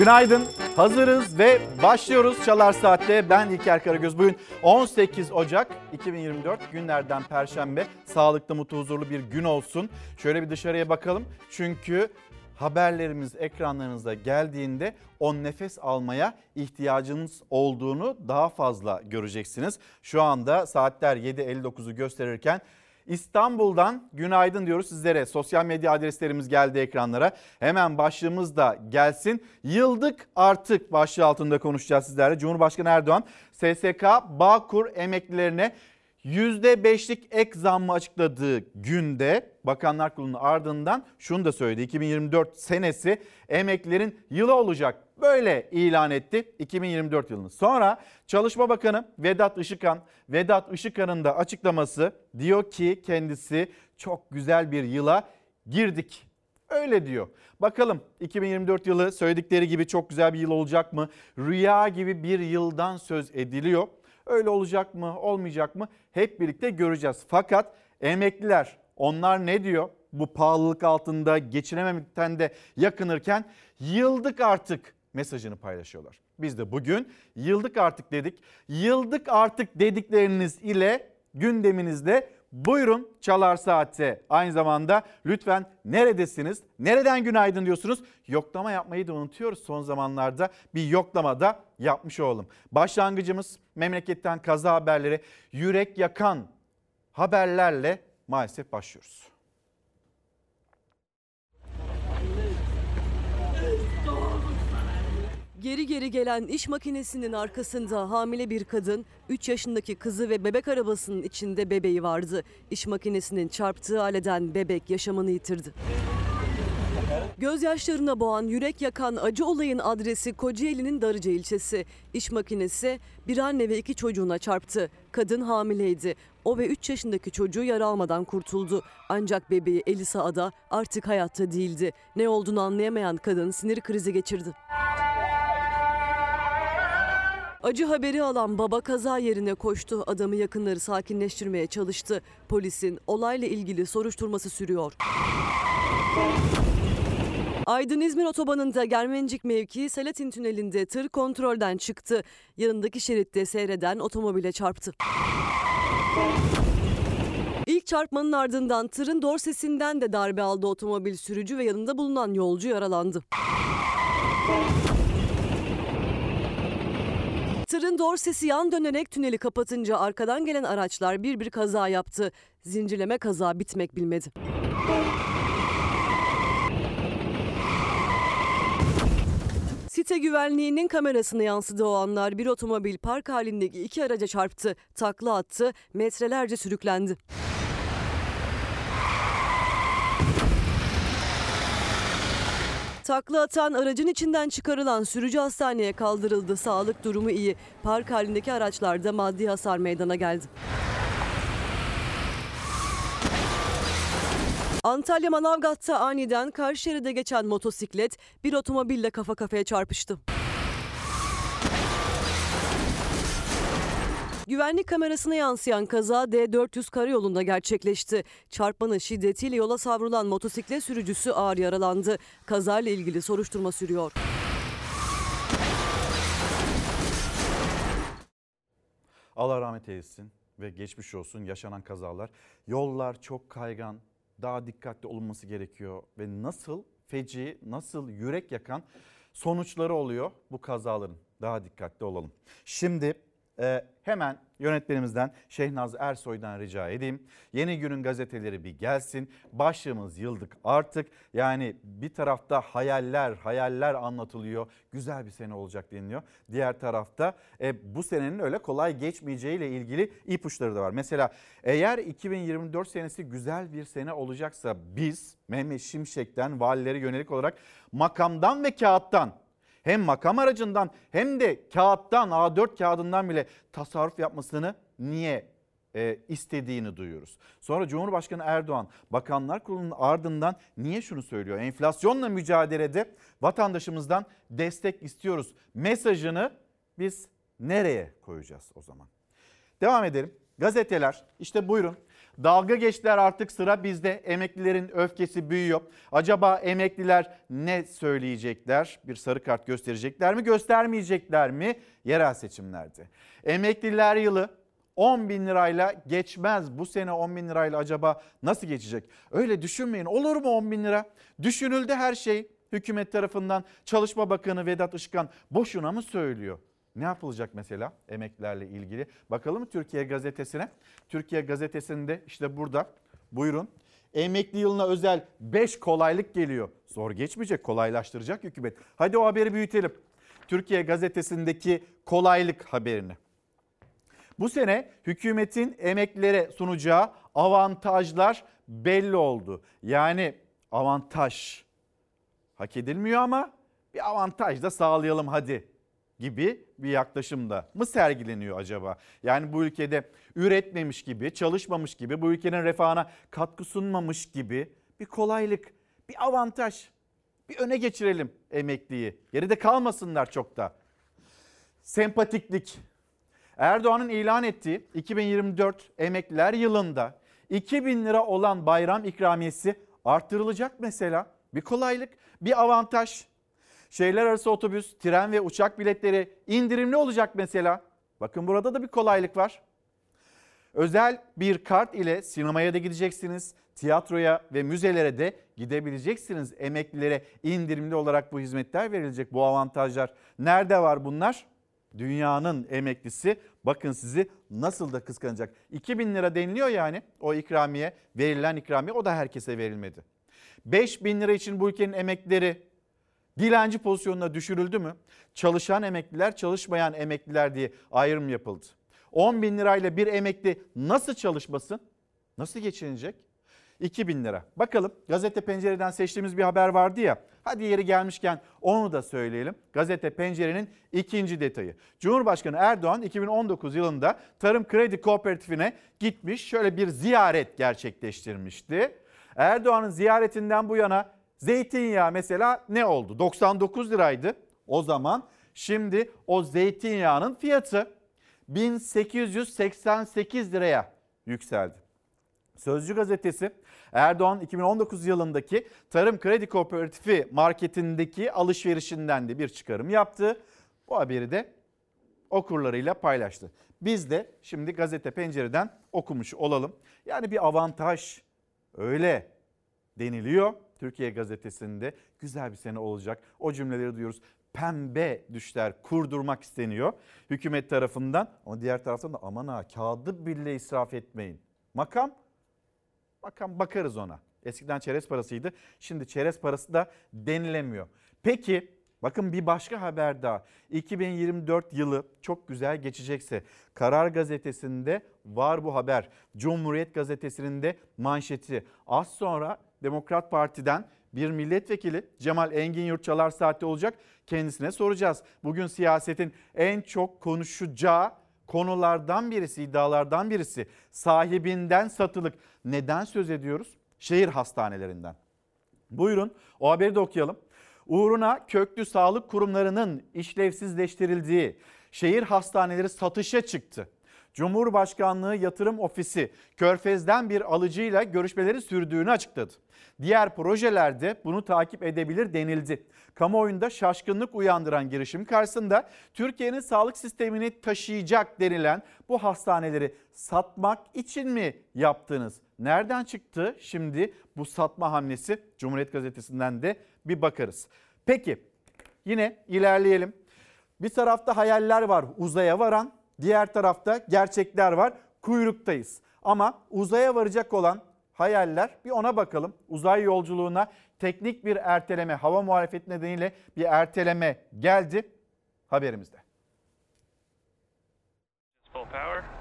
Günaydın. Hazırız ve başlıyoruz Çalar Saat'te. Ben İlker Karagöz. Bugün 18 Ocak 2024 günlerden Perşembe. Sağlıklı, mutlu, huzurlu bir gün olsun. Şöyle bir dışarıya bakalım. Çünkü haberlerimiz ekranlarınıza geldiğinde o nefes almaya ihtiyacınız olduğunu daha fazla göreceksiniz. Şu anda saatler 7.59'u gösterirken İstanbul'dan günaydın diyoruz sizlere. Sosyal medya adreslerimiz geldi ekranlara. Hemen başlığımız da gelsin. Yıldık artık başlığı altında konuşacağız sizlerle. Cumhurbaşkanı Erdoğan SSK Bağkur emeklilerine %5'lik ek zammı açıkladığı günde Bakanlar Kurulu'nun ardından şunu da söyledi. 2024 senesi emeklilerin yılı olacak. Böyle ilan etti 2024 yılını. Sonra Çalışma Bakanı Vedat Işıkhan, Vedat Işıkhan'ın da açıklaması diyor ki kendisi çok güzel bir yıla girdik. Öyle diyor. Bakalım 2024 yılı söyledikleri gibi çok güzel bir yıl olacak mı? Rüya gibi bir yıldan söz ediliyor. Öyle olacak mı, olmayacak mı? Hep birlikte göreceğiz. Fakat emekliler onlar ne diyor? Bu pahalılık altında geçinememekten de yakınırken yıldık artık mesajını paylaşıyorlar. Biz de bugün yıldık artık dedik. Yıldık artık dedikleriniz ile gündeminizde buyurun Çalar Saat'e. Aynı zamanda lütfen neredesiniz? Nereden günaydın diyorsunuz? Yoklama yapmayı da unutuyoruz son zamanlarda. Bir yoklama da yapmış olalım. Başlangıcımız memleketten kaza haberleri, yürek yakan haberlerle maalesef başlıyoruz. Geri geri gelen iş makinesinin arkasında hamile bir kadın, 3 yaşındaki kızı ve bebek arabasının içinde bebeği vardı. İş makinesinin çarptığı aileden bebek yaşamını yitirdi. Gözyaşlarına boğan, yürek yakan acı olayın adresi Kocaeli'nin Darıca ilçesi. İş makinesi bir anne ve iki çocuğuna çarptı. Kadın hamileydi. O ve 3 yaşındaki çocuğu yara almadan kurtuldu. Ancak bebeği Elisa Ada artık hayatta değildi. Ne olduğunu anlayamayan kadın sinir krizi geçirdi. Acı haberi alan baba kaza yerine koştu. Adamı yakınları sakinleştirmeye çalıştı. Polisin olayla ilgili soruşturması sürüyor. Aydın İzmir otobanında Germencik mevkii Selatin tünelinde tır kontrolden çıktı. Yanındaki şeritte seyreden otomobile çarptı. İlk çarpmanın ardından tırın dorsesinden de darbe aldı otomobil sürücü ve yanında bulunan yolcu yaralandı. Tırın dorsesi yan dönerek tüneli kapatınca arkadan gelen araçlar bir bir kaza yaptı. Zincirleme kaza bitmek bilmedi. Site güvenliğinin kamerasına yansıdı o anlar. Bir otomobil park halindeki iki araca çarptı, takla attı, metrelerce sürüklendi. Takla atan aracın içinden çıkarılan sürücü hastaneye kaldırıldı. Sağlık durumu iyi. Park halindeki araçlarda maddi hasar meydana geldi. Antalya Manavgat'ta aniden karşı geçen motosiklet bir otomobille kafa kafaya çarpıştı. Güvenlik kamerasına yansıyan kaza D400 karayolunda gerçekleşti. Çarpmanın şiddetiyle yola savrulan motosiklet sürücüsü ağır yaralandı. Kazayla ilgili soruşturma sürüyor. Allah rahmet eylesin ve geçmiş olsun yaşanan kazalar. Yollar çok kaygan, daha dikkatli olunması gerekiyor ve nasıl feci, nasıl yürek yakan sonuçları oluyor bu kazaların. Daha dikkatli olalım. Şimdi ee, hemen yönetmenimizden Şehnaz Ersoy'dan rica edeyim. Yeni günün gazeteleri bir gelsin. Başlığımız yıldık artık. Yani bir tarafta hayaller, hayaller anlatılıyor. Güzel bir sene olacak deniliyor. Diğer tarafta e, bu senenin öyle kolay geçmeyeceğiyle ilgili ipuçları da var. Mesela eğer 2024 senesi güzel bir sene olacaksa biz Mehmet Şimşek'ten valilere yönelik olarak makamdan ve kağıttan hem makam aracından hem de kağıttan A4 kağıdından bile tasarruf yapmasını niye e, istediğini duyuyoruz. Sonra Cumhurbaşkanı Erdoğan Bakanlar Kurulu'nun ardından niye şunu söylüyor? Enflasyonla mücadelede vatandaşımızdan destek istiyoruz. Mesajını biz nereye koyacağız o zaman? Devam edelim. Gazeteler işte buyurun Dalga geçtiler artık sıra bizde. Emeklilerin öfkesi büyüyor. Acaba emekliler ne söyleyecekler? Bir sarı kart gösterecekler mi, göstermeyecekler mi? Yerel seçimlerde. Emekliler yılı 10 bin lirayla geçmez. Bu sene 10 bin lirayla acaba nasıl geçecek? Öyle düşünmeyin. Olur mu 10 bin lira? Düşünüldü her şey. Hükümet tarafından Çalışma Bakanı Vedat Işıkhan boşuna mı söylüyor? Ne yapılacak mesela emeklilerle ilgili? Bakalım Türkiye Gazetesi'ne? Türkiye Gazetesi'nde işte burada buyurun. Emekli yılına özel 5 kolaylık geliyor. Zor geçmeyecek kolaylaştıracak hükümet. Hadi o haberi büyütelim. Türkiye Gazetesi'ndeki kolaylık haberini. Bu sene hükümetin emeklilere sunacağı avantajlar belli oldu. Yani avantaj hak edilmiyor ama bir avantaj da sağlayalım hadi gibi bir yaklaşımda mı sergileniyor acaba? Yani bu ülkede üretmemiş gibi, çalışmamış gibi, bu ülkenin refahına katkı sunmamış gibi bir kolaylık, bir avantaj, bir öne geçirelim emekliyi. Geride kalmasınlar çok da. Sempatiklik. Erdoğan'ın ilan ettiği 2024 emekliler yılında 2000 lira olan bayram ikramiyesi arttırılacak mesela. Bir kolaylık, bir avantaj. Şehirler arası otobüs, tren ve uçak biletleri indirimli olacak mesela. Bakın burada da bir kolaylık var. Özel bir kart ile sinemaya da gideceksiniz, tiyatroya ve müzelere de gidebileceksiniz. Emeklilere indirimli olarak bu hizmetler verilecek, bu avantajlar. Nerede var bunlar? Dünyanın emeklisi bakın sizi nasıl da kıskanacak. 2000 lira deniliyor yani o ikramiye, verilen ikramiye o da herkese verilmedi. 5000 lira için bu ülkenin emeklileri dilenci pozisyonuna düşürüldü mü? Çalışan emekliler, çalışmayan emekliler diye ayrım yapıldı. 10 bin lirayla bir emekli nasıl çalışmasın? Nasıl geçinecek? 2000 lira. Bakalım gazete pencereden seçtiğimiz bir haber vardı ya. Hadi yeri gelmişken onu da söyleyelim. Gazete pencerenin ikinci detayı. Cumhurbaşkanı Erdoğan 2019 yılında Tarım Kredi Kooperatifine gitmiş şöyle bir ziyaret gerçekleştirmişti. Erdoğan'ın ziyaretinden bu yana zeytinyağı mesela ne oldu? 99 liraydı o zaman. Şimdi o zeytinyağının fiyatı 1888 liraya yükseldi. Sözcü gazetesi Erdoğan 2019 yılındaki Tarım Kredi Kooperatifi marketindeki alışverişinden de bir çıkarım yaptı. Bu haberi de okurlarıyla paylaştı. Biz de şimdi gazete pencereden okumuş olalım. Yani bir avantaj öyle deniliyor. Türkiye gazetesinde güzel bir sene olacak. O cümleleri duyuyoruz. Pembe düşler kurdurmak isteniyor hükümet tarafından. Ama diğer taraftan da aman ha kağıdı bile israf etmeyin. Makam Bakan bakarız ona. Eskiden çerez parasıydı. Şimdi çerez parası da denilemiyor. Peki bakın bir başka haber daha. 2024 yılı çok güzel geçecekse Karar Gazetesi'nde var bu haber. Cumhuriyet Gazetesi'nin de manşeti. Az sonra Demokrat Parti'den bir milletvekili Cemal Engin Yurtçalar saatte olacak. Kendisine soracağız. Bugün siyasetin en çok konuşacağı konulardan birisi, iddialardan birisi sahibinden satılık. Neden söz ediyoruz? Şehir hastanelerinden. Buyurun o haberi de okuyalım. Uğruna köklü sağlık kurumlarının işlevsizleştirildiği şehir hastaneleri satışa çıktı. Cumhurbaşkanlığı Yatırım Ofisi Körfez'den bir alıcıyla görüşmeleri sürdüğünü açıkladı. Diğer projelerde bunu takip edebilir denildi. Kamuoyunda şaşkınlık uyandıran girişim karşısında Türkiye'nin sağlık sistemini taşıyacak denilen bu hastaneleri satmak için mi yaptınız? Nereden çıktı şimdi bu satma hamlesi? Cumhuriyet Gazetesi'nden de bir bakarız. Peki yine ilerleyelim. Bir tarafta hayaller var uzaya varan, diğer tarafta gerçekler var. Kuyruktayız. Ama uzaya varacak olan hayaller bir ona bakalım. Uzay yolculuğuna teknik bir erteleme, hava muhalefeti nedeniyle bir erteleme geldi haberimizde. Full power.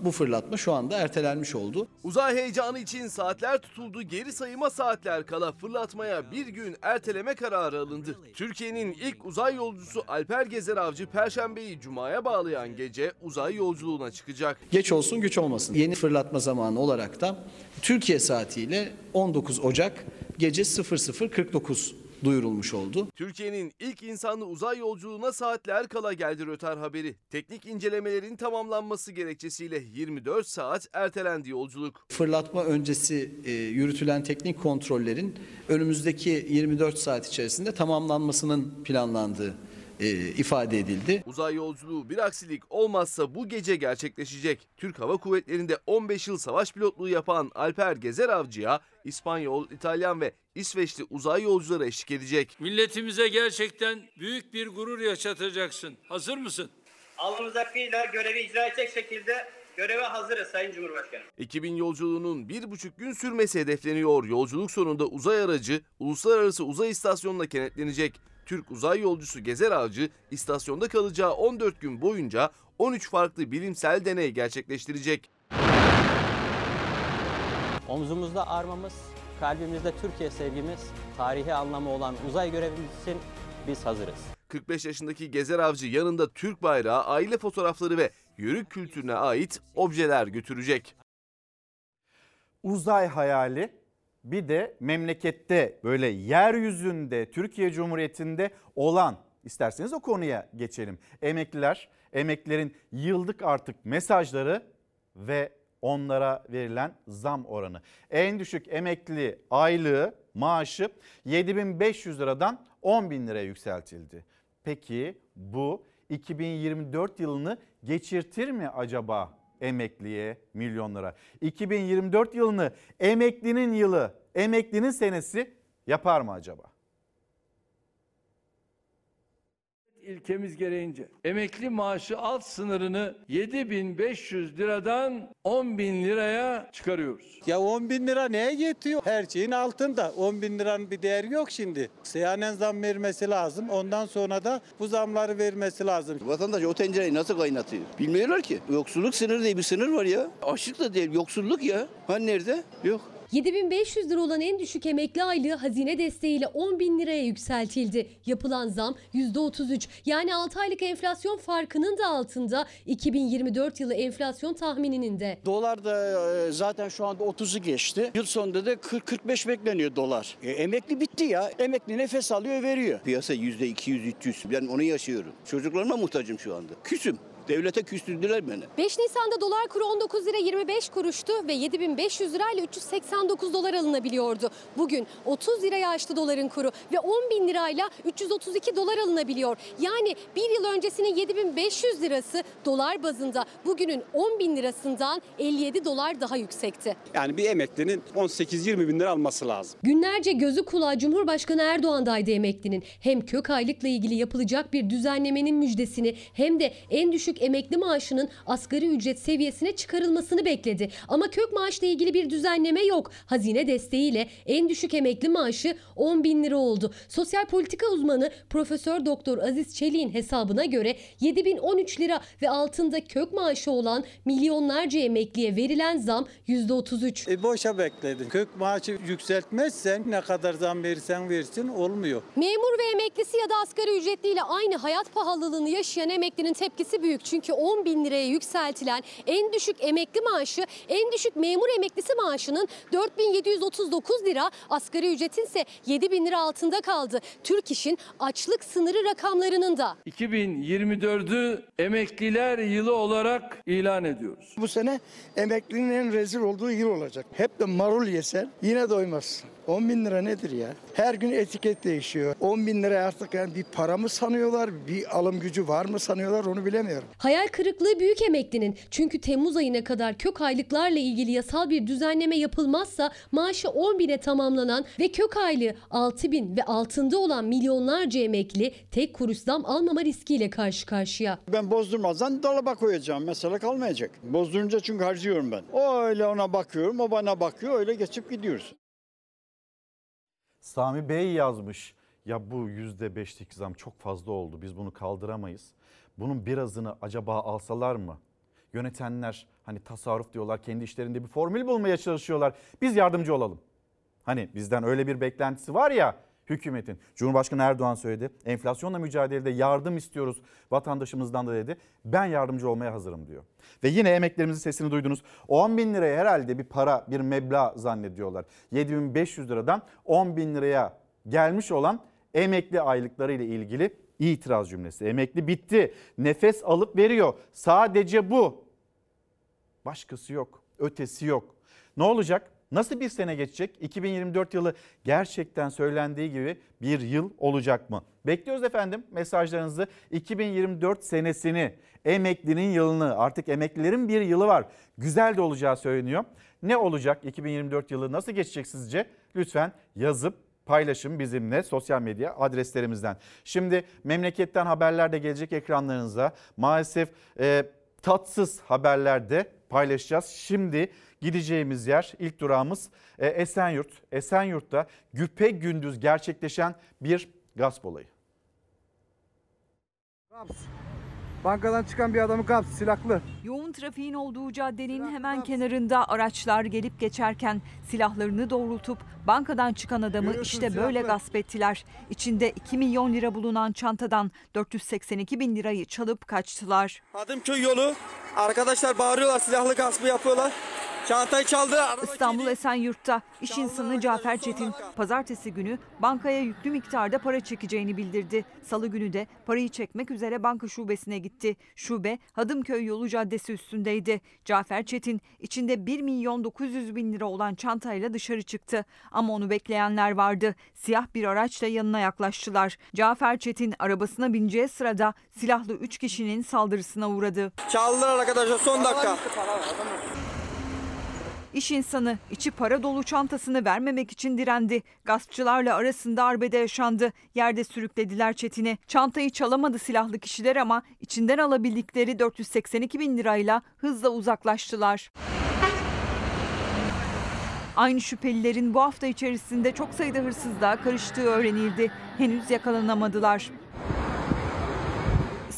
Bu fırlatma şu anda ertelenmiş oldu. Uzay heyecanı için saatler tutuldu. Geri sayıma saatler kala fırlatmaya bir gün erteleme kararı alındı. Türkiye'nin ilk uzay yolcusu Alper Gezer Avcı Perşembeyi Cuma'ya bağlayan gece uzay yolculuğuna çıkacak. Geç olsun güç olmasın. Yeni fırlatma zamanı olarak da Türkiye saatiyle 19 Ocak gece 00.49 duyurulmuş oldu. Türkiye'nin ilk insanlı uzay yolculuğuna saatler kala geldi rötar haberi. Teknik incelemelerin tamamlanması gerekçesiyle 24 saat ertelendi yolculuk. Fırlatma öncesi e, yürütülen teknik kontrollerin önümüzdeki 24 saat içerisinde tamamlanmasının planlandığı e, ifade edildi. Uzay yolculuğu bir aksilik olmazsa bu gece gerçekleşecek. Türk Hava Kuvvetleri'nde 15 yıl savaş pilotluğu yapan Alper Gezer Avcı'ya İspanyol, İtalyan ve İsveçli uzay yolcuları eşlik edecek. Milletimize gerçekten büyük bir gurur yaşatacaksın. Hazır mısın? Alnımız hakkıyla görevi icra edecek şekilde göreve hazırız Sayın Cumhurbaşkanım. Ekibin yolculuğunun bir buçuk gün sürmesi hedefleniyor. Yolculuk sonunda uzay aracı Uluslararası Uzay İstasyonu'na kenetlenecek. Türk uzay yolcusu Gezer Avcı istasyonda kalacağı 14 gün boyunca 13 farklı bilimsel deney gerçekleştirecek. Omzumuzda armamız, kalbimizde Türkiye sevgimiz, tarihi anlamı olan uzay görevimiz için biz hazırız. 45 yaşındaki Gezer Avcı yanında Türk bayrağı, aile fotoğrafları ve yörük kültürüne ait objeler götürecek. uzay hayali bir de memlekette böyle yeryüzünde Türkiye Cumhuriyeti'nde olan isterseniz o konuya geçelim. Emekliler, emeklilerin yıllık artık mesajları ve onlara verilen zam oranı. En düşük emekli aylığı maaşı 7500 liradan 10 bin liraya yükseltildi. Peki bu 2024 yılını geçirtir mi acaba emekliye milyonlara? 2024 yılını emeklinin yılı, emeklinin senesi yapar mı acaba? İlkemiz gereğince emekli maaşı alt sınırını 7500 liradan 10 bin liraya çıkarıyoruz. Ya 10 bin lira neye yetiyor? Her şeyin altında. 10 bin liranın bir değeri yok şimdi. Seyyanen zam vermesi lazım. Ondan sonra da bu zamları vermesi lazım. Vatandaş o tencereyi nasıl kaynatıyor? Bilmiyorlar ki. Yoksulluk sınırı diye bir sınır var ya. Açlık da değil, yoksulluk ya. Hani nerede? Yok. 7500 lira olan en düşük emekli aylığı hazine desteğiyle 10 bin liraya yükseltildi. Yapılan zam %33 yani 6 aylık enflasyon farkının da altında 2024 yılı enflasyon tahmininin de. Dolar da e, zaten şu anda 30'u geçti. Yıl sonunda da 40-45 bekleniyor dolar. E, emekli bitti ya. Emekli nefes alıyor veriyor. Piyasa yüzde 200-300. Ben onu yaşıyorum. Çocuklarıma muhtacım şu anda. Küsüm. Devlete küstürdüler beni. 5 Nisan'da dolar kuru 19 lira 25 kuruştu ve 7500 lirayla 389 dolar alınabiliyordu. Bugün 30 liraya aştı doların kuru ve 10 bin lirayla 332 dolar alınabiliyor. Yani bir yıl öncesinin 7500 lirası dolar bazında bugünün 10 bin lirasından 57 dolar daha yüksekti. Yani bir emeklinin 18-20 bin lira alması lazım. Günlerce gözü kulağı Cumhurbaşkanı Erdoğan'daydı emeklinin. Hem kök aylıkla ilgili yapılacak bir düzenlemenin müjdesini hem de en düşük emekli maaşının asgari ücret seviyesine çıkarılmasını bekledi. Ama kök maaşla ilgili bir düzenleme yok. Hazine desteğiyle en düşük emekli maaşı 10 bin lira oldu. Sosyal politika uzmanı Profesör Doktor Aziz Çelik'in hesabına göre 7013 lira ve altında kök maaşı olan milyonlarca emekliye verilen zam %33. E boşa bekledin. Kök maaşı yükseltmezsen ne kadar zam verirsen versin olmuyor. Memur ve emeklisi ya da asgari ücretliyle aynı hayat pahalılığını yaşayan emeklinin tepkisi büyük. Çünkü 10 bin liraya yükseltilen en düşük emekli maaşı, en düşük memur emeklisi maaşının 4739 lira, asgari ücretin ise 7 bin lira altında kaldı. Türk İş'in açlık sınırı rakamlarının da. 2024'ü emekliler yılı olarak ilan ediyoruz. Bu sene emeklinin en rezil olduğu yıl olacak. Hep de marul yesen yine doymazsın. 10 bin lira nedir ya? Her gün etiket değişiyor. 10 bin lira artık yani bir para mı sanıyorlar, bir alım gücü var mı sanıyorlar onu bilemiyorum. Hayal kırıklığı büyük emeklinin. Çünkü Temmuz ayına kadar kök aylıklarla ilgili yasal bir düzenleme yapılmazsa maaşı 10 bine tamamlanan ve kök aylığı 6 bin ve altında olan milyonlarca emekli tek kuruş zam almama riskiyle karşı karşıya. Ben bozdurmazdan dolaba koyacağım. Mesela kalmayacak. Bozdurunca çünkü harcıyorum ben. O öyle ona bakıyorum, o bana bakıyor. Öyle geçip gidiyoruz. Sami Bey yazmış. Ya bu %5'lik zam çok fazla oldu. Biz bunu kaldıramayız. Bunun birazını acaba alsalar mı? Yönetenler hani tasarruf diyorlar kendi işlerinde bir formül bulmaya çalışıyorlar. Biz yardımcı olalım. Hani bizden öyle bir beklentisi var ya hükümetin. Cumhurbaşkanı Erdoğan söyledi. Enflasyonla mücadelede yardım istiyoruz vatandaşımızdan da dedi. Ben yardımcı olmaya hazırım diyor. Ve yine emeklerimizin sesini duydunuz. 10 bin liraya herhalde bir para bir meblağ zannediyorlar. 7500 liradan 10 bin liraya gelmiş olan emekli aylıkları ile ilgili itiraz cümlesi. Emekli bitti. Nefes alıp veriyor. Sadece bu. Başkası yok. Ötesi yok. Ne olacak? Nasıl bir sene geçecek? 2024 yılı gerçekten söylendiği gibi bir yıl olacak mı? Bekliyoruz efendim mesajlarınızı. 2024 senesini, emeklinin yılını, artık emeklilerin bir yılı var. Güzel de olacağı söyleniyor. Ne olacak 2024 yılı nasıl geçecek sizce? Lütfen yazıp paylaşın bizimle sosyal medya adreslerimizden. Şimdi memleketten haberler de gelecek ekranlarınıza. Maalesef e, tatsız haberler de paylaşacağız. Şimdi gideceğimiz yer ilk durağımız e, Esenyurt. Esenyurt'ta güpe gündüz gerçekleşen bir gasp olayı. Bankadan çıkan bir adamı kaps silahlı. Yoğun trafiğin olduğu caddenin hemen kenarında araçlar gelip geçerken silahlarını doğrultup bankadan çıkan adamı Görüyorsunuz işte böyle silahlı. gasp ettiler. İçinde 2 milyon lira bulunan çantadan 482 bin lirayı çalıp kaçtılar. Hadımköy yolu. Arkadaşlar bağırıyorlar silahlı gaspı yapıyorlar. Çantayı çaldı. İstanbul Esenyurt'ta iş insanı Cafer Çetin pazartesi günü bankaya yüklü miktarda para çekeceğini bildirdi. Salı günü de parayı çekmek üzere banka şubesine gitti. Şube Hadımköy yolu caddesi üstündeydi. Cafer Çetin içinde 1 milyon 900 bin lira olan çantayla dışarı çıktı. Ama onu bekleyenler vardı. Siyah bir araçla yanına yaklaştılar. Cafer Çetin arabasına bineceği sırada silahlı 3 kişinin saldırısına uğradı. Çaldılar arkadaşlar son dakika. İş insanı içi para dolu çantasını vermemek için direndi. Gaspçılarla arasında arbede yaşandı. Yerde sürüklediler Çetin'i. Çantayı çalamadı silahlı kişiler ama içinden alabildikleri 482 bin lirayla hızla uzaklaştılar. Aynı şüphelilerin bu hafta içerisinde çok sayıda hırsızlığa karıştığı öğrenildi. Henüz yakalanamadılar.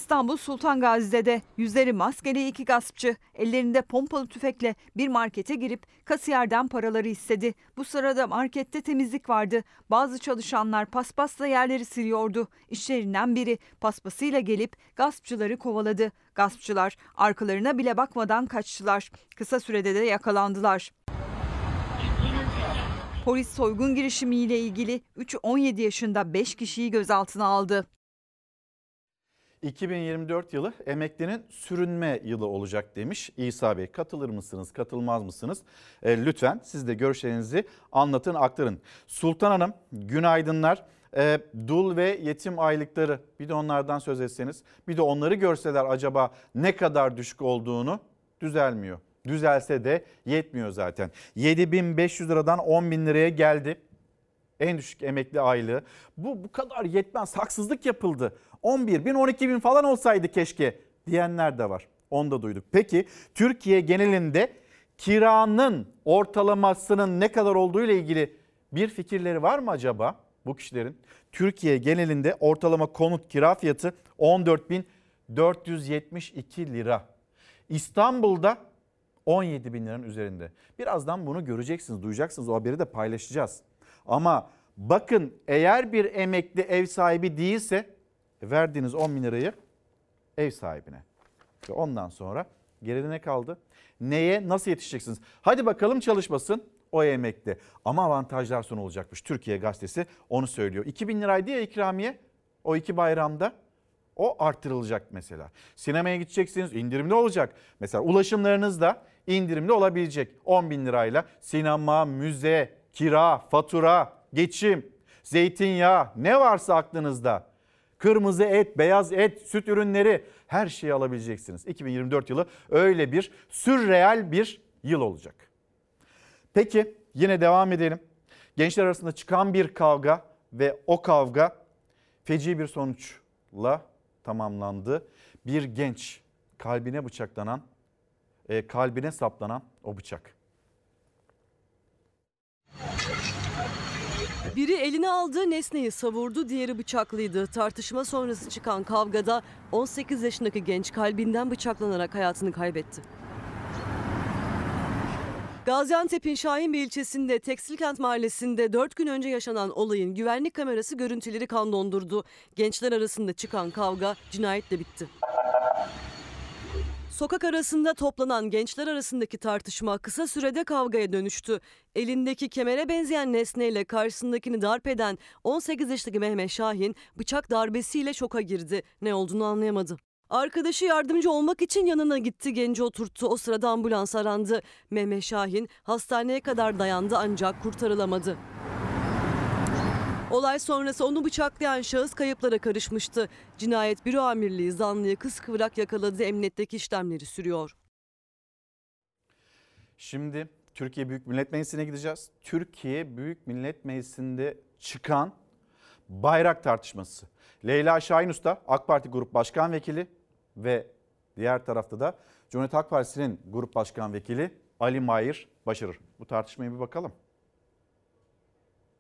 İstanbul Sultan Gazi'de de yüzleri maskeli iki gaspçı ellerinde pompalı tüfekle bir markete girip kasiyerden paraları istedi. Bu sırada markette temizlik vardı. Bazı çalışanlar paspasla yerleri siliyordu. İşlerinden biri paspasıyla gelip gaspçıları kovaladı. Gaspçılar arkalarına bile bakmadan kaçtılar. Kısa sürede de yakalandılar. Polis soygun girişimiyle ilgili 3-17 yaşında 5 kişiyi gözaltına aldı. 2024 yılı emeklinin sürünme yılı olacak demiş İsa Bey. Katılır mısınız, katılmaz mısınız? E, lütfen siz de görüşlerinizi anlatın, aktarın. Sultan Hanım, günaydınlar. E, dul ve yetim aylıkları bir de onlardan söz etseniz, bir de onları görseler acaba ne kadar düşük olduğunu düzelmiyor. Düzelse de yetmiyor zaten. 7500 liradan 10 bin liraya geldi. En düşük emekli aylığı. Bu bu kadar yetmez. Haksızlık yapıldı. 11 bin 12 bin falan olsaydı keşke diyenler de var. Onu da duyduk. Peki Türkiye genelinde kiranın ortalamasının ne kadar olduğu ile ilgili bir fikirleri var mı acaba bu kişilerin? Türkiye genelinde ortalama konut kira fiyatı 14.472 lira. İstanbul'da 17 bin liranın üzerinde. Birazdan bunu göreceksiniz, duyacaksınız. O haberi de paylaşacağız. Ama bakın eğer bir emekli ev sahibi değilse verdiğiniz 10 bin lirayı ev sahibine. Ve ondan sonra geride ne kaldı? Neye nasıl yetişeceksiniz? Hadi bakalım çalışmasın o emekli. Ama avantajlar sunulacakmış. Türkiye Gazetesi onu söylüyor. 2000 liraydı ya ikramiye o iki bayramda. O artırılacak mesela. Sinemaya gideceksiniz indirimli olacak. Mesela ulaşımlarınız da indirimli olabilecek. 10 bin lirayla sinema, müze, kira, fatura, geçim, zeytinyağı ne varsa aklınızda. Kırmızı et, beyaz et, süt ürünleri her şeyi alabileceksiniz. 2024 yılı öyle bir sürreal bir yıl olacak. Peki yine devam edelim. Gençler arasında çıkan bir kavga ve o kavga feci bir sonuçla tamamlandı. Bir genç kalbine bıçaklanan, e, kalbine saplanan o bıçak. Biri eline aldığı nesneyi savurdu, diğeri bıçaklıydı. Tartışma sonrası çıkan kavgada 18 yaşındaki genç kalbinden bıçaklanarak hayatını kaybetti. Gaziantep'in Şahinbey ilçesinde Tekstilkent mahallesinde 4 gün önce yaşanan olayın güvenlik kamerası görüntüleri kan dondurdu. Gençler arasında çıkan kavga cinayetle bitti. Sokak arasında toplanan gençler arasındaki tartışma kısa sürede kavgaya dönüştü. Elindeki kemere benzeyen nesneyle karşısındakini darp eden 18 yaşındaki Mehmet Şahin bıçak darbesiyle şoka girdi. Ne olduğunu anlayamadı. Arkadaşı yardımcı olmak için yanına gitti genci oturttu. O sırada ambulans arandı. Mehmet Şahin hastaneye kadar dayandı ancak kurtarılamadı. Olay sonrası onu bıçaklayan şahıs kayıplara karışmıştı. Cinayet Büro Amirliği zanlıyı kıskıvrak yakaladı. Emniyetteki işlemleri sürüyor. Şimdi Türkiye Büyük Millet Meclisi'ne gideceğiz. Türkiye Büyük Millet Meclisi'nde çıkan bayrak tartışması. Leyla Şahin Usta AK Parti Grup Başkan Vekili ve diğer tarafta da Cumhuriyet Halk Partisi'nin Grup Başkan Vekili Ali Mahir Başarır. Bu tartışmaya bir bakalım.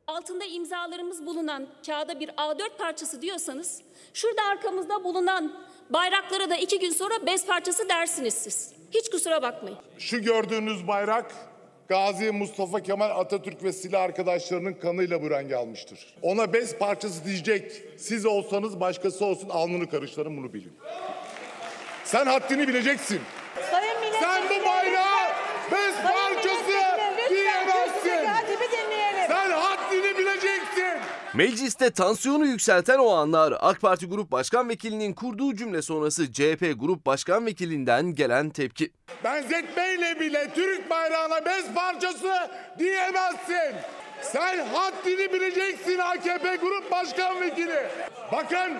Altında imzalarımız bulunan kağıda bir A4 parçası diyorsanız şurada arkamızda bulunan bayraklara da iki gün sonra bez parçası dersiniz siz. Hiç kusura bakmayın. Şu gördüğünüz bayrak Gazi Mustafa Kemal Atatürk ve silah arkadaşlarının kanıyla bu rengi almıştır. Ona bez parçası diyecek siz olsanız başkası olsun alnını karışlarım bunu bilin. Sen haddini bileceksin. Sen bu bayrağı bez parçası diyemezsin. Sen haddini bileceksin. Mecliste tansiyonu yükselten o anlar AK Parti Grup Başkan Vekilinin kurduğu cümle sonrası CHP Grup Başkan Vekilinden gelen tepki. Benzetmeyle bile Türk bayrağına bez parçası diyemezsin. Sen haddini bileceksin AKP Grup Başkan Vekili. Bakın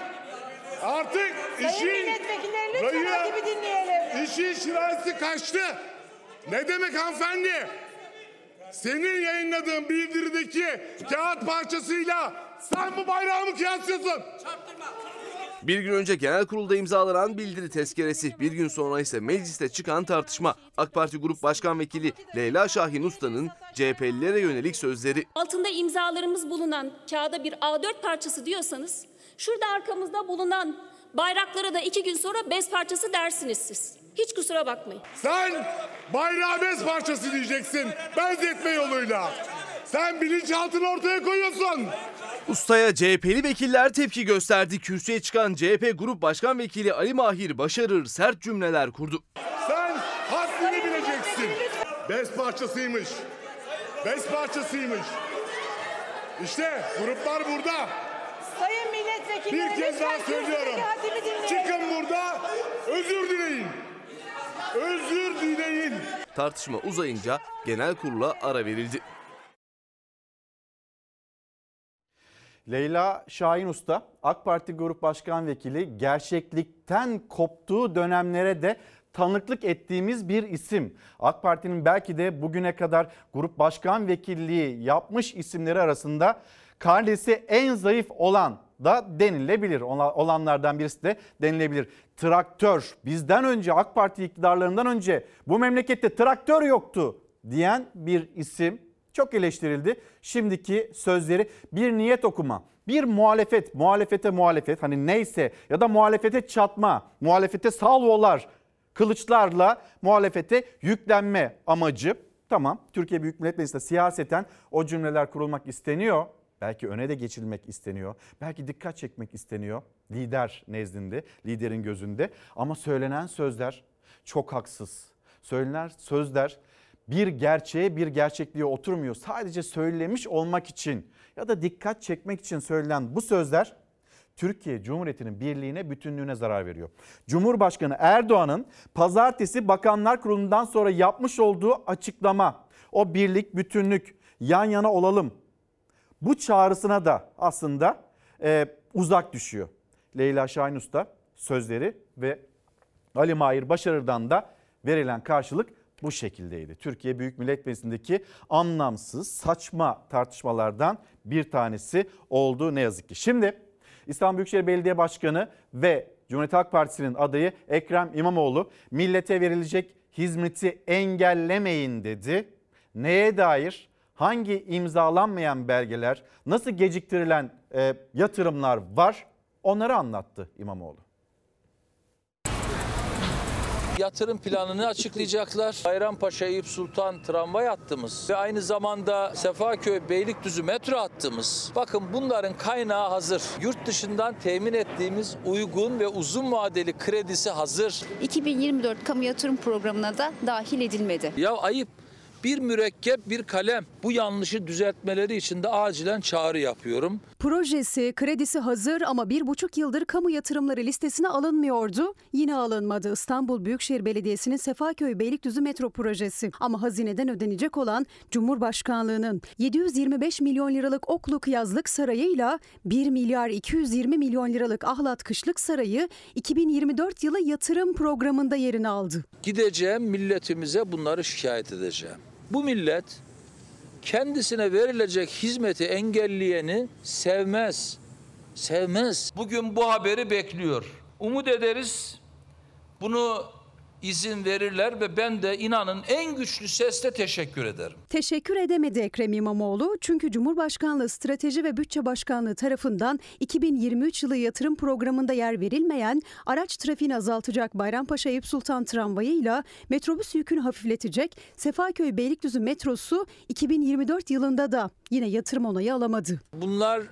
artık işin rayı, işin şirası kaçtı. Ne demek hanımefendi? Senin yayınladığın bildirideki kağıt parçasıyla sen bu bayrağı mı kıyaslıyorsun? Bir gün önce genel kurulda imzalanan bildiri tezkeresi, bir gün sonra ise mecliste çıkan tartışma. AK Parti Grup Başkan Vekili Leyla Şahin Usta'nın CHP'lilere yönelik sözleri. Altında imzalarımız bulunan kağıda bir A4 parçası diyorsanız şurada arkamızda bulunan bayraklara da iki gün sonra bez parçası dersiniz siz. Hiç kusura bakmayın. Sen bayrağı bez parçası diyeceksin benzetme yoluyla. Sen bilinçaltını ortaya koyuyorsun. Ustaya CHP'li vekiller tepki gösterdi. Kürsüye çıkan CHP Grup Başkan Vekili Ali Mahir Başarır sert cümleler kurdu. Sen haddini bileceksin. Bez parçasıymış. Bez parçasıymış. İşte gruplar burada. Sayın milletvekilleri Bir kez daha söylüyorum. Çıkın burada özür dileyin. Özür dileyin. Tartışma uzayınca genel kurula ara verildi. Leyla Şahin Usta AK Parti Grup Başkan Vekili gerçeklikten koptuğu dönemlere de tanıklık ettiğimiz bir isim. AK Parti'nin belki de bugüne kadar grup başkan vekilliği yapmış isimleri arasında karnesi en zayıf olan da denilebilir. Ola- Olanlardan birisi de denilebilir. Traktör bizden önce AK Parti iktidarlarından önce bu memlekette traktör yoktu diyen bir isim çok eleştirildi. Şimdiki sözleri bir niyet okuma, bir muhalefet, muhalefete muhalefet hani neyse ya da muhalefete çatma, muhalefete salvolar, kılıçlarla muhalefete yüklenme amacı. Tamam Türkiye Büyük Millet Meclisi'nde siyaseten o cümleler kurulmak isteniyor. Belki öne de geçilmek isteniyor. Belki dikkat çekmek isteniyor lider nezdinde, liderin gözünde. Ama söylenen sözler çok haksız. Söylenen sözler bir gerçeğe bir gerçekliğe oturmuyor. Sadece söylemiş olmak için ya da dikkat çekmek için söylenen bu sözler Türkiye Cumhuriyeti'nin birliğine, bütünlüğüne zarar veriyor. Cumhurbaşkanı Erdoğan'ın pazartesi Bakanlar Kurulu'ndan sonra yapmış olduğu açıklama, o birlik, bütünlük, yan yana olalım. Bu çağrısına da aslında e, uzak düşüyor. Leyla Şahin Usta sözleri ve Ali Mahir Başarır'dan da verilen karşılık bu şekildeydi. Türkiye Büyük Millet Meclisi'ndeki anlamsız, saçma tartışmalardan bir tanesi oldu ne yazık ki. Şimdi İstanbul Büyükşehir Belediye Başkanı ve Cumhuriyet Halk Partisi'nin adayı Ekrem İmamoğlu millete verilecek hizmeti engellemeyin dedi. Neye dair? Hangi imzalanmayan belgeler, nasıl geciktirilen e, yatırımlar var? Onları anlattı İmamoğlu. Yatırım planını açıklayacaklar. Bayrampaşa Eyüp Sultan tramvay hattımız ve aynı zamanda Sefaköy Beylikdüzü metro hattımız. Bakın bunların kaynağı hazır. Yurt dışından temin ettiğimiz uygun ve uzun vadeli kredisi hazır. 2024 kamu yatırım programına da dahil edilmedi. Ya ayıp. Bir mürekkep, bir kalem. Bu yanlışı düzeltmeleri için de acilen çağrı yapıyorum. Projesi, kredisi hazır ama bir buçuk yıldır kamu yatırımları listesine alınmıyordu. Yine alınmadı İstanbul Büyükşehir Belediyesi'nin Sefaköy Beylikdüzü metro projesi. Ama hazineden ödenecek olan Cumhurbaşkanlığının 725 milyon liralık Okluk Yazlık Sarayı'yla 1 milyar 220 milyon liralık Ahlat Kışlık Sarayı 2024 yılı yatırım programında yerini aldı. Gideceğim milletimize bunları şikayet edeceğim. Bu millet kendisine verilecek hizmeti engelleyeni sevmez. Sevmez. Bugün bu haberi bekliyor. Umut ederiz bunu izin verirler ve ben de inanın en güçlü sesle teşekkür ederim. Teşekkür edemedi Ekrem İmamoğlu çünkü Cumhurbaşkanlığı Strateji ve Bütçe Başkanlığı tarafından 2023 yılı yatırım programında yer verilmeyen araç trafiğini azaltacak Bayrampaşa Eyüp Sultan tramvayıyla metrobüs yükünü hafifletecek Sefaköy Beylikdüzü metrosu 2024 yılında da yine yatırım onayı alamadı. Bunlar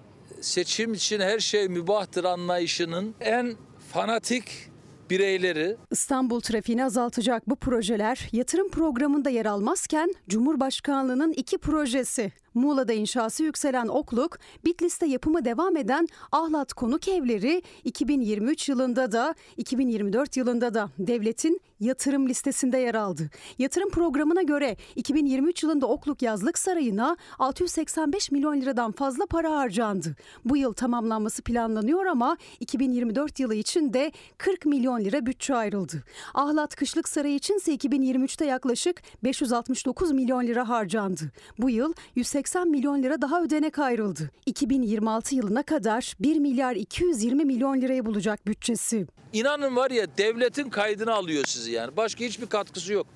seçim için her şey mübahtır anlayışının en fanatik bireyleri İstanbul trafiğini azaltacak bu projeler yatırım programında yer almazken Cumhurbaşkanlığının iki projesi Muğla'da inşası yükselen Okluk, Bitlis'te yapımı devam eden Ahlat Konuk Evleri 2023 yılında da 2024 yılında da devletin yatırım listesinde yer aldı. Yatırım programına göre 2023 yılında Okluk Yazlık Sarayı'na 685 milyon liradan fazla para harcandı. Bu yıl tamamlanması planlanıyor ama 2024 yılı için de 40 milyon lira bütçe ayrıldı. Ahlat Kışlık Sarayı içinse 2023'te yaklaşık 569 milyon lira harcandı. Bu yıl 180 milyon lira daha ödenek ayrıldı. 2026 yılına kadar 1 milyar 220 milyon lirayı bulacak bütçesi. İnanın var ya devletin kaydını alıyor sizi yani. Başka hiçbir katkısı yok.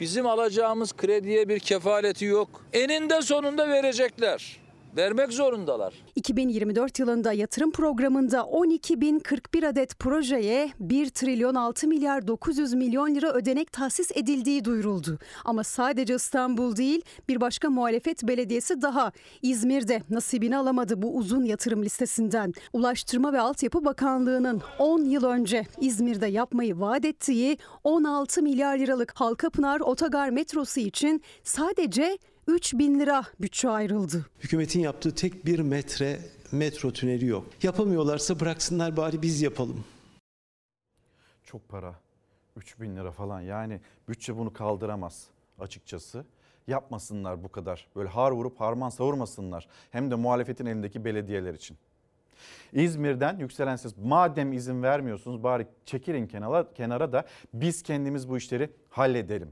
Bizim alacağımız krediye bir kefaleti yok. Eninde sonunda verecekler. Vermek zorundalar. 2024 yılında yatırım programında 12.041 adet projeye 1 trilyon 6 milyar 900 milyon lira ödenek tahsis edildiği duyuruldu. Ama sadece İstanbul değil bir başka muhalefet belediyesi daha İzmir'de nasibini alamadı bu uzun yatırım listesinden. Ulaştırma ve Altyapı Bakanlığı'nın 10 yıl önce İzmir'de yapmayı vaat ettiği 16 milyar liralık Halkapınar Otogar metrosu için sadece 3 bin lira bütçe ayrıldı. Hükümetin yaptığı tek bir metre metro tüneli yok. Yapamıyorlarsa bıraksınlar bari biz yapalım. Çok para. 3000 lira falan yani bütçe bunu kaldıramaz açıkçası. Yapmasınlar bu kadar. Böyle har vurup harman savurmasınlar. Hem de muhalefetin elindeki belediyeler için. İzmir'den yükselen ses madem izin vermiyorsunuz bari çekilin kenara, kenara da biz kendimiz bu işleri halledelim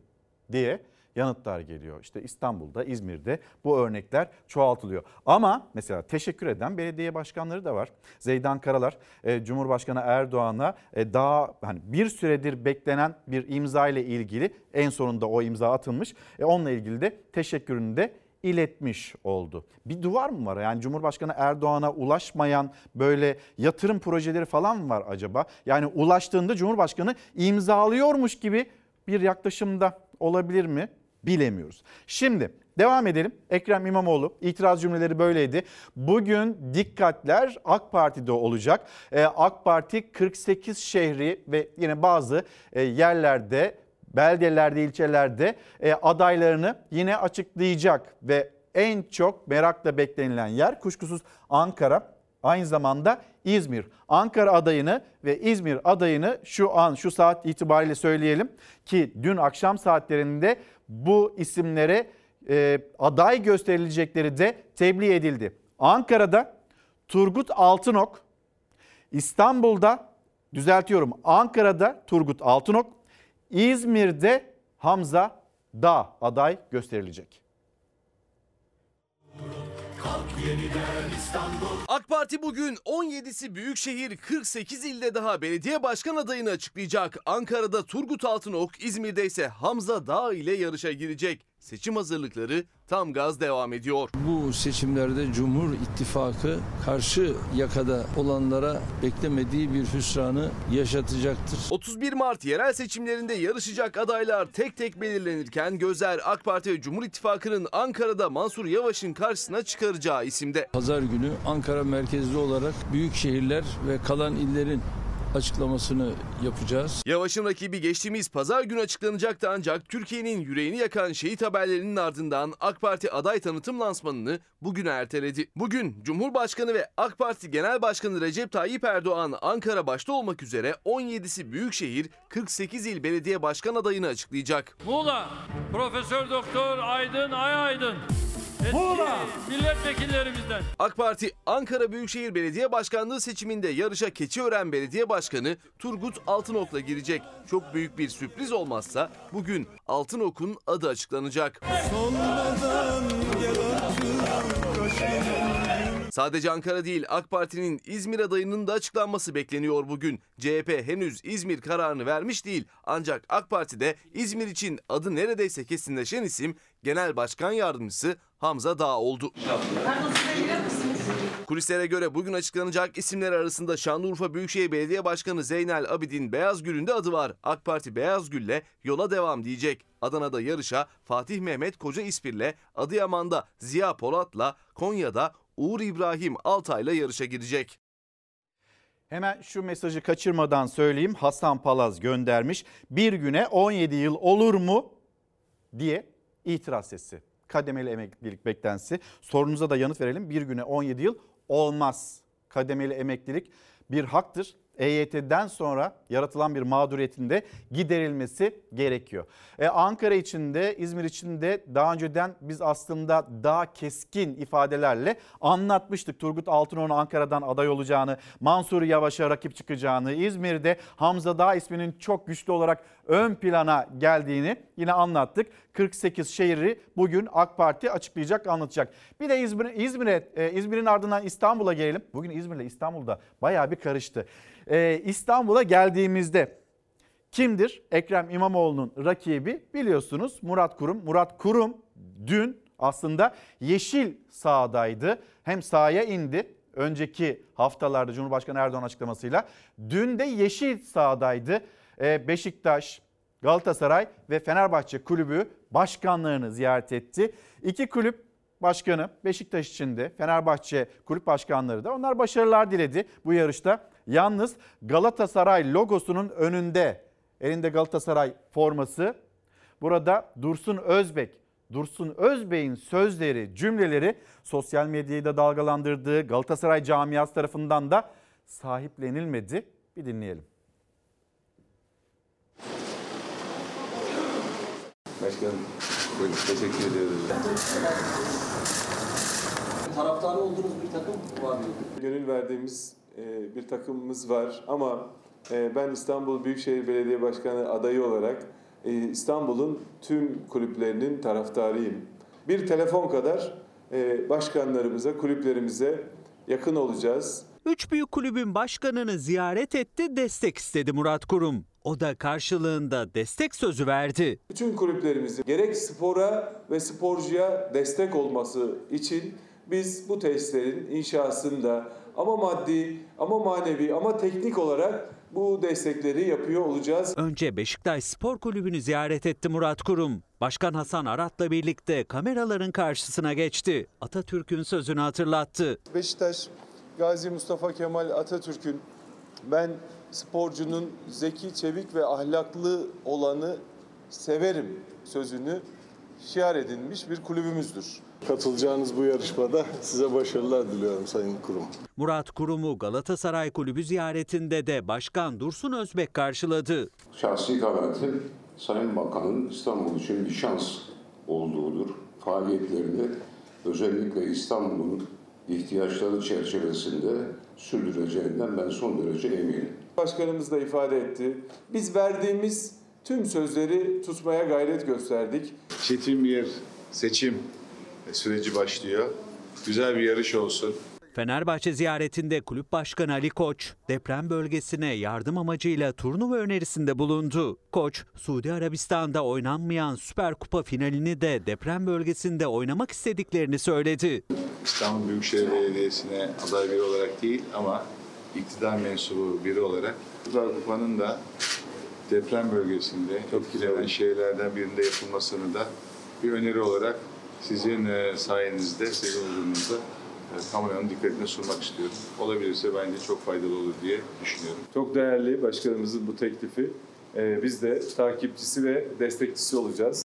diye yanıtlar geliyor. İşte İstanbul'da, İzmir'de bu örnekler çoğaltılıyor. Ama mesela teşekkür eden belediye başkanları da var. Zeydan Karalar e, Cumhurbaşkanı Erdoğan'a e, daha hani bir süredir beklenen bir imza ile ilgili en sonunda o imza atılmış. E, onunla ilgili de teşekkürünü de iletmiş oldu. Bir duvar mı var? Yani Cumhurbaşkanı Erdoğan'a ulaşmayan böyle yatırım projeleri falan mı var acaba? Yani ulaştığında Cumhurbaşkanı imzalıyormuş gibi bir yaklaşımda olabilir mi? Bilemiyoruz. Şimdi devam edelim. Ekrem İmamoğlu itiraz cümleleri böyleydi. Bugün dikkatler AK Parti'de olacak. Ee, AK Parti 48 şehri ve yine bazı e, yerlerde beldelerde, ilçelerde e, adaylarını yine açıklayacak ve en çok merakla beklenilen yer kuşkusuz Ankara. Aynı zamanda İzmir. Ankara adayını ve İzmir adayını şu an şu saat itibariyle söyleyelim ki dün akşam saatlerinde bu isimlere e, aday gösterilecekleri de tebliğ edildi. Ankara'da Turgut Altınok, İstanbul'da düzeltiyorum Ankara'da Turgut Altınok, İzmir'de Hamza Dağ aday gösterilecek. AK Parti bugün 17'si büyükşehir 48 ilde daha belediye başkan adayını açıklayacak. Ankara'da Turgut Altınok, İzmir'de ise Hamza Dağ ile yarışa girecek. Seçim hazırlıkları tam gaz devam ediyor. Bu seçimlerde Cumhur İttifakı karşı yakada olanlara beklemediği bir hüsranı yaşatacaktır. 31 Mart yerel seçimlerinde yarışacak adaylar tek tek belirlenirken gözler AK Parti ve Cumhur İttifakı'nın Ankara'da Mansur Yavaş'ın karşısına çıkaracağı isimde. Pazar günü Ankara merkezli olarak büyük şehirler ve kalan illerin açıklamasını yapacağız. Yavaş'ın rakibi geçtiğimiz pazar günü açıklanacaktı ancak Türkiye'nin yüreğini yakan şehit haberlerinin ardından AK Parti aday tanıtım lansmanını bugüne erteledi. Bugün Cumhurbaşkanı ve AK Parti Genel Başkanı Recep Tayyip Erdoğan Ankara başta olmak üzere 17'si büyükşehir, 48 il belediye başkan adayını açıklayacak. Muğla Profesör Doktor Aydın Ay Eski milletvekillerimizden. AK Parti Ankara Büyükşehir Belediye Başkanlığı seçiminde yarışa Keçiören Belediye Başkanı Turgut Altınok'la girecek. Çok büyük bir sürpriz olmazsa bugün Altınok'un adı açıklanacak. Sadece Ankara değil AK Parti'nin İzmir adayının da açıklanması bekleniyor bugün. CHP henüz İzmir kararını vermiş değil. Ancak AK Parti'de İzmir için adı neredeyse kesinleşen isim Genel Başkan Yardımcısı Hamza Dağ oldu. Kulislere göre bugün açıklanacak isimler arasında Şanlıurfa Büyükşehir Belediye Başkanı Zeynel Abidin Beyazgül'ün de adı var. AK Parti Beyazgül'le yola devam diyecek. Adana'da yarışa Fatih Mehmet Koca İspir'le, Adıyaman'da Ziya Polat'la, Konya'da Uğur İbrahim Altay'la yarışa girecek. Hemen şu mesajı kaçırmadan söyleyeyim. Hasan Palaz göndermiş. Bir güne 17 yıl olur mu diye itiraz sesi. Kademeli emeklilik beklentisi. Sorunuza da yanıt verelim. Bir güne 17 yıl olmaz. Kademeli emeklilik bir haktır. EYT'den sonra yaratılan bir mağduriyetin de giderilmesi gerekiyor. Ee, Ankara için de İzmir için de daha önceden biz aslında daha keskin ifadelerle anlatmıştık. Turgut Altınok'un Ankara'dan aday olacağını, Mansur Yavaş'a rakip çıkacağını, İzmir'de Hamza Dağ isminin çok güçlü olarak ön plana geldiğini yine anlattık. 48 şehri bugün AK Parti açıklayacak, anlatacak. Bir de İzmir, İzmir'e, e, İzmir'in ardından İstanbul'a gelelim. Bugün İzmir'le İstanbul'da bayağı bir karıştı. Ee, İstanbul'a geldiğimizde kimdir? Ekrem İmamoğlu'nun rakibi biliyorsunuz Murat Kurum. Murat Kurum dün aslında yeşil sahadaydı. Hem sahaya indi önceki haftalarda Cumhurbaşkanı Erdoğan açıklamasıyla. Dün de yeşil sahadaydı. Ee, Beşiktaş, Galatasaray ve Fenerbahçe kulübü başkanlarını ziyaret etti. İki kulüp başkanı Beşiktaş için de Fenerbahçe kulüp başkanları da onlar başarılar diledi bu yarışta. Yalnız Galatasaray logosunun önünde elinde Galatasaray forması burada Dursun Özbek Dursun Özbek'in sözleri, cümleleri sosyal medyayı da dalgalandırdığı Galatasaray camiası tarafından da sahiplenilmedi. Bir dinleyelim. Başkanım, buyurun. Teşekkür ediyoruz. Taraftarı olduğunuz bir takım var mı? Gönül verdiğimiz e, bir takımımız var ama e, ben İstanbul Büyükşehir Belediye Başkanı adayı olarak e, İstanbul'un tüm kulüplerinin taraftarıyım. Bir telefon kadar başkanlarımıza, kulüplerimize yakın olacağız. Üç büyük kulübün başkanını ziyaret etti, destek istedi Murat Kurum. O da karşılığında destek sözü verdi. Bütün kulüplerimizin gerek spora ve sporcuya destek olması için biz bu tesislerin inşasında ama maddi ama manevi ama teknik olarak bu destekleri yapıyor olacağız. Önce Beşiktaş Spor Kulübü'nü ziyaret etti Murat Kurum. Başkan Hasan Arat'la birlikte kameraların karşısına geçti. Atatürk'ün sözünü hatırlattı. Beşiktaş Gazi Mustafa Kemal Atatürk'ün ben sporcunun zeki, çevik ve ahlaklı olanı severim sözünü şiar edilmiş bir kulübümüzdür. Katılacağınız bu yarışmada size başarılar diliyorum Sayın Kurum. Murat Kurum'u Galatasaray Kulübü ziyaretinde de Başkan Dursun Özbek karşıladı. Şahsi kanaatim Sayın Bakan'ın İstanbul için bir şans olduğudur. Faaliyetlerini özellikle İstanbul'un ihtiyaçları çerçevesinde sürdüreceğinden ben son derece eminim. Başkanımız da ifade etti. Biz verdiğimiz tüm sözleri tutmaya gayret gösterdik. Çetin bir seçim süreci başlıyor. Güzel bir yarış olsun. Fenerbahçe ziyaretinde kulüp başkanı Ali Koç deprem bölgesine yardım amacıyla turnuva önerisinde bulundu. Koç, Suudi Arabistan'da oynanmayan Süper Kupa finalini de deprem bölgesinde oynamak istediklerini söyledi. İstanbul Büyükşehir Belediyesi'ne aday biri olarak değil ama iktidar mensubu biri olarak Süper Kupa'nın da deprem bölgesinde etkilenen şehirlerden birinde yapılmasını da bir öneri olarak sizin e, sayenizde, sizin huzurunuzda e, kamuoyunun dikkatine sunmak istiyorum. Olabilirse bence çok faydalı olur diye düşünüyorum. Çok değerli başkanımızın bu teklifi. Ee, biz de takipçisi ve destekçisi olacağız.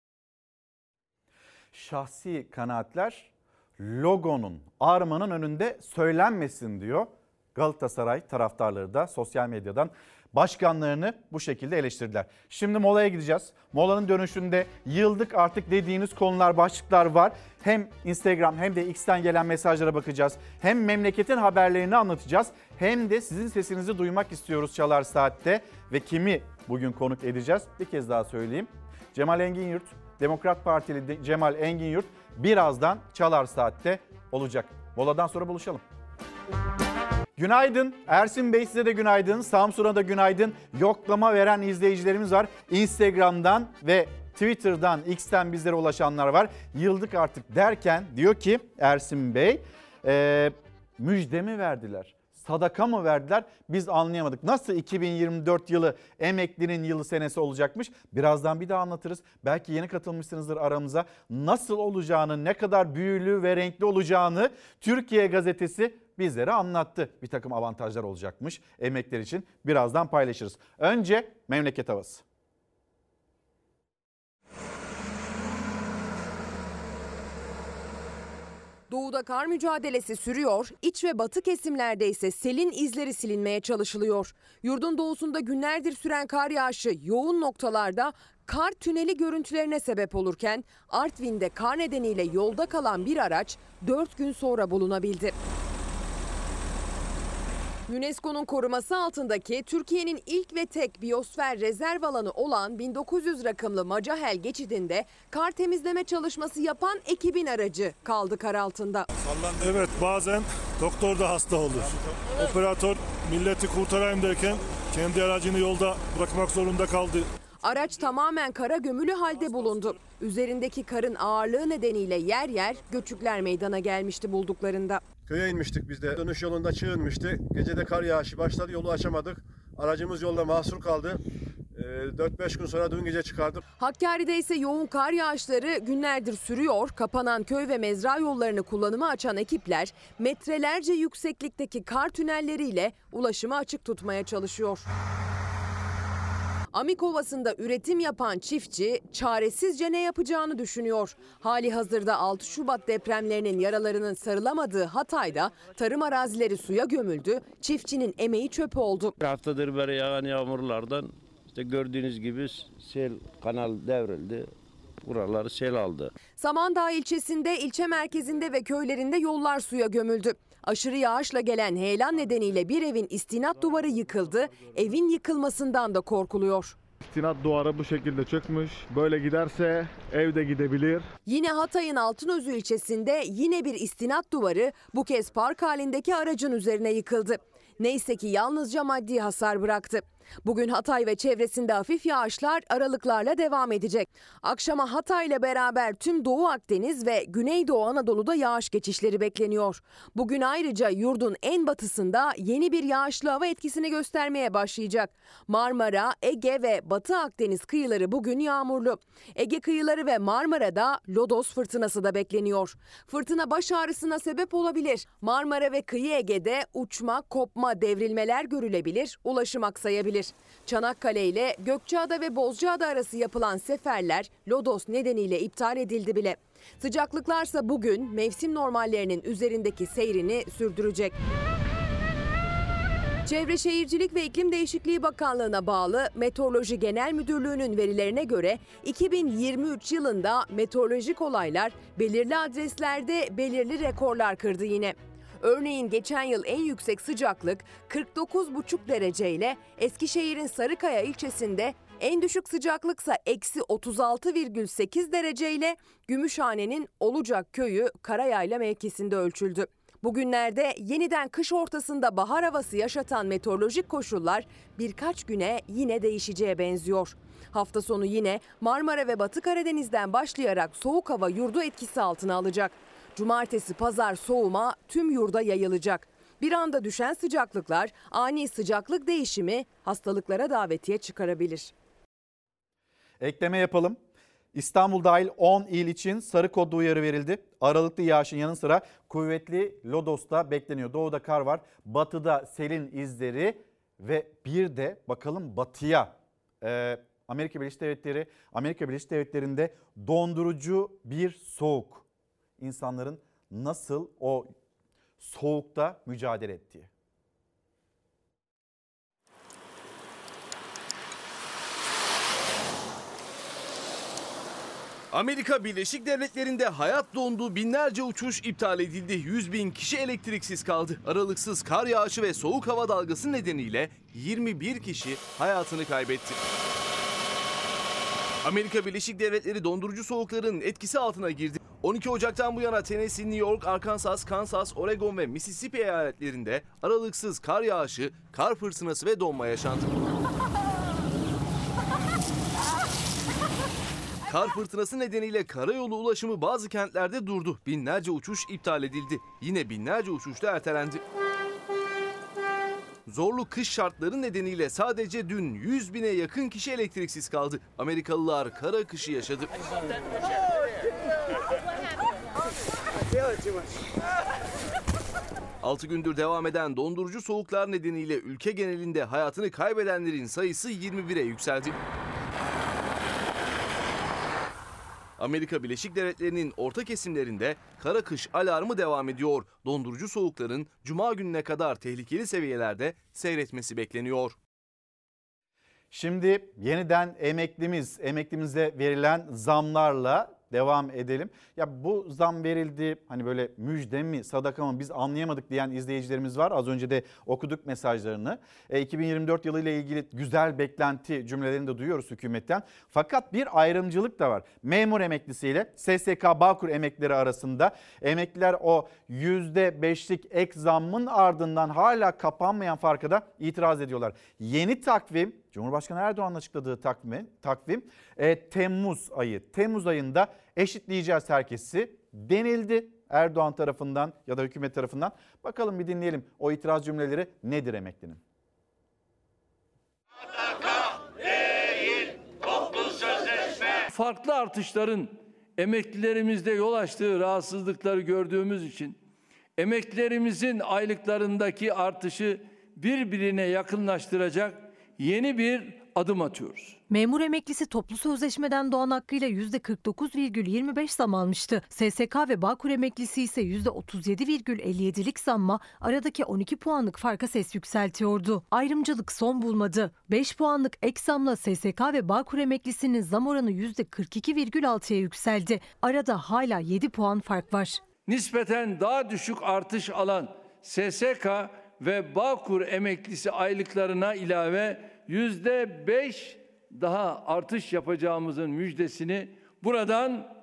Şahsi kanaatler logonun, armanın önünde söylenmesin diyor. Galatasaray taraftarları da sosyal medyadan başkanlarını bu şekilde eleştirdiler. Şimdi molaya gideceğiz. Molanın dönüşünde yıldık artık dediğiniz konular, başlıklar var. Hem Instagram hem de X'ten gelen mesajlara bakacağız. Hem memleketin haberlerini anlatacağız. Hem de sizin sesinizi duymak istiyoruz Çalar Saat'te. Ve kimi bugün konuk edeceğiz? Bir kez daha söyleyeyim. Cemal Engin Yurt, Demokrat Partili Cemal Engin Yurt birazdan Çalar Saat'te olacak. Moladan sonra buluşalım. Günaydın. Ersin Bey size de günaydın. Samsun'a da günaydın. Yoklama veren izleyicilerimiz var. Instagram'dan ve Twitter'dan, X'ten bizlere ulaşanlar var. Yıldık artık derken diyor ki Ersin Bey e, müjde mi verdiler? Sadaka mı verdiler? Biz anlayamadık. Nasıl 2024 yılı emeklinin yılı senesi olacakmış? Birazdan bir daha anlatırız. Belki yeni katılmışsınızdır aramıza. Nasıl olacağını, ne kadar büyülü ve renkli olacağını Türkiye gazetesi bizlere anlattı. Bir takım avantajlar olacakmış emekler için. Birazdan paylaşırız. Önce memleket havası. Doğuda kar mücadelesi sürüyor, iç ve batı kesimlerde ise selin izleri silinmeye çalışılıyor. Yurdun doğusunda günlerdir süren kar yağışı yoğun noktalarda kar tüneli görüntülerine sebep olurken Artvin'de kar nedeniyle yolda kalan bir araç 4 gün sonra bulunabildi. UNESCO'nun koruması altındaki Türkiye'nin ilk ve tek biyosfer rezerv alanı olan 1900 rakımlı Macahel geçidinde kar temizleme çalışması yapan ekibin aracı kaldı kar altında. Evet bazen doktor da hasta olur. Operatör milleti kurtarayım derken kendi aracını yolda bırakmak zorunda kaldı. Araç tamamen kara gömülü halde bulundu. Üzerindeki karın ağırlığı nedeniyle yer yer göçükler meydana gelmişti bulduklarında. Köye inmiştik biz de. Dönüş yolunda çığ inmişti. Gecede kar yağışı başladı. Yolu açamadık. Aracımız yolda mahsur kaldı. Ee, 4-5 gün sonra dün gece çıkardık. Hakkari'de ise yoğun kar yağışları günlerdir sürüyor. Kapanan köy ve mezra yollarını kullanıma açan ekipler metrelerce yükseklikteki kar tünelleriyle ulaşımı açık tutmaya çalışıyor. Amik Ovası'nda üretim yapan çiftçi çaresizce ne yapacağını düşünüyor. Hali hazırda 6 Şubat depremlerinin yaralarının sarılamadığı Hatay'da tarım arazileri suya gömüldü. Çiftçinin emeği çöp oldu. Bir haftadır beri yağan yağmurlardan işte gördüğünüz gibi sel kanal devrildi. Buraları sel aldı. Samandağ ilçesinde ilçe merkezinde ve köylerinde yollar suya gömüldü. Aşırı yağışla gelen heyelan nedeniyle bir evin istinat duvarı yıkıldı. Evin yıkılmasından da korkuluyor. İstinat duvarı bu şekilde çökmüş. Böyle giderse ev de gidebilir. Yine Hatay'ın Altınözü ilçesinde yine bir istinat duvarı bu kez park halindeki aracın üzerine yıkıldı. Neyse ki yalnızca maddi hasar bıraktı. Bugün Hatay ve çevresinde hafif yağışlar aralıklarla devam edecek. Akşama Hatay ile beraber tüm Doğu Akdeniz ve Güneydoğu Anadolu'da yağış geçişleri bekleniyor. Bugün ayrıca yurdun en batısında yeni bir yağışlı hava etkisini göstermeye başlayacak. Marmara, Ege ve Batı Akdeniz kıyıları bugün yağmurlu. Ege kıyıları ve Marmara'da lodos fırtınası da bekleniyor. Fırtına baş ağrısına sebep olabilir. Marmara ve kıyı Ege'de uçma, kopma, devrilmeler görülebilir, ulaşım aksayabilir. Çanakkale ile Gökçeada ve Bozcaada arası yapılan seferler lodos nedeniyle iptal edildi bile. Sıcaklıklarsa bugün mevsim normallerinin üzerindeki seyrini sürdürecek. Çevre Şehircilik ve İklim Değişikliği Bakanlığı'na bağlı Meteoroloji Genel Müdürlüğü'nün verilerine göre 2023 yılında meteorolojik olaylar belirli adreslerde belirli rekorlar kırdı yine. Örneğin geçen yıl en yüksek sıcaklık 49,5 dereceyle Eskişehir'in Sarıkaya ilçesinde en düşük sıcaklıksa eksi 36,8 dereceyle Gümüşhane'nin Olacak köyü Karayayla mevkisinde ölçüldü. Bugünlerde yeniden kış ortasında bahar havası yaşatan meteorolojik koşullar birkaç güne yine değişeceğe benziyor. Hafta sonu yine Marmara ve Batı Karadeniz'den başlayarak soğuk hava yurdu etkisi altına alacak. Cumartesi pazar soğuma tüm yurda yayılacak. Bir anda düşen sıcaklıklar ani sıcaklık değişimi hastalıklara davetiye çıkarabilir. Ekleme yapalım. İstanbul dahil 10 il için sarı kodlu uyarı verildi. Aralıklı yağışın yanı sıra kuvvetli lodos da bekleniyor. Doğuda kar var, batıda selin izleri ve bir de bakalım batıya. Ee, Amerika Birleşik Devletleri, Amerika Birleşik Devletleri'nde dondurucu bir soğuk. İnsanların nasıl o soğukta mücadele ettiği. Amerika Birleşik Devletleri'nde hayat donduğu binlerce uçuş iptal edildi. 100 bin kişi elektriksiz kaldı. Aralıksız kar yağışı ve soğuk hava dalgası nedeniyle 21 kişi hayatını kaybetti. Amerika Birleşik Devletleri dondurucu soğukların etkisi altına girdi. 12 Ocak'tan bu yana Tennessee, New York, Arkansas, Kansas, Oregon ve Mississippi eyaletlerinde aralıksız kar yağışı, kar fırtınası ve donma yaşandı. Kar fırtınası nedeniyle karayolu ulaşımı bazı kentlerde durdu. Binlerce uçuş iptal edildi. Yine binlerce uçuş da ertelendi. Zorlu kış şartları nedeniyle sadece dün 100 bine yakın kişi elektriksiz kaldı. Amerikalılar kara akışı yaşadı. Altı gündür devam eden dondurucu soğuklar nedeniyle ülke genelinde hayatını kaybedenlerin sayısı 21'e yükseldi. Amerika Birleşik Devletleri'nin orta kesimlerinde kara kış alarmı devam ediyor. Dondurucu soğukların cuma gününe kadar tehlikeli seviyelerde seyretmesi bekleniyor. Şimdi yeniden emeklimiz, emeklimize verilen zamlarla devam edelim. Ya bu zam verildi hani böyle müjde mi sadaka mı biz anlayamadık diyen izleyicilerimiz var. Az önce de okuduk mesajlarını. E, 2024 yılı ile ilgili güzel beklenti cümlelerini de duyuyoruz hükümetten. Fakat bir ayrımcılık da var. Memur emeklisiyle SSK Bağkur emeklileri arasında emekliler o %5'lik ek zammın ardından hala kapanmayan farka da itiraz ediyorlar. Yeni takvim Cumhurbaşkanı Erdoğan'ın açıkladığı takvim, takvim e, Temmuz ayı. Temmuz ayında eşitleyeceğiz herkesi denildi Erdoğan tarafından ya da hükümet tarafından. Bakalım bir dinleyelim o itiraz cümleleri nedir emeklinin? Farklı artışların emeklilerimizde yol açtığı rahatsızlıkları gördüğümüz için emeklilerimizin aylıklarındaki artışı birbirine yakınlaştıracak yeni bir adım atıyoruz. Memur emeklisi toplu sözleşmeden doğan hakkıyla %49,25 zam almıştı. SSK ve Bağkur emeklisi ise %37,57'lik zamma aradaki 12 puanlık farka ses yükseltiyordu. Ayrımcılık son bulmadı. 5 puanlık ek zamla SSK ve Bağkur emeklisinin zam oranı %42,6'ya yükseldi. Arada hala 7 puan fark var. Nispeten daha düşük artış alan SSK ve Bağkur emeklisi aylıklarına ilave yüzde beş daha artış yapacağımızın müjdesini buradan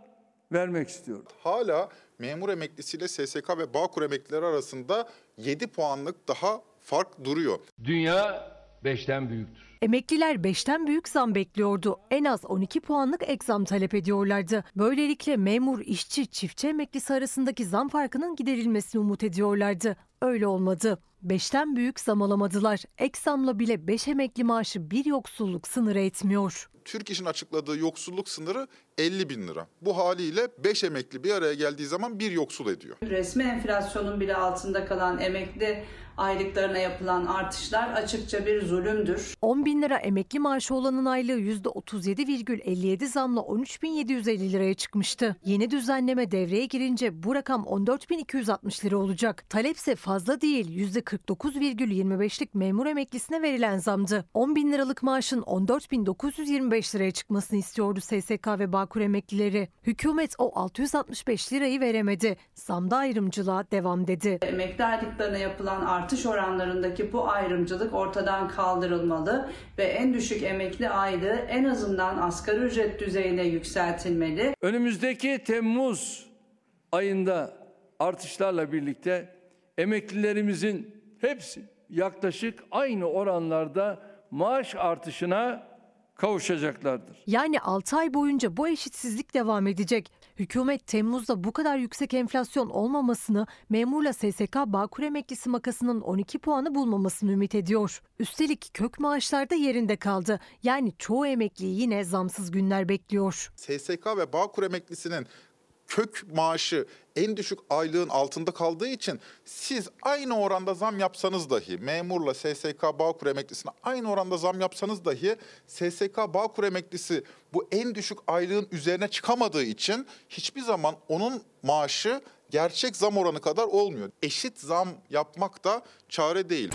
vermek istiyorum. Hala memur emeklisiyle SSK ve Bağkur emeklileri arasında 7 puanlık daha fark duruyor. Dünya beşten büyüktür. Emekliler 5'ten büyük zam bekliyordu. En az 12 puanlık ek zam talep ediyorlardı. Böylelikle memur, işçi, çiftçi emeklisi arasındaki zam farkının giderilmesini umut ediyorlardı. Öyle olmadı. 5'ten büyük zam alamadılar. Ek zamla bile 5 emekli maaşı bir yoksulluk sınırı etmiyor. Türk İş'in açıkladığı yoksulluk sınırı 50 bin lira. Bu haliyle 5 emekli bir araya geldiği zaman bir yoksul ediyor. Resmi enflasyonun bile altında kalan emekli aylıklarına yapılan artışlar açıkça bir zulümdür. 10 bin lira emekli maaşı olanın aylığı %37,57 zamla 13.750 liraya çıkmıştı. Yeni düzenleme devreye girince bu rakam 14.260 lira olacak. Talepse fazla değil %49,25'lik memur emeklisine verilen zamdı. 10 bin liralık maaşın 14.925 liraya çıkmasını istiyordu SSK ve Bağkur emeklileri. Hükümet o 665 lirayı veremedi. Zamda ayrımcılığa devam dedi. Emekli aylıklarına yapılan artış oranlarındaki bu ayrımcılık ortadan kaldırılmalı ve en düşük emekli aylığı en azından asgari ücret düzeyine yükseltilmeli. Önümüzdeki Temmuz ayında artışlarla birlikte emeklilerimizin hepsi yaklaşık aynı oranlarda maaş artışına kavuşacaklardır. Yani 6 ay boyunca bu eşitsizlik devam edecek. Hükümet Temmuz'da bu kadar yüksek enflasyon olmamasını, memurla SSK Bağkur emeklisi makasının 12 puanı bulmamasını ümit ediyor. Üstelik kök maaşlar da yerinde kaldı. Yani çoğu emekliyi yine zamsız günler bekliyor. SSK ve Bağkur emeklisinin kök maaşı en düşük aylığın altında kaldığı için siz aynı oranda zam yapsanız dahi memurla SSK Bağkur emeklisine aynı oranda zam yapsanız dahi SSK Bağkur emeklisi bu en düşük aylığın üzerine çıkamadığı için hiçbir zaman onun maaşı gerçek zam oranı kadar olmuyor. Eşit zam yapmak da çare değil.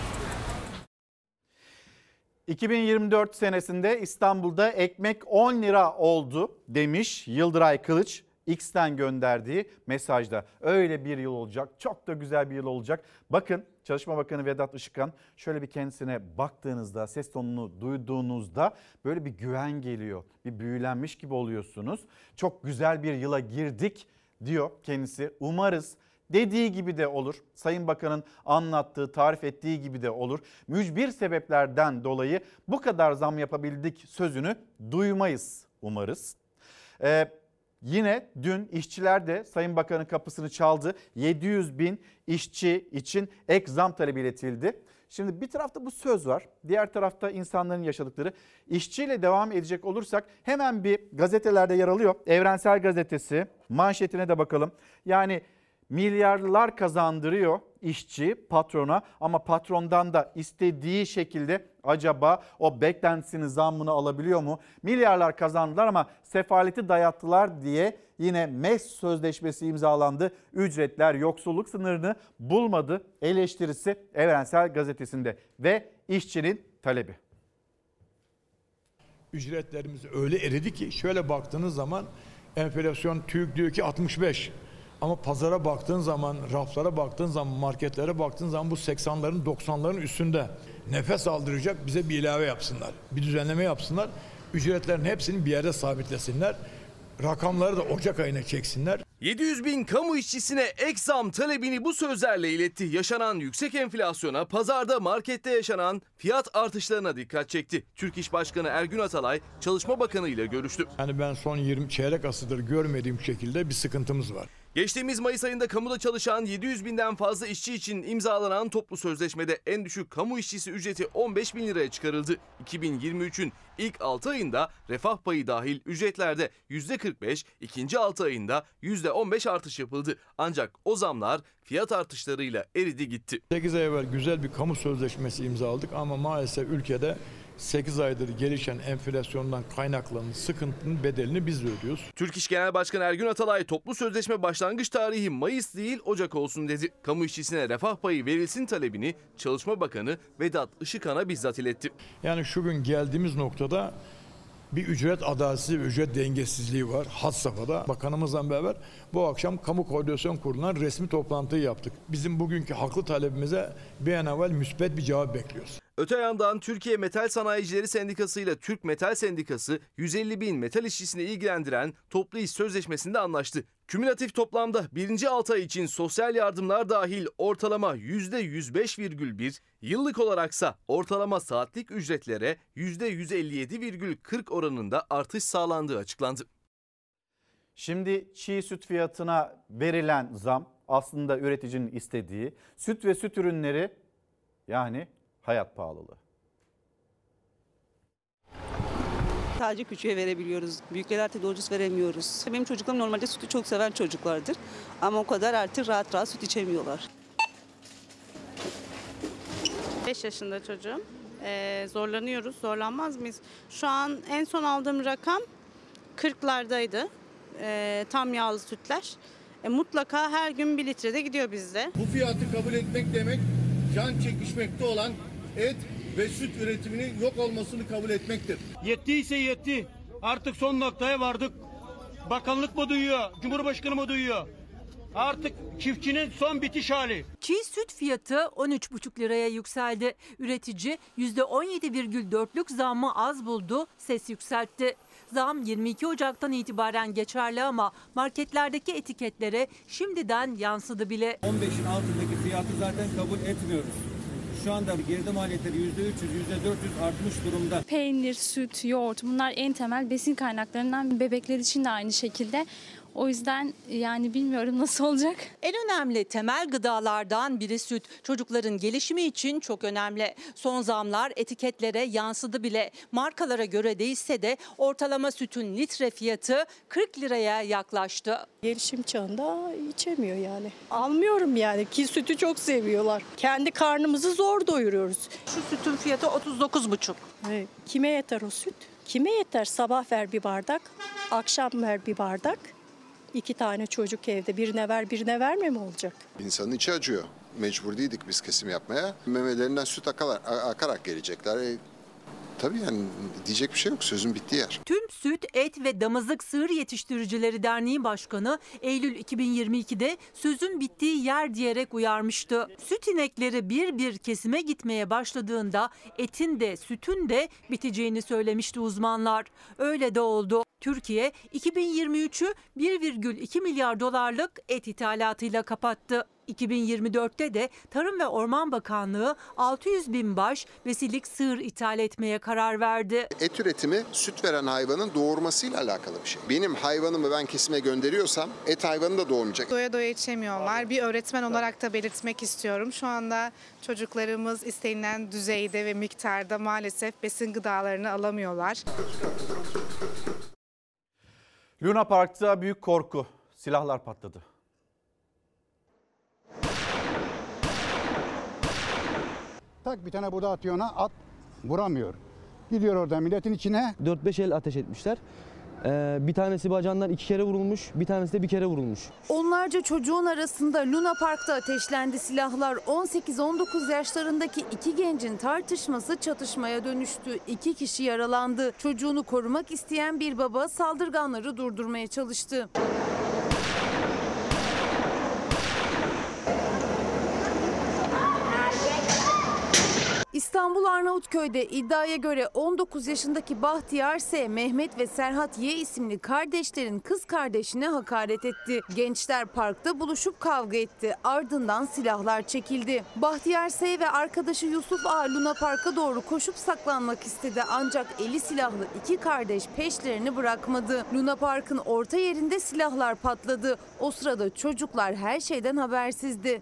2024 senesinde İstanbul'da ekmek 10 lira oldu demiş Yıldıray Kılıç. X'ten gönderdiği mesajda. Öyle bir yıl olacak. Çok da güzel bir yıl olacak. Bakın Çalışma Bakanı Vedat Işıkhan şöyle bir kendisine baktığınızda, ses tonunu duyduğunuzda böyle bir güven geliyor. Bir büyülenmiş gibi oluyorsunuz. Çok güzel bir yıla girdik diyor kendisi. Umarız dediği gibi de olur. Sayın Bakan'ın anlattığı, tarif ettiği gibi de olur. Mücbir sebeplerden dolayı bu kadar zam yapabildik sözünü duymayız umarız. Ee, Yine dün işçiler de Sayın Bakan'ın kapısını çaldı. 700 bin işçi için ek zam talebi iletildi. Şimdi bir tarafta bu söz var. Diğer tarafta insanların yaşadıkları. İşçiyle devam edecek olursak hemen bir gazetelerde yer alıyor. Evrensel Gazetesi manşetine de bakalım. Yani milyarlar kazandırıyor işçi patrona ama patrondan da istediği şekilde acaba o beklentisinin zammını alabiliyor mu? Milyarlar kazandılar ama sefaleti dayattılar diye yine MES sözleşmesi imzalandı. Ücretler yoksulluk sınırını bulmadı eleştirisi Evrensel Gazetesi'nde ve işçinin talebi. Ücretlerimiz öyle eridi ki şöyle baktığınız zaman enflasyon TÜİK diyor ki 65. Ama pazara baktığın zaman, raflara baktığın zaman, marketlere baktığın zaman bu 80'ların 90'ların üstünde. Nefes aldıracak bize bir ilave yapsınlar. Bir düzenleme yapsınlar. Ücretlerin hepsini bir yerde sabitlesinler. Rakamları da Ocak ayına çeksinler. 700 bin kamu işçisine ek zam talebini bu sözlerle iletti. Yaşanan yüksek enflasyona, pazarda markette yaşanan fiyat artışlarına dikkat çekti. Türk İş Başkanı Ergün Atalay Çalışma Bakanı ile görüştü. Yani ben son 20 çeyrek asırdır görmediğim şekilde bir sıkıntımız var. Geçtiğimiz Mayıs ayında kamuda çalışan 700 binden fazla işçi için imzalanan toplu sözleşmede en düşük kamu işçisi ücreti 15 bin liraya çıkarıldı. 2023'ün ilk 6 ayında refah payı dahil ücretlerde %45, ikinci 6 ayında %15 artış yapıldı. Ancak o zamlar fiyat artışlarıyla eridi gitti. 8 ay evvel güzel bir kamu sözleşmesi imzaladık ama maalesef ülkede 8 aydır gelişen enflasyondan kaynaklanan sıkıntının bedelini biz ödüyoruz. Türk İş Genel Başkanı Ergün Atalay toplu sözleşme başlangıç tarihi Mayıs değil Ocak olsun dedi. Kamu işçisine refah payı verilsin talebini Çalışma Bakanı Vedat Işıkhan'a bizzat iletti. Yani şu gün geldiğimiz noktada bir ücret adaletsizliği ücret dengesizliği var had safhada. Bakanımızla beraber bu akşam Kamu Koordinasyon Kurulu'ndan resmi toplantıyı yaptık. Bizim bugünkü haklı talebimize bir an evvel müspet bir cevap bekliyoruz. Öte yandan Türkiye Metal Sanayicileri Sendikası ile Türk Metal Sendikası 150 bin metal işçisini ilgilendiren toplu iş sözleşmesinde anlaştı. Kümülatif toplamda birinci 6 ay için sosyal yardımlar dahil ortalama %105,1, yıllık olaraksa ortalama saatlik ücretlere %157,40 oranında artış sağlandığı açıklandı. Şimdi çiğ süt fiyatına verilen zam aslında üreticinin istediği süt ve süt ürünleri yani hayat pahalılığı. Sadece küçüğe verebiliyoruz. Büyüklere artık doğru düz veremiyoruz. Benim çocuklarım normalde sütü çok seven çocuklardır. Ama o kadar artık rahat rahat süt içemiyorlar. 5 yaşında çocuğum. Ee, zorlanıyoruz. Zorlanmaz mıyız? Şu an en son aldığım rakam 40'lardaydı. Ee, tam yağlı sütler. E, mutlaka her gün 1 litrede gidiyor bizde. Bu fiyatı kabul etmek demek can çekişmekte olan et ve süt üretiminin yok olmasını kabul etmektir. Yettiyse yetti. Artık son noktaya vardık. Bakanlık mı duyuyor, Cumhurbaşkanı mı duyuyor? Artık çiftçinin son bitiş hali. Çiğ süt fiyatı 13,5 liraya yükseldi. Üretici %17,4'lük zammı az buldu, ses yükseltti. Zam 22 Ocak'tan itibaren geçerli ama marketlerdeki etiketlere şimdiden yansıdı bile. 15'in altındaki fiyatı zaten kabul etmiyoruz. Şu anda girdi maliyetleri %300, %400 artmış durumda. Peynir, süt, yoğurt bunlar en temel besin kaynaklarından bebekler için de aynı şekilde. O yüzden yani bilmiyorum nasıl olacak. En önemli temel gıdalardan biri süt. Çocukların gelişimi için çok önemli. Son zamlar etiketlere yansıdı bile. Markalara göre değişse de ortalama sütün litre fiyatı 40 liraya yaklaştı. Gelişim çağında içemiyor yani. Almıyorum yani ki sütü çok seviyorlar. Kendi karnımızı zor doyuruyoruz. Şu sütün fiyatı 39,5. Evet, Kime yeter o süt? Kime yeter? Sabah ver bir bardak, akşam ver bir bardak. İki tane çocuk evde birine ver birine verme mi olacak? İnsanın içi acıyor. Mecbur değildik biz kesim yapmaya. Memelerinden süt akarak, akarak gelecekler. E, tabii yani diyecek bir şey yok. Sözün bittiği yer. Tüm Süt, Et ve Damızlık Sığır Yetiştiricileri Derneği Başkanı Eylül 2022'de sözün bittiği yer diyerek uyarmıştı. Süt inekleri bir bir kesime gitmeye başladığında etin de sütün de biteceğini söylemişti uzmanlar. Öyle de oldu. Türkiye 2023'ü 1,2 milyar dolarlık et ithalatıyla kapattı. 2024'te de Tarım ve Orman Bakanlığı 600 bin baş besilik sığır ithal etmeye karar verdi. Et üretimi süt veren hayvanın doğurmasıyla alakalı bir şey. Benim hayvanımı ben kesime gönderiyorsam et hayvanı da doğurmayacak. Doya doya içemiyorlar. Bir öğretmen olarak da belirtmek istiyorum. Şu anda çocuklarımız istenilen düzeyde ve miktarda maalesef besin gıdalarını alamıyorlar. Luna Park'ta büyük korku. Silahlar patladı. Tak bir tane burada atıyor ona at vuramıyor. Gidiyor orada milletin içine. 4-5 el ateş etmişler. Ee, bir tanesi bacağından iki kere vurulmuş, bir tanesi de bir kere vurulmuş. Onlarca çocuğun arasında Luna Park'ta ateşlendi silahlar. 18-19 yaşlarındaki iki gencin tartışması çatışmaya dönüştü. İki kişi yaralandı. Çocuğunu korumak isteyen bir baba saldırganları durdurmaya çalıştı. İstanbul Arnavutköy'de iddiaya göre 19 yaşındaki Bahtiyar S. Mehmet ve Serhat Y isimli kardeşlerin kız kardeşine hakaret etti. Gençler parkta buluşup kavga etti. Ardından silahlar çekildi. Bahtiyar S. ve arkadaşı Yusuf A. Luna Park'a doğru koşup saklanmak istedi. Ancak eli silahlı iki kardeş peşlerini bırakmadı. Luna Park'ın orta yerinde silahlar patladı. O sırada çocuklar her şeyden habersizdi.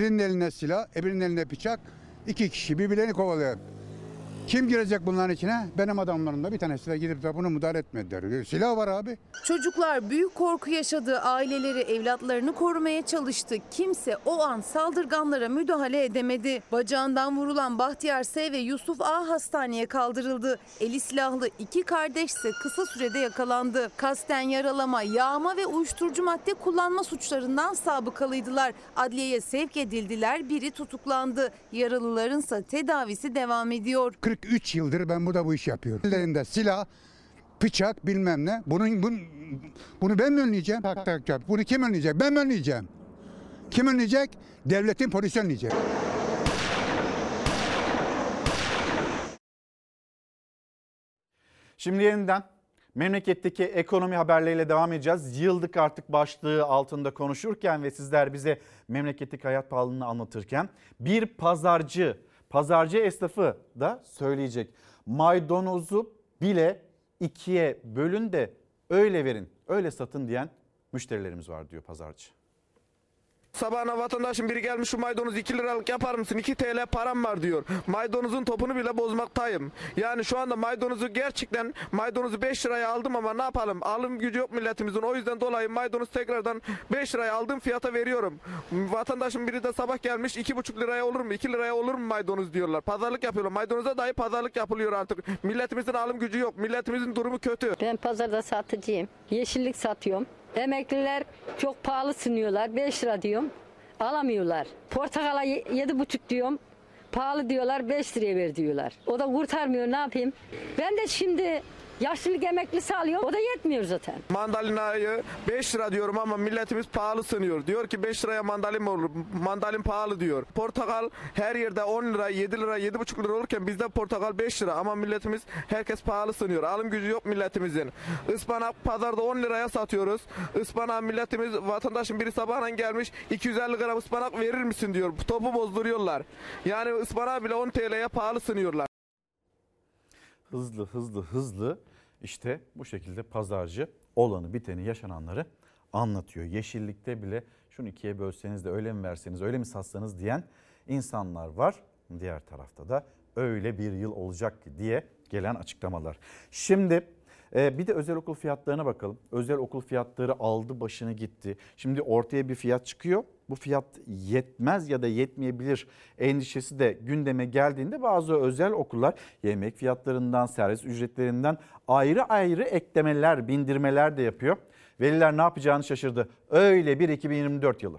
Birinin eline silah, öbürünün eline bıçak. İki kişi birbirlerini kovalıyor. Kim girecek bunların içine? Benim adamlarım da bir tanesi de gidip de bunu müdahale etmediler. Silah var abi. Çocuklar büyük korku yaşadı. Aileleri evlatlarını korumaya çalıştı. Kimse o an saldırganlara müdahale edemedi. Bacağından vurulan Bahtiyar S ve Yusuf A hastaneye kaldırıldı. Eli silahlı iki kardeş ise kısa sürede yakalandı. Kasten yaralama, yağma ve uyuşturucu madde kullanma suçlarından sabıkalıydılar. Adliyeye sevk edildiler. Biri tutuklandı. Yaralıların ise tedavisi devam ediyor. 43 yıldır ben burada bu işi yapıyorum. Ellerinde silah, bıçak bilmem ne. Bunun, bunu, bunu ben mi önleyeceğim? Tak tak tak. Bunu kim önleyecek? Ben mi önleyeceğim? Kim önleyecek? Devletin polisi önleyecek. Şimdi yeniden memleketteki ekonomi haberleriyle devam edeceğiz. Yıldık artık başlığı altında konuşurken ve sizler bize memleketteki hayat pahalılığını anlatırken bir pazarcı, pazarcı esnafı da söyleyecek. Maydanozu bile ikiye bölün de öyle verin, öyle satın diyen müşterilerimiz var diyor pazarcı. Sabahına vatandaşın biri gelmiş şu maydanoz 2 liralık yapar mısın? 2 TL param var diyor. Maydanozun topunu bile bozmaktayım. Yani şu anda maydanozu gerçekten maydanozu 5 liraya aldım ama ne yapalım? Alım gücü yok milletimizin. O yüzden dolayı maydanoz tekrardan 5 liraya aldığım fiyata veriyorum. Vatandaşın biri de sabah gelmiş 2,5 liraya olur mu? 2 liraya olur mu maydanoz diyorlar. Pazarlık yapıyorlar. Maydanoza dahi pazarlık yapılıyor artık. Milletimizin alım gücü yok. Milletimizin durumu kötü. Ben pazarda satıcıyım. Yeşillik satıyorum. Emekliler çok pahalı sunuyorlar. 5 lira diyorum. Alamıyorlar. Portakala 7,5 diyorum. Pahalı diyorlar 5 liraya ver diyorlar. O da kurtarmıyor ne yapayım? Ben de şimdi Yaşlılık emeklisi alıyor. O da yetmiyor zaten. Mandalinayı 5 lira diyorum ama milletimiz pahalı sanıyor. Diyor ki 5 liraya mandalin olur? Mandalin pahalı diyor. Portakal her yerde 10 lira, 7 lira, 7,5 lira olurken bizde portakal 5 lira ama milletimiz herkes pahalı sanıyor. Alım gücü yok milletimizin. Ispanak pazarda 10 liraya satıyoruz. Ispanak milletimiz vatandaşın biri sabahla gelmiş 250 gram ıspanak verir misin diyor. Topu bozduruyorlar. Yani ıspanağı bile 10 TL'ye pahalı sanıyorlar. Hızlı hızlı hızlı işte bu şekilde pazarcı olanı biteni yaşananları anlatıyor. Yeşillikte bile şunu ikiye bölseniz de öyle mi verseniz öyle mi satsanız diyen insanlar var. Diğer tarafta da öyle bir yıl olacak ki diye gelen açıklamalar. Şimdi e, bir de özel okul fiyatlarına bakalım. Özel okul fiyatları aldı başını gitti. Şimdi ortaya bir fiyat çıkıyor. Bu fiyat yetmez ya da yetmeyebilir endişesi de gündeme geldiğinde bazı özel okullar yemek fiyatlarından, servis ücretlerinden ayrı ayrı eklemeler, bindirmeler de yapıyor. Veliler ne yapacağını şaşırdı. Öyle bir 2024 yılı.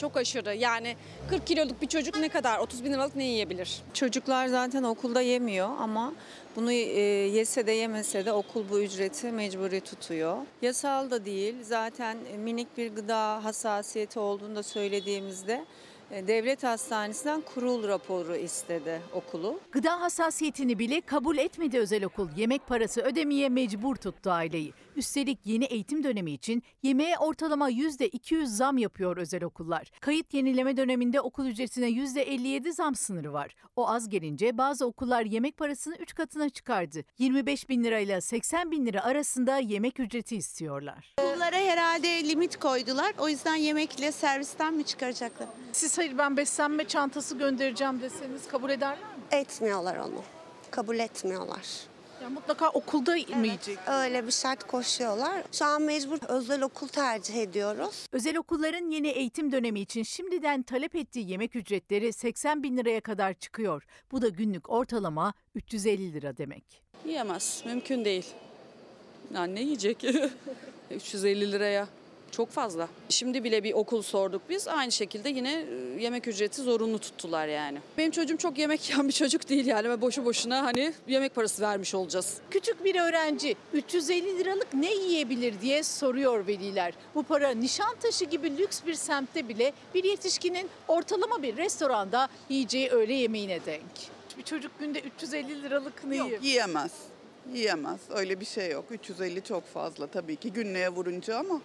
Çok aşırı yani 40 kiloluk bir çocuk ne kadar 30 bin liralık ne yiyebilir? Çocuklar zaten okulda yemiyor ama bunu e, yese de yemese de okul bu ücreti mecburi tutuyor. Yasal da değil zaten minik bir gıda hassasiyeti olduğunu da söylediğimizde devlet hastanesinden kurul raporu istedi okulu. Gıda hassasiyetini bile kabul etmedi özel okul. Yemek parası ödemeye mecbur tuttu aileyi. Üstelik yeni eğitim dönemi için yemeğe ortalama %200 zam yapıyor özel okullar. Kayıt yenileme döneminde okul ücretine %57 zam sınırı var. O az gelince bazı okullar yemek parasını 3 katına çıkardı. 25 bin lirayla 80 bin lira arasında yemek ücreti istiyorlar. Okullara herhalde limit koydular. O yüzden yemekle servisten mi çıkaracaklar? Siz hayır ben beslenme çantası göndereceğim deseniz kabul ederler mi? Etmiyorlar onu. Kabul etmiyorlar. Ya mutlaka okulda mı yiyecek? Öyle bir şart koşuyorlar. Şu an mecbur özel okul tercih ediyoruz. Özel okulların yeni eğitim dönemi için şimdiden talep ettiği yemek ücretleri 80 bin liraya kadar çıkıyor. Bu da günlük ortalama 350 lira demek. Yiyemez. Mümkün değil. Yani ne yiyecek? 350 liraya. Çok fazla. Şimdi bile bir okul sorduk biz. Aynı şekilde yine e, yemek ücreti zorunlu tuttular yani. Benim çocuğum çok yemek yiyen bir çocuk değil yani. Ve boşu boşuna hani yemek parası vermiş olacağız. Küçük bir öğrenci 350 liralık ne yiyebilir diye soruyor veliler. Bu para Nişantaşı gibi lüks bir semtte bile bir yetişkinin ortalama bir restoranda yiyeceği öğle yemeğine denk. Bir çocuk günde 350 liralık ne yiyor? Yok yiyemez. Yiyemez. Öyle bir şey yok. 350 çok fazla tabii ki günlüğe vurunca ama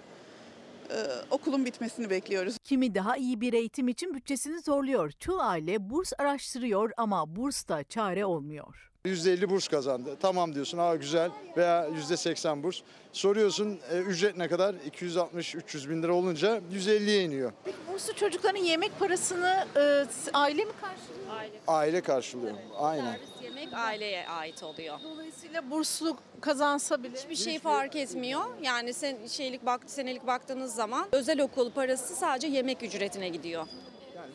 e, okulun bitmesini bekliyoruz. Kimi daha iyi bir eğitim için bütçesini zorluyor. Çoğu aile burs araştırıyor ama burs da çare olmuyor. %50 burs kazandı. Tamam diyorsun aa güzel veya %80 burs. Soruyorsun e, ücret ne kadar? 260-300 bin lira olunca 150'ye iniyor. Peki burslu çocukların yemek parasını e, aile mi karşılıyor? Aile karşılıyor. Aynen. Yemek aileye ait oluyor. Dolayısıyla burslu kazansa bile Hiçbir şey fark etmiyor. Yani sen şeylik bak senelik baktığınız zaman özel okul parası sadece yemek ücretine gidiyor.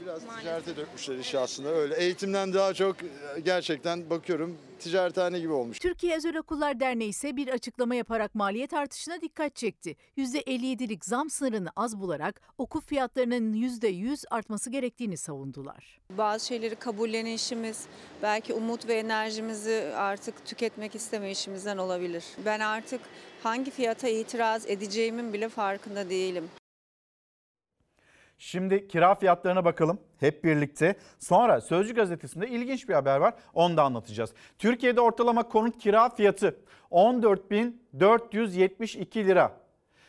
Biraz ticarete dökmüşler işi aslında öyle. Eğitimden daha çok e, gerçekten bakıyorum ticarethane gibi olmuş. Türkiye Özel Okullar Derneği ise bir açıklama yaparak maliyet artışına dikkat çekti. %57'lik zam sınırını az bularak okul fiyatlarının %100 artması gerektiğini savundular. Bazı şeyleri kabullenişimiz belki umut ve enerjimizi artık tüketmek istemeyişimizden olabilir. Ben artık hangi fiyata itiraz edeceğimin bile farkında değilim. Şimdi kira fiyatlarına bakalım hep birlikte. Sonra Sözcü gazetesinde ilginç bir haber var. Onu da anlatacağız. Türkiye'de ortalama konut kira fiyatı 14.472 lira.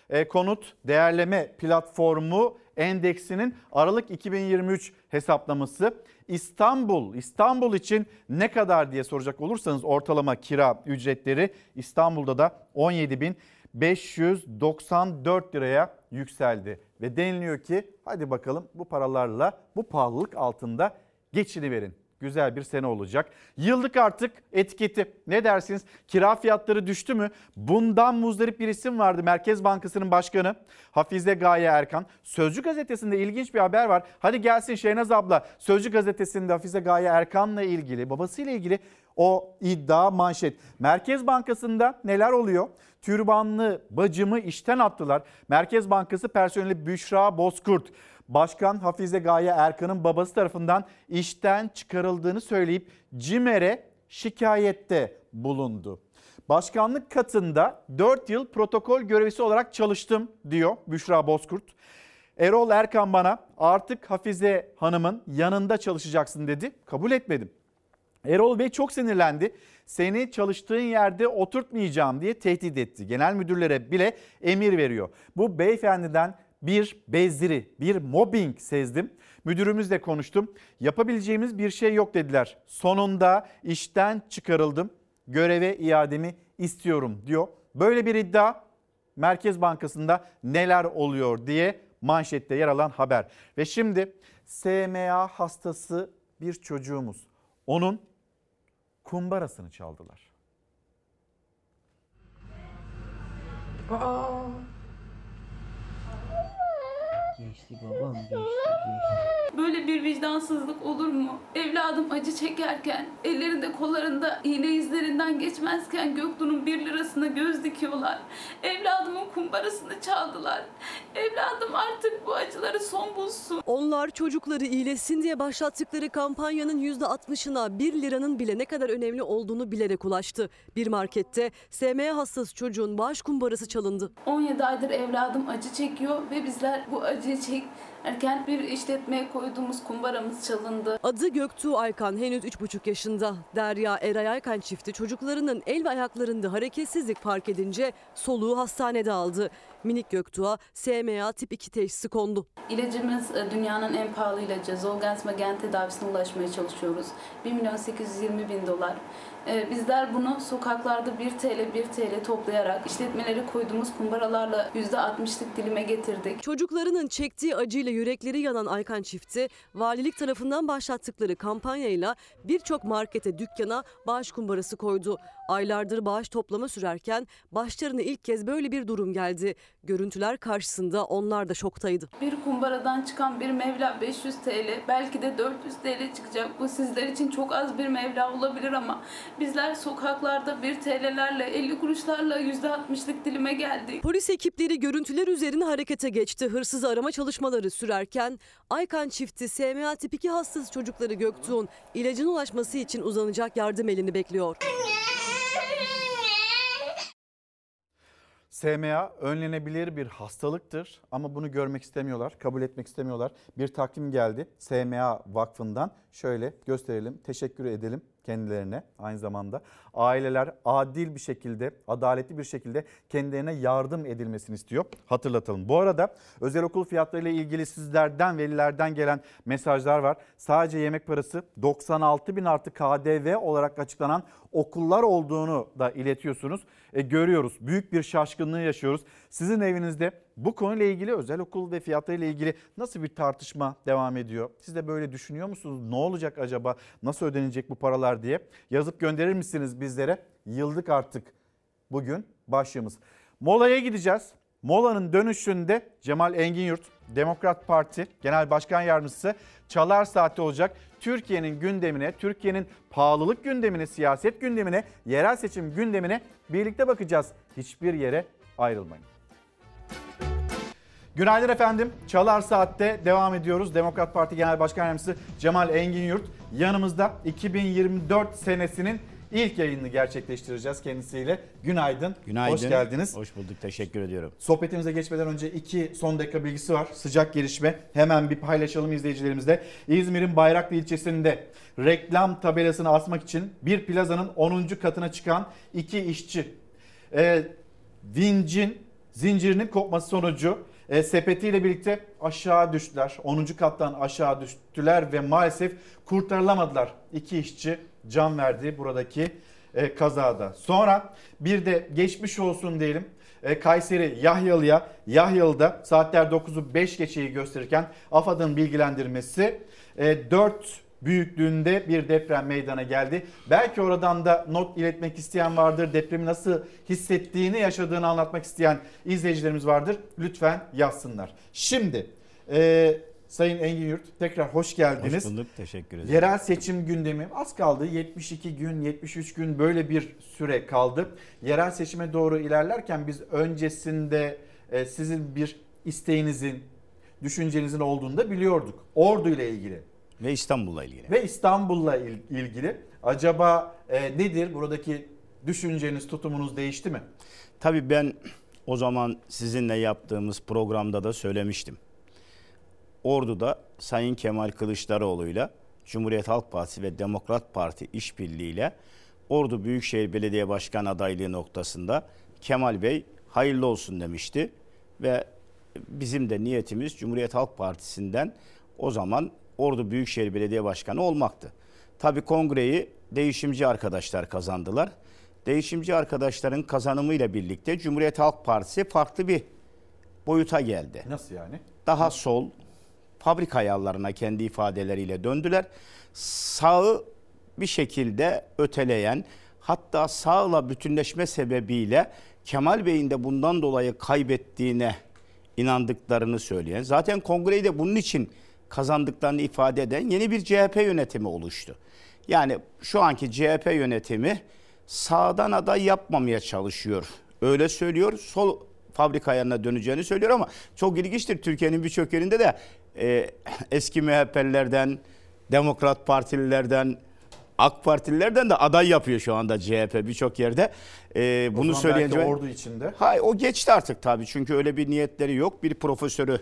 E, konut değerleme platformu endeksinin Aralık 2023 hesaplaması. İstanbul, İstanbul için ne kadar diye soracak olursanız ortalama kira ücretleri İstanbul'da da 17.594 liraya yükseldi. Ve deniliyor ki hadi bakalım bu paralarla bu pahalılık altında geçiniverin. Güzel bir sene olacak. Yıllık artık etiketi ne dersiniz? Kira fiyatları düştü mü? Bundan muzdarip bir isim vardı. Merkez Bankası'nın başkanı Hafize Gaye Erkan. Sözcü gazetesinde ilginç bir haber var. Hadi gelsin Şehnaz abla. Sözcü gazetesinde Hafize Gaye Erkan'la ilgili, babasıyla ilgili o iddia manşet. Merkez Bankası'nda neler oluyor? Türbanlı bacımı işten attılar. Merkez Bankası personeli Büşra Bozkurt, Başkan Hafize Gaye Erkan'ın babası tarafından işten çıkarıldığını söyleyip CİMER'e şikayette bulundu. Başkanlık katında 4 yıl protokol görevlisi olarak çalıştım diyor Büşra Bozkurt. Erol Erkan bana artık Hafize Hanım'ın yanında çalışacaksın dedi. Kabul etmedim. Erol Bey çok sinirlendi. Seni çalıştığın yerde oturtmayacağım diye tehdit etti. Genel müdürlere bile emir veriyor. Bu beyefendiden bir bezdiri, bir mobbing sezdim. Müdürümüzle konuştum. Yapabileceğimiz bir şey yok dediler. Sonunda işten çıkarıldım. Göreve iademi istiyorum diyor. Böyle bir iddia Merkez Bankası'nda neler oluyor diye manşette yer alan haber. Ve şimdi SMA hastası bir çocuğumuz. Onun kumbarasını çaldılar. Aa. Geçti babam geçti geçti. Böyle bir vicdansızlık olur mu? Evladım acı çekerken, ellerinde kollarında iğne izlerinden geçmezken Göktuğ'un bir lirasına göz dikiyorlar. Evladımın kumbarasını çaldılar. Evladım artık bu acıları son bulsun. Onlar çocukları iyileşsin diye başlattıkları kampanyanın %60'ına 1 liranın bile ne kadar önemli olduğunu bilerek ulaştı. Bir markette SMA hastası çocuğun bağış kumbarası çalındı. 17 aydır evladım acı çekiyor ve bizler bu acıyı çekerken bir işletmeye koyduğumuz kumbaramız çalındı. Adı Göktuğ Aykan henüz 3,5 yaşında. Derya Eray Aykan çifti çocuklarının el ve ayaklarında hareketsizlik fark edince soluğu hastanede aldı. Minik Göktuğ'a SMA tip 2 teşhisi kondu. İlacımız e, dünyanın en pahalı ilacı. Zolgensma gen tedavisine ulaşmaya çalışıyoruz. 1 milyon 820 bin dolar. E, Bizler bunu sokaklarda 1 TL 1 TL toplayarak işletmeleri koyduğumuz kumbaralarla %60'lık dilime getirdik. Çocuklarının çektiği acıyla yürekleri yanan Aykan çifti valilik tarafından başlattıkları kampanyayla birçok markete, dükkana bağış kumbarası koydu. Aylardır bağış toplama sürerken başlarına ilk kez böyle bir durum geldi. Görüntüler karşısında onlar da şoktaydı. Bir kumbaradan çıkan bir mevla 500 TL, belki de 400 TL çıkacak. Bu sizler için çok az bir mevla olabilir ama bizler sokaklarda 1 TL'lerle 50 kuruşlarla %60'lık dilime geldik. Polis ekipleri görüntüler üzerine harekete geçti. Hırsız arama çalışmaları sürerken Aykan çifti SMA tip 2 hastası çocukları Göktuğ'un ilacına ulaşması için uzanacak yardım elini bekliyor. SMA önlenebilir bir hastalıktır ama bunu görmek istemiyorlar, kabul etmek istemiyorlar. Bir takvim geldi SMA Vakfı'ndan. Şöyle gösterelim, teşekkür edelim kendilerine aynı zamanda. Aileler adil bir şekilde, adaletli bir şekilde kendilerine yardım edilmesini istiyor. Hatırlatalım. Bu arada özel okul fiyatlarıyla ilgili sizlerden, velilerden gelen mesajlar var. Sadece yemek parası 96 bin artı KDV olarak açıklanan okullar olduğunu da iletiyorsunuz. E, görüyoruz. Büyük bir şaşkınlığı yaşıyoruz. Sizin evinizde bu konuyla ilgili özel okul ve fiyatlarıyla ilgili nasıl bir tartışma devam ediyor? Siz de böyle düşünüyor musunuz? Ne olacak acaba? Nasıl ödenecek bu paralar diye? Yazıp gönderir misiniz bizlere? Yıldık artık bugün başlığımız. Molaya gideceğiz. Molanın dönüşünde Cemal Engin Demokrat Parti Genel Başkan Yardımcısı Çalar Saati olacak. Türkiye'nin gündemine, Türkiye'nin pahalılık gündemine, siyaset gündemine, yerel seçim gündemine birlikte bakacağız. Hiçbir yere ayrılmayın. Günaydın efendim. Çalar Saat'te devam ediyoruz. Demokrat Parti Genel Başkan Yardımcısı Cemal Engin Yurt yanımızda 2024 senesinin ilk yayınını gerçekleştireceğiz kendisiyle. Günaydın. Günaydın. Hoş geldiniz. Hoş bulduk. Teşekkür ediyorum. Sohbetimize geçmeden önce iki son dakika bilgisi var. Sıcak gelişme. Hemen bir paylaşalım izleyicilerimizle. İzmir'in Bayraklı ilçesinde reklam tabelasını asmak için bir plazanın 10. katına çıkan iki işçi e, vincin zincirinin kopması sonucu e, sepetiyle birlikte aşağı düştüler. 10. kattan aşağı düştüler ve maalesef kurtarılamadılar. İki işçi can verdi buradaki e, kazada. Sonra bir de geçmiş olsun diyelim. E, Kayseri Yahyalı'ya, Yahyalı'da saatler 9'u 5 geçeyi gösterirken AFAD'ın bilgilendirmesi e, 4 büyüklüğünde bir deprem meydana geldi. Belki oradan da not iletmek isteyen vardır. Depremi nasıl hissettiğini, yaşadığını anlatmak isteyen izleyicilerimiz vardır. Lütfen yazsınlar. Şimdi e, Sayın Engin Yurt tekrar hoş geldiniz. Hoş bulduk. Teşekkür ederim. Yerel seçim gündemi az kaldı. 72 gün, 73 gün böyle bir süre kaldı. Yerel seçime doğru ilerlerken biz öncesinde e, sizin bir isteğinizin, düşüncenizin olduğunu da biliyorduk. Ordu ile ilgili. Ve İstanbul'la ilgili. Ve İstanbul'la il- ilgili. Acaba e, nedir buradaki düşünceniz, tutumunuz değişti mi? Tabii ben o zaman sizinle yaptığımız programda da söylemiştim. Ordu'da Sayın Kemal Kılıçdaroğlu'yla Cumhuriyet Halk Partisi ve Demokrat Parti işbirliğiyle Ordu Büyükşehir Belediye Başkan adaylığı noktasında Kemal Bey hayırlı olsun demişti ve bizim de niyetimiz Cumhuriyet Halk Partisi'nden o zaman Ordu Büyükşehir Belediye Başkanı olmaktı. Tabii kongreyi değişimci arkadaşlar kazandılar. Değişimci arkadaşların kazanımıyla birlikte Cumhuriyet Halk Partisi farklı bir boyuta geldi. Nasıl yani? Daha sol, fabrika ayarlarına kendi ifadeleriyle döndüler. Sağı bir şekilde öteleyen, hatta sağla bütünleşme sebebiyle Kemal Bey'in de bundan dolayı kaybettiğine inandıklarını söyleyen, zaten kongreyi de bunun için kazandıklarını ifade eden yeni bir CHP yönetimi oluştu. Yani şu anki CHP yönetimi sağdan aday yapmamaya çalışıyor. Öyle söylüyor. Sol fabrika ayarına döneceğini söylüyor ama çok ilginçtir. Türkiye'nin birçok yerinde de e, eski MHP'lilerden, Demokrat Partililerden, AK Partililerden de aday yapıyor şu anda CHP birçok yerde. E, bunu söyleyince belki ordu içinde. Hayır o geçti artık tabii çünkü öyle bir niyetleri yok. Bir profesörü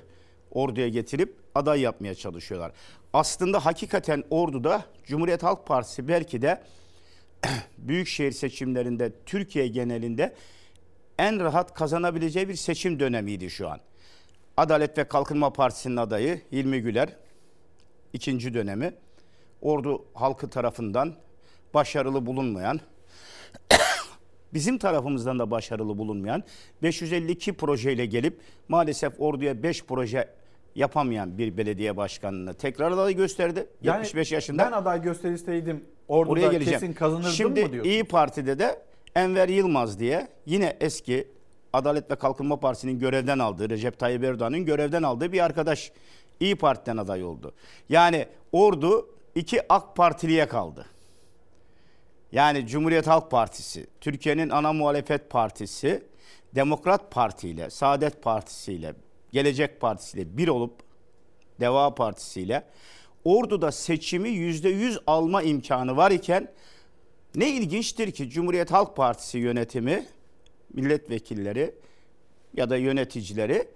orduya getirip aday yapmaya çalışıyorlar. Aslında hakikaten orduda Cumhuriyet Halk Partisi belki de büyükşehir seçimlerinde Türkiye genelinde en rahat kazanabileceği bir seçim dönemiydi şu an. Adalet ve Kalkınma Partisi'nin adayı Hilmi Güler ikinci dönemi ordu halkı tarafından başarılı bulunmayan bizim tarafımızdan da başarılı bulunmayan 552 projeyle gelip maalesef orduya 5 proje yapamayan bir belediye başkanını tekrar aday gösterdi. Yani 75 yaşında. Ben aday gösterilseydim orduda Oraya geleceğim. kesin kazanırdım Şimdi mı diyorsun? İyi Parti'de de Enver Yılmaz diye yine eski Adalet ve Kalkınma Partisi'nin görevden aldığı, Recep Tayyip Erdoğan'ın görevden aldığı bir arkadaş İyi Parti'den aday oldu. Yani ordu iki AK Partiliye kaldı. Yani Cumhuriyet Halk Partisi, Türkiye'nin ana muhalefet partisi, Demokrat Parti ile, Saadet Partisi ile, Gelecek Partisi ile bir olup Deva Partisi ile Ordu'da seçimi yüzde yüz alma imkanı var iken ne ilginçtir ki Cumhuriyet Halk Partisi yönetimi, milletvekilleri ya da yöneticileri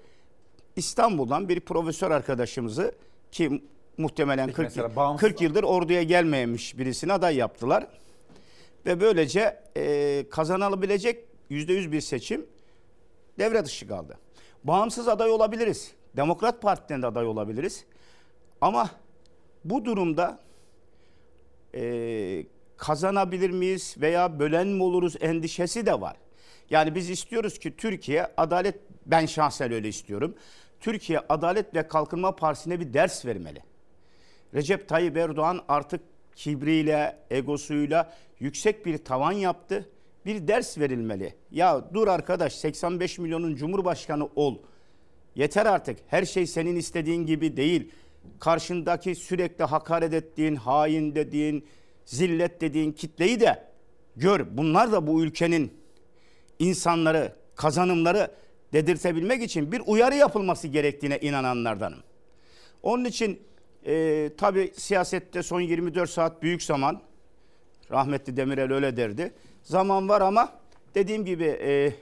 İstanbul'dan bir profesör arkadaşımızı ki muhtemelen Peki 40, mesela yıl- bağımsız- 40 yıldır orduya gelmemiş birisini aday yaptılar. Ve böylece e, kazanılabilecek %100 bir seçim devre dışı kaldı. Bağımsız aday olabiliriz. Demokrat Parti'den de aday olabiliriz. Ama bu durumda e, kazanabilir miyiz veya bölen mi oluruz endişesi de var. Yani biz istiyoruz ki Türkiye adalet, ben şahsen öyle istiyorum. Türkiye Adalet ve Kalkınma Partisi'ne bir ders vermeli. Recep Tayyip Erdoğan artık kibriyle, egosuyla yüksek bir tavan yaptı. Bir ders verilmeli. Ya dur arkadaş 85 milyonun cumhurbaşkanı ol. Yeter artık. Her şey senin istediğin gibi değil. Karşındaki sürekli hakaret ettiğin, hain dediğin, zillet dediğin kitleyi de gör. Bunlar da bu ülkenin insanları, kazanımları dedirtebilmek için bir uyarı yapılması gerektiğine inananlardanım. Onun için e, tabii siyasette son 24 saat büyük zaman. Rahmetli Demirel öyle derdi. Zaman var ama dediğim gibi e,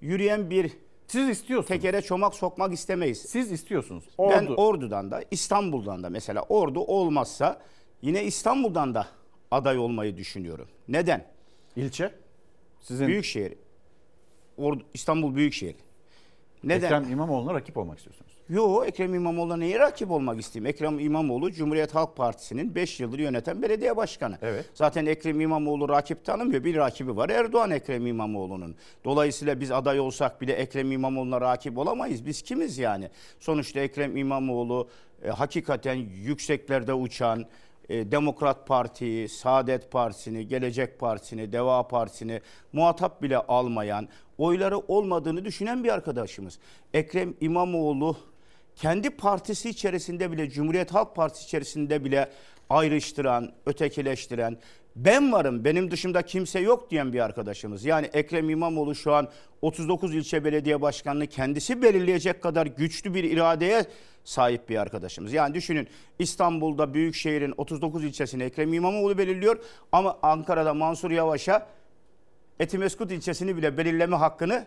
yürüyen bir siz istiyorsunuz. Tekere çomak sokmak istemeyiz. Siz istiyorsunuz. Ben Ordu. Ordu'dan da İstanbul'dan da mesela Ordu olmazsa yine İstanbul'dan da aday olmayı düşünüyorum. Neden? İlçe? Sizin Büyükşehir. Ordu, İstanbul Büyükşehir. Neden? Ekrem İmamoğlu'na rakip olmak istiyorsunuz. Yo Ekrem İmamoğlu'na neye rakip olmak isteyeyim? Ekrem İmamoğlu Cumhuriyet Halk Partisi'nin 5 yıldır yöneten belediye başkanı. Evet. Zaten Ekrem İmamoğlu rakip tanımıyor. Bir rakibi var Erdoğan Ekrem İmamoğlu'nun. Dolayısıyla biz aday olsak bile Ekrem İmamoğlu'na rakip olamayız. Biz kimiz yani? Sonuçta Ekrem İmamoğlu e, hakikaten yükseklerde uçan, Demokrat Parti'yi, Saadet Partisi'ni, Gelecek Partisi'ni, Deva Partisi'ni muhatap bile almayan, oyları olmadığını düşünen bir arkadaşımız. Ekrem İmamoğlu kendi partisi içerisinde bile, Cumhuriyet Halk Partisi içerisinde bile ayrıştıran, ötekileştiren, Ben varım, benim dışımda kimse yok diyen bir arkadaşımız. Yani Ekrem İmamoğlu şu an 39 ilçe belediye başkanlığı kendisi belirleyecek kadar güçlü bir iradeye sahip bir arkadaşımız. Yani düşünün İstanbul'da Büyükşehir'in 39 ilçesini Ekrem İmamoğlu belirliyor ama Ankara'da Mansur Yavaş'a Etimeskut ilçesini bile belirleme hakkını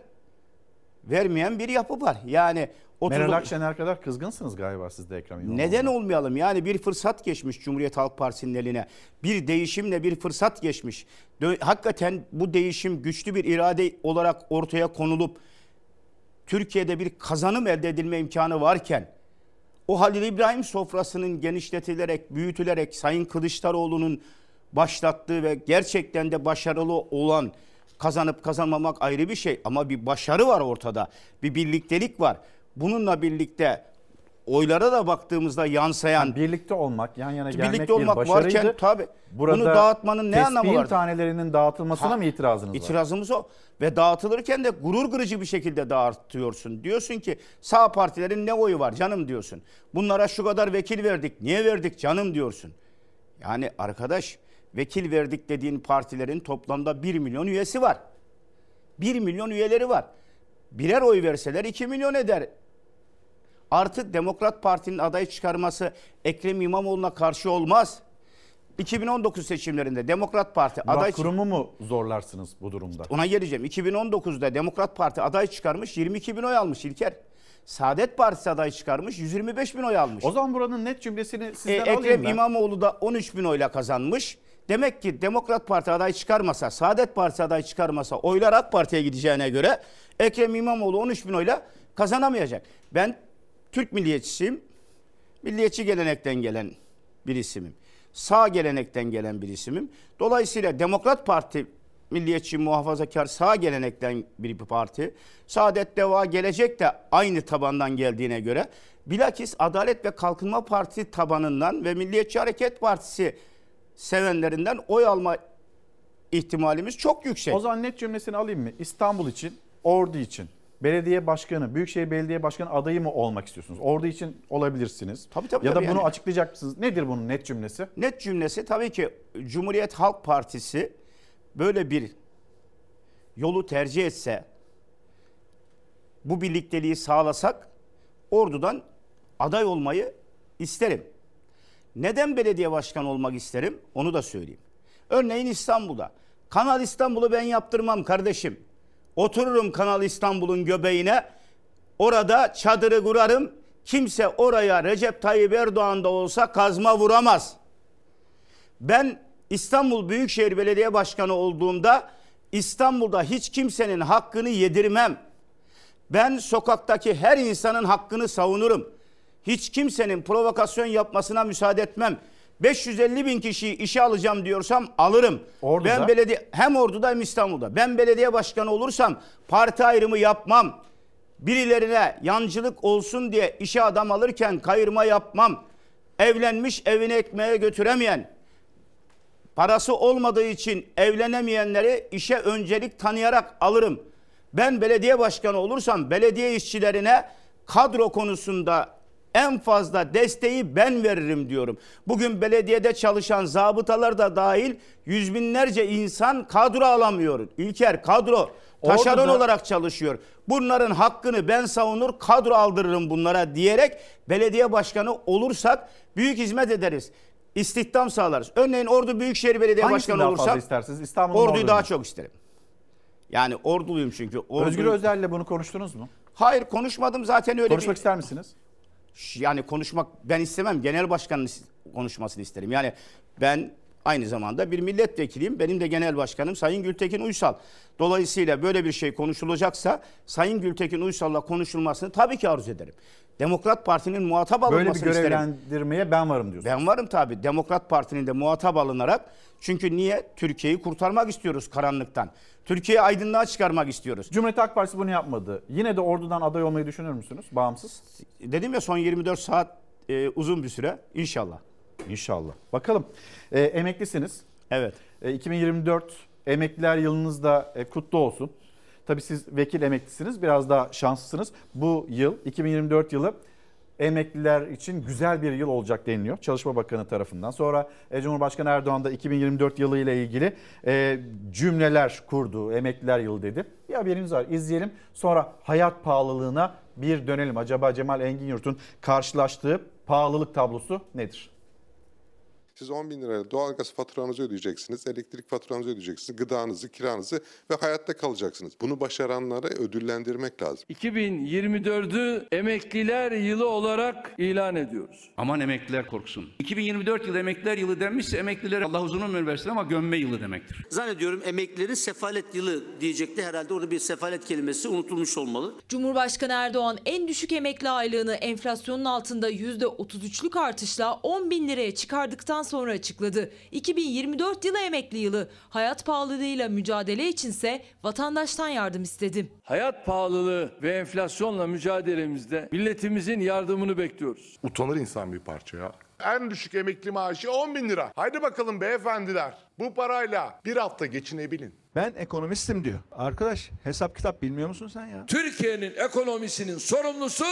vermeyen bir yapı var. Yani 39 Meral Akşener kadar kızgınsınız galiba siz de Ekrem İmamoğlu'na. neden olmayalım? Yani bir fırsat geçmiş Cumhuriyet Halk Partisi'nin eline. Bir değişimle bir fırsat geçmiş. Hakikaten bu değişim güçlü bir irade olarak ortaya konulup Türkiye'de bir kazanım elde edilme imkanı varken o Halil İbrahim sofrasının genişletilerek, büyütülerek Sayın Kılıçdaroğlu'nun başlattığı ve gerçekten de başarılı olan kazanıp kazanmamak ayrı bir şey ama bir başarı var ortada. Bir birliktelik var. Bununla birlikte oylara da baktığımızda yansıyan birlikte olmak, yan yana gelmek birlikte olmak bir başarıydı. varken Burada bunu dağıtmanın ne anlamı var? tanelerinin dağıtılmasına Ha, mı itirazınız var? İtirazımız o. Ve dağıtılırken de gurur kırıcı bir şekilde dağıtıyorsun. Diyorsun ki sağ partilerin ne oyu var canım diyorsun. Bunlara şu kadar vekil verdik. Niye verdik canım diyorsun. Yani arkadaş vekil verdik dediğin partilerin toplamda 1 milyon üyesi var. 1 milyon üyeleri var. Birer oy verseler 2 milyon eder. Artı Demokrat Parti'nin aday çıkarması Ekrem İmamoğlu'na karşı olmaz. 2019 seçimlerinde Demokrat Parti Murat aday Kurum'u mu zorlarsınız bu durumda? ona geleceğim. 2019'da Demokrat Parti aday çıkarmış 22 bin oy almış İlker. Saadet Partisi aday çıkarmış 125 bin oy almış. O zaman buranın net cümlesini sizden alayım Ekrem ben. İmamoğlu da 13 bin oyla kazanmış. Demek ki Demokrat Parti aday çıkarmasa, Saadet Partisi aday çıkarmasa oylar AK Parti'ye gideceğine göre Ekrem İmamoğlu 13 bin oyla kazanamayacak. Ben Türk milliyetçisiyim. Milliyetçi gelenekten gelen bir isimim. Sağ gelenekten gelen bir isimim. Dolayısıyla Demokrat Parti milliyetçi, muhafazakar, sağ gelenekten bir parti. Saadet Deva gelecek de aynı tabandan geldiğine göre bilakis Adalet ve Kalkınma Parti tabanından ve Milliyetçi Hareket Partisi sevenlerinden oy alma ihtimalimiz çok yüksek. O zaman net cümlesini alayım mı? İstanbul için, Ordu için belediye başkanı, Büyükşehir Belediye Başkanı adayı mı olmak istiyorsunuz? Ordu için olabilirsiniz. Tabii, tabii, ya da tabii bunu yani. açıklayacak mısınız? Nedir bunun net cümlesi? Net cümlesi tabii ki Cumhuriyet Halk Partisi böyle bir yolu tercih etse bu birlikteliği sağlasak ordudan aday olmayı isterim. Neden belediye başkanı olmak isterim? Onu da söyleyeyim. Örneğin İstanbul'da. Kanal İstanbul'u ben yaptırmam kardeşim. Otururum Kanal İstanbul'un göbeğine. Orada çadırı kurarım. Kimse oraya Recep Tayyip Erdoğan da olsa kazma vuramaz. Ben İstanbul Büyükşehir Belediye Başkanı olduğumda İstanbul'da hiç kimsenin hakkını yedirmem. Ben sokaktaki her insanın hakkını savunurum. Hiç kimsenin provokasyon yapmasına müsaade etmem. 550 bin kişiyi işe alacağım diyorsam alırım. Ordu'da? Ben belediye hem Ordu'da hem İstanbul'da. Ben belediye başkanı olursam parti ayrımı yapmam. Birilerine yancılık olsun diye işe adam alırken kayırma yapmam. Evlenmiş evine ekmeğe götüremeyen, parası olmadığı için evlenemeyenleri işe öncelik tanıyarak alırım. Ben belediye başkanı olursam belediye işçilerine kadro konusunda en fazla desteği ben veririm diyorum. Bugün belediyede çalışan zabıtalar da dahil yüz binlerce insan kadro alamıyor. İlker kadro taşeron olarak çalışıyor. Bunların hakkını ben savunur kadro aldırırım bunlara diyerek belediye başkanı olursak büyük hizmet ederiz. İstihdam sağlarız. Örneğin Ordu Büyükşehir Belediye Hangisini Başkanı daha olursam fazla istersiniz? İstanbul'un Ordu'yu daha çok isterim. Yani orduluyum çünkü. Ordu'yu- Özgür Özel'le bunu konuştunuz mu? Hayır konuşmadım zaten öyle Konuşmak bir... ister misiniz? Yani konuşmak ben istemem. Genel başkanın konuşmasını isterim. Yani ben aynı zamanda bir milletvekiliyim. Benim de genel başkanım Sayın Gültekin Uysal. Dolayısıyla böyle bir şey konuşulacaksa Sayın Gültekin Uysal'la konuşulmasını tabii ki arzu ederim. Demokrat Parti'nin muhatap Böyle bir alınmasını isterim. görevlendirmeye ben varım diyorsunuz. Ben varım tabii. Demokrat Parti'nin de muhatap alınarak. Çünkü niye? Türkiye'yi kurtarmak istiyoruz karanlıktan. Türkiye'yi aydınlığa çıkarmak istiyoruz. Cumhuriyet Halk Partisi bunu yapmadı. Yine de ordudan aday olmayı düşünür müsünüz? Bağımsız. Dedim ya son 24 saat e, uzun bir süre. İnşallah. İnşallah. Bakalım. Ee, emeklisiniz. Evet. Ee, 2024 emekliler yılınız da e, kutlu olsun. Tabii siz vekil emeklisiniz. Biraz daha şanslısınız. Bu yıl 2024 yılı emekliler için güzel bir yıl olacak deniliyor Çalışma Bakanı tarafından. Sonra e, Cumhurbaşkanı Erdoğan da 2024 yılı ile ilgili e, cümleler kurdu. Emekliler yılı dedi. Bir haberimiz var izleyelim sonra hayat pahalılığına bir dönelim. Acaba Cemal Engin Yurt'un karşılaştığı pahalılık tablosu nedir? Siz 10 bin liraya doğalgaz faturanızı ödeyeceksiniz, elektrik faturanızı ödeyeceksiniz, gıdanızı, kiranızı ve hayatta kalacaksınız. Bunu başaranları ödüllendirmek lazım. 2024'ü emekliler yılı olarak ilan ediyoruz. Aman emekliler korksun. 2024 yılı emekliler yılı denmişse emekliler Allah uzun ömür versin ama gömme yılı demektir. Zannediyorum emeklilerin sefalet yılı diyecekti. Herhalde orada bir sefalet kelimesi unutulmuş olmalı. Cumhurbaşkanı Erdoğan en düşük emekli aylığını enflasyonun altında %33'lük artışla 10 bin liraya çıkardıktan sonra açıkladı. 2024 yılı emekli yılı. Hayat pahalılığıyla mücadele içinse vatandaştan yardım istedi. Hayat pahalılığı ve enflasyonla mücadelemizde milletimizin yardımını bekliyoruz. Utanır insan bir parça ya. En düşük emekli maaşı 10 bin lira. Haydi bakalım beyefendiler. Bu parayla bir hafta geçinebilin. Ben ekonomistim diyor. Arkadaş hesap kitap bilmiyor musun sen ya? Türkiye'nin ekonomisinin sorumlusu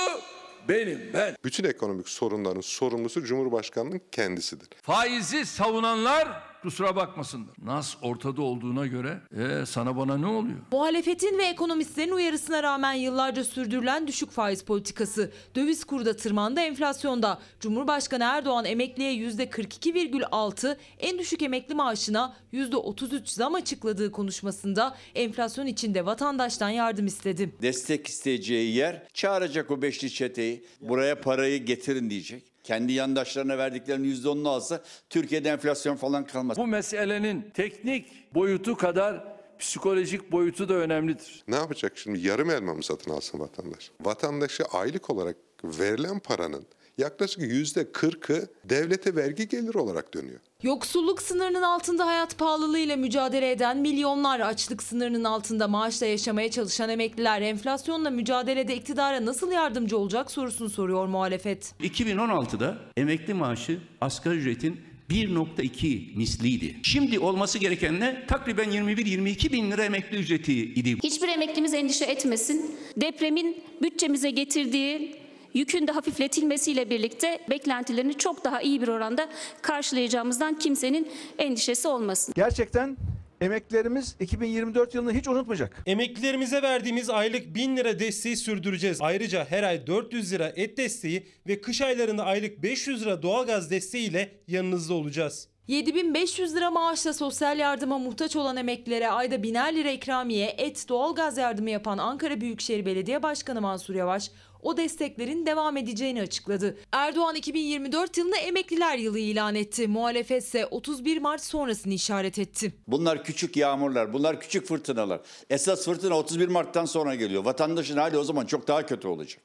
benim ben. Bütün ekonomik sorunların sorumlusu Cumhurbaşkanı'nın kendisidir. Faizi savunanlar kusura bakmasınlar. Nas ortada olduğuna göre e, sana bana ne oluyor? Muhalefetin ve ekonomistlerin uyarısına rağmen yıllarca sürdürülen düşük faiz politikası. Döviz kuru da tırmandı enflasyonda. Cumhurbaşkanı Erdoğan emekliye %42,6 en düşük emekli maaşına %33 zam açıkladığı konuşmasında enflasyon içinde vatandaştan yardım istedi. Destek isteyeceği yer çağıracak o beşli çeteyi. Buraya parayı getirin diyecek. Kendi yandaşlarına verdiklerinin %10'unu alsa Türkiye'de enflasyon falan kalmaz. Bu meselenin teknik boyutu kadar psikolojik boyutu da önemlidir. Ne yapacak şimdi? Yarım elma mı satın alsın vatandaş? Vatandaşa aylık olarak verilen paranın yaklaşık yüzde kırkı devlete vergi geliri olarak dönüyor. Yoksulluk sınırının altında hayat pahalılığıyla mücadele eden milyonlar, açlık sınırının altında maaşla yaşamaya çalışan emekliler enflasyonla mücadelede iktidara nasıl yardımcı olacak sorusunu soruyor muhalefet. 2016'da emekli maaşı asgari ücretin 1.2 misliydi. Şimdi olması gereken ne? Takriben 21-22 bin lira emekli ücreti idi. Hiçbir emeklimiz endişe etmesin. Depremin bütçemize getirdiği yükün de hafifletilmesiyle birlikte beklentilerini çok daha iyi bir oranda karşılayacağımızdan kimsenin endişesi olmasın. Gerçekten emeklilerimiz 2024 yılını hiç unutmayacak. Emeklilerimize verdiğimiz aylık 1000 lira desteği sürdüreceğiz. Ayrıca her ay 400 lira et desteği ve kış aylarında aylık 500 lira doğalgaz desteğiyle yanınızda olacağız. 7500 lira maaşla sosyal yardıma muhtaç olan emeklilere ayda biner lira ikramiye, et, doğalgaz yardımı yapan Ankara Büyükşehir Belediye Başkanı Mansur Yavaş o desteklerin devam edeceğini açıkladı. Erdoğan 2024 yılını emekliler yılı ilan etti. Muhalefet ise 31 Mart sonrasını işaret etti. Bunlar küçük yağmurlar, bunlar küçük fırtınalar. Esas fırtına 31 Mart'tan sonra geliyor. Vatandaşın hali o zaman çok daha kötü olacak.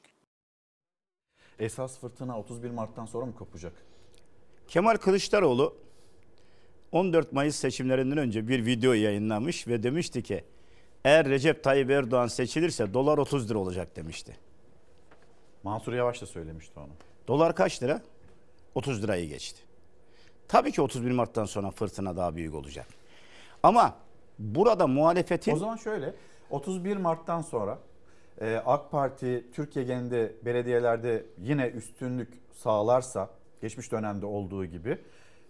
Esas fırtına 31 Mart'tan sonra mı kopacak? Kemal Kılıçdaroğlu 14 Mayıs seçimlerinden önce bir video yayınlamış ve demişti ki eğer Recep Tayyip Erdoğan seçilirse dolar 30 lira olacak demişti. Mansur Yavaş da söylemişti onu. Dolar kaç lira? 30 lirayı geçti. Tabii ki 31 Mart'tan sonra fırtına daha büyük olacak. Ama burada muhalefetin... O zaman şöyle 31 Mart'tan sonra e, AK Parti Türkiye genelinde belediyelerde yine üstünlük sağlarsa geçmiş dönemde olduğu gibi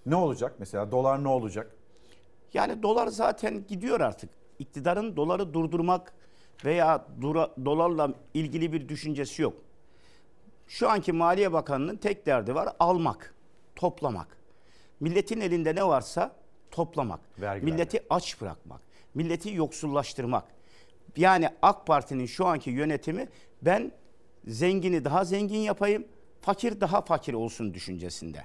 ne olacak? Mesela dolar ne olacak? Yani dolar zaten gidiyor artık. İktidarın doları durdurmak veya dura, dolarla ilgili bir düşüncesi yok. Şu anki Maliye Bakanı'nın tek derdi var almak, toplamak. Milletin elinde ne varsa toplamak. Vergi milleti vergi. aç bırakmak. Milleti yoksullaştırmak. Yani AK Parti'nin şu anki yönetimi ben zengini daha zengin yapayım, fakir daha fakir olsun düşüncesinde.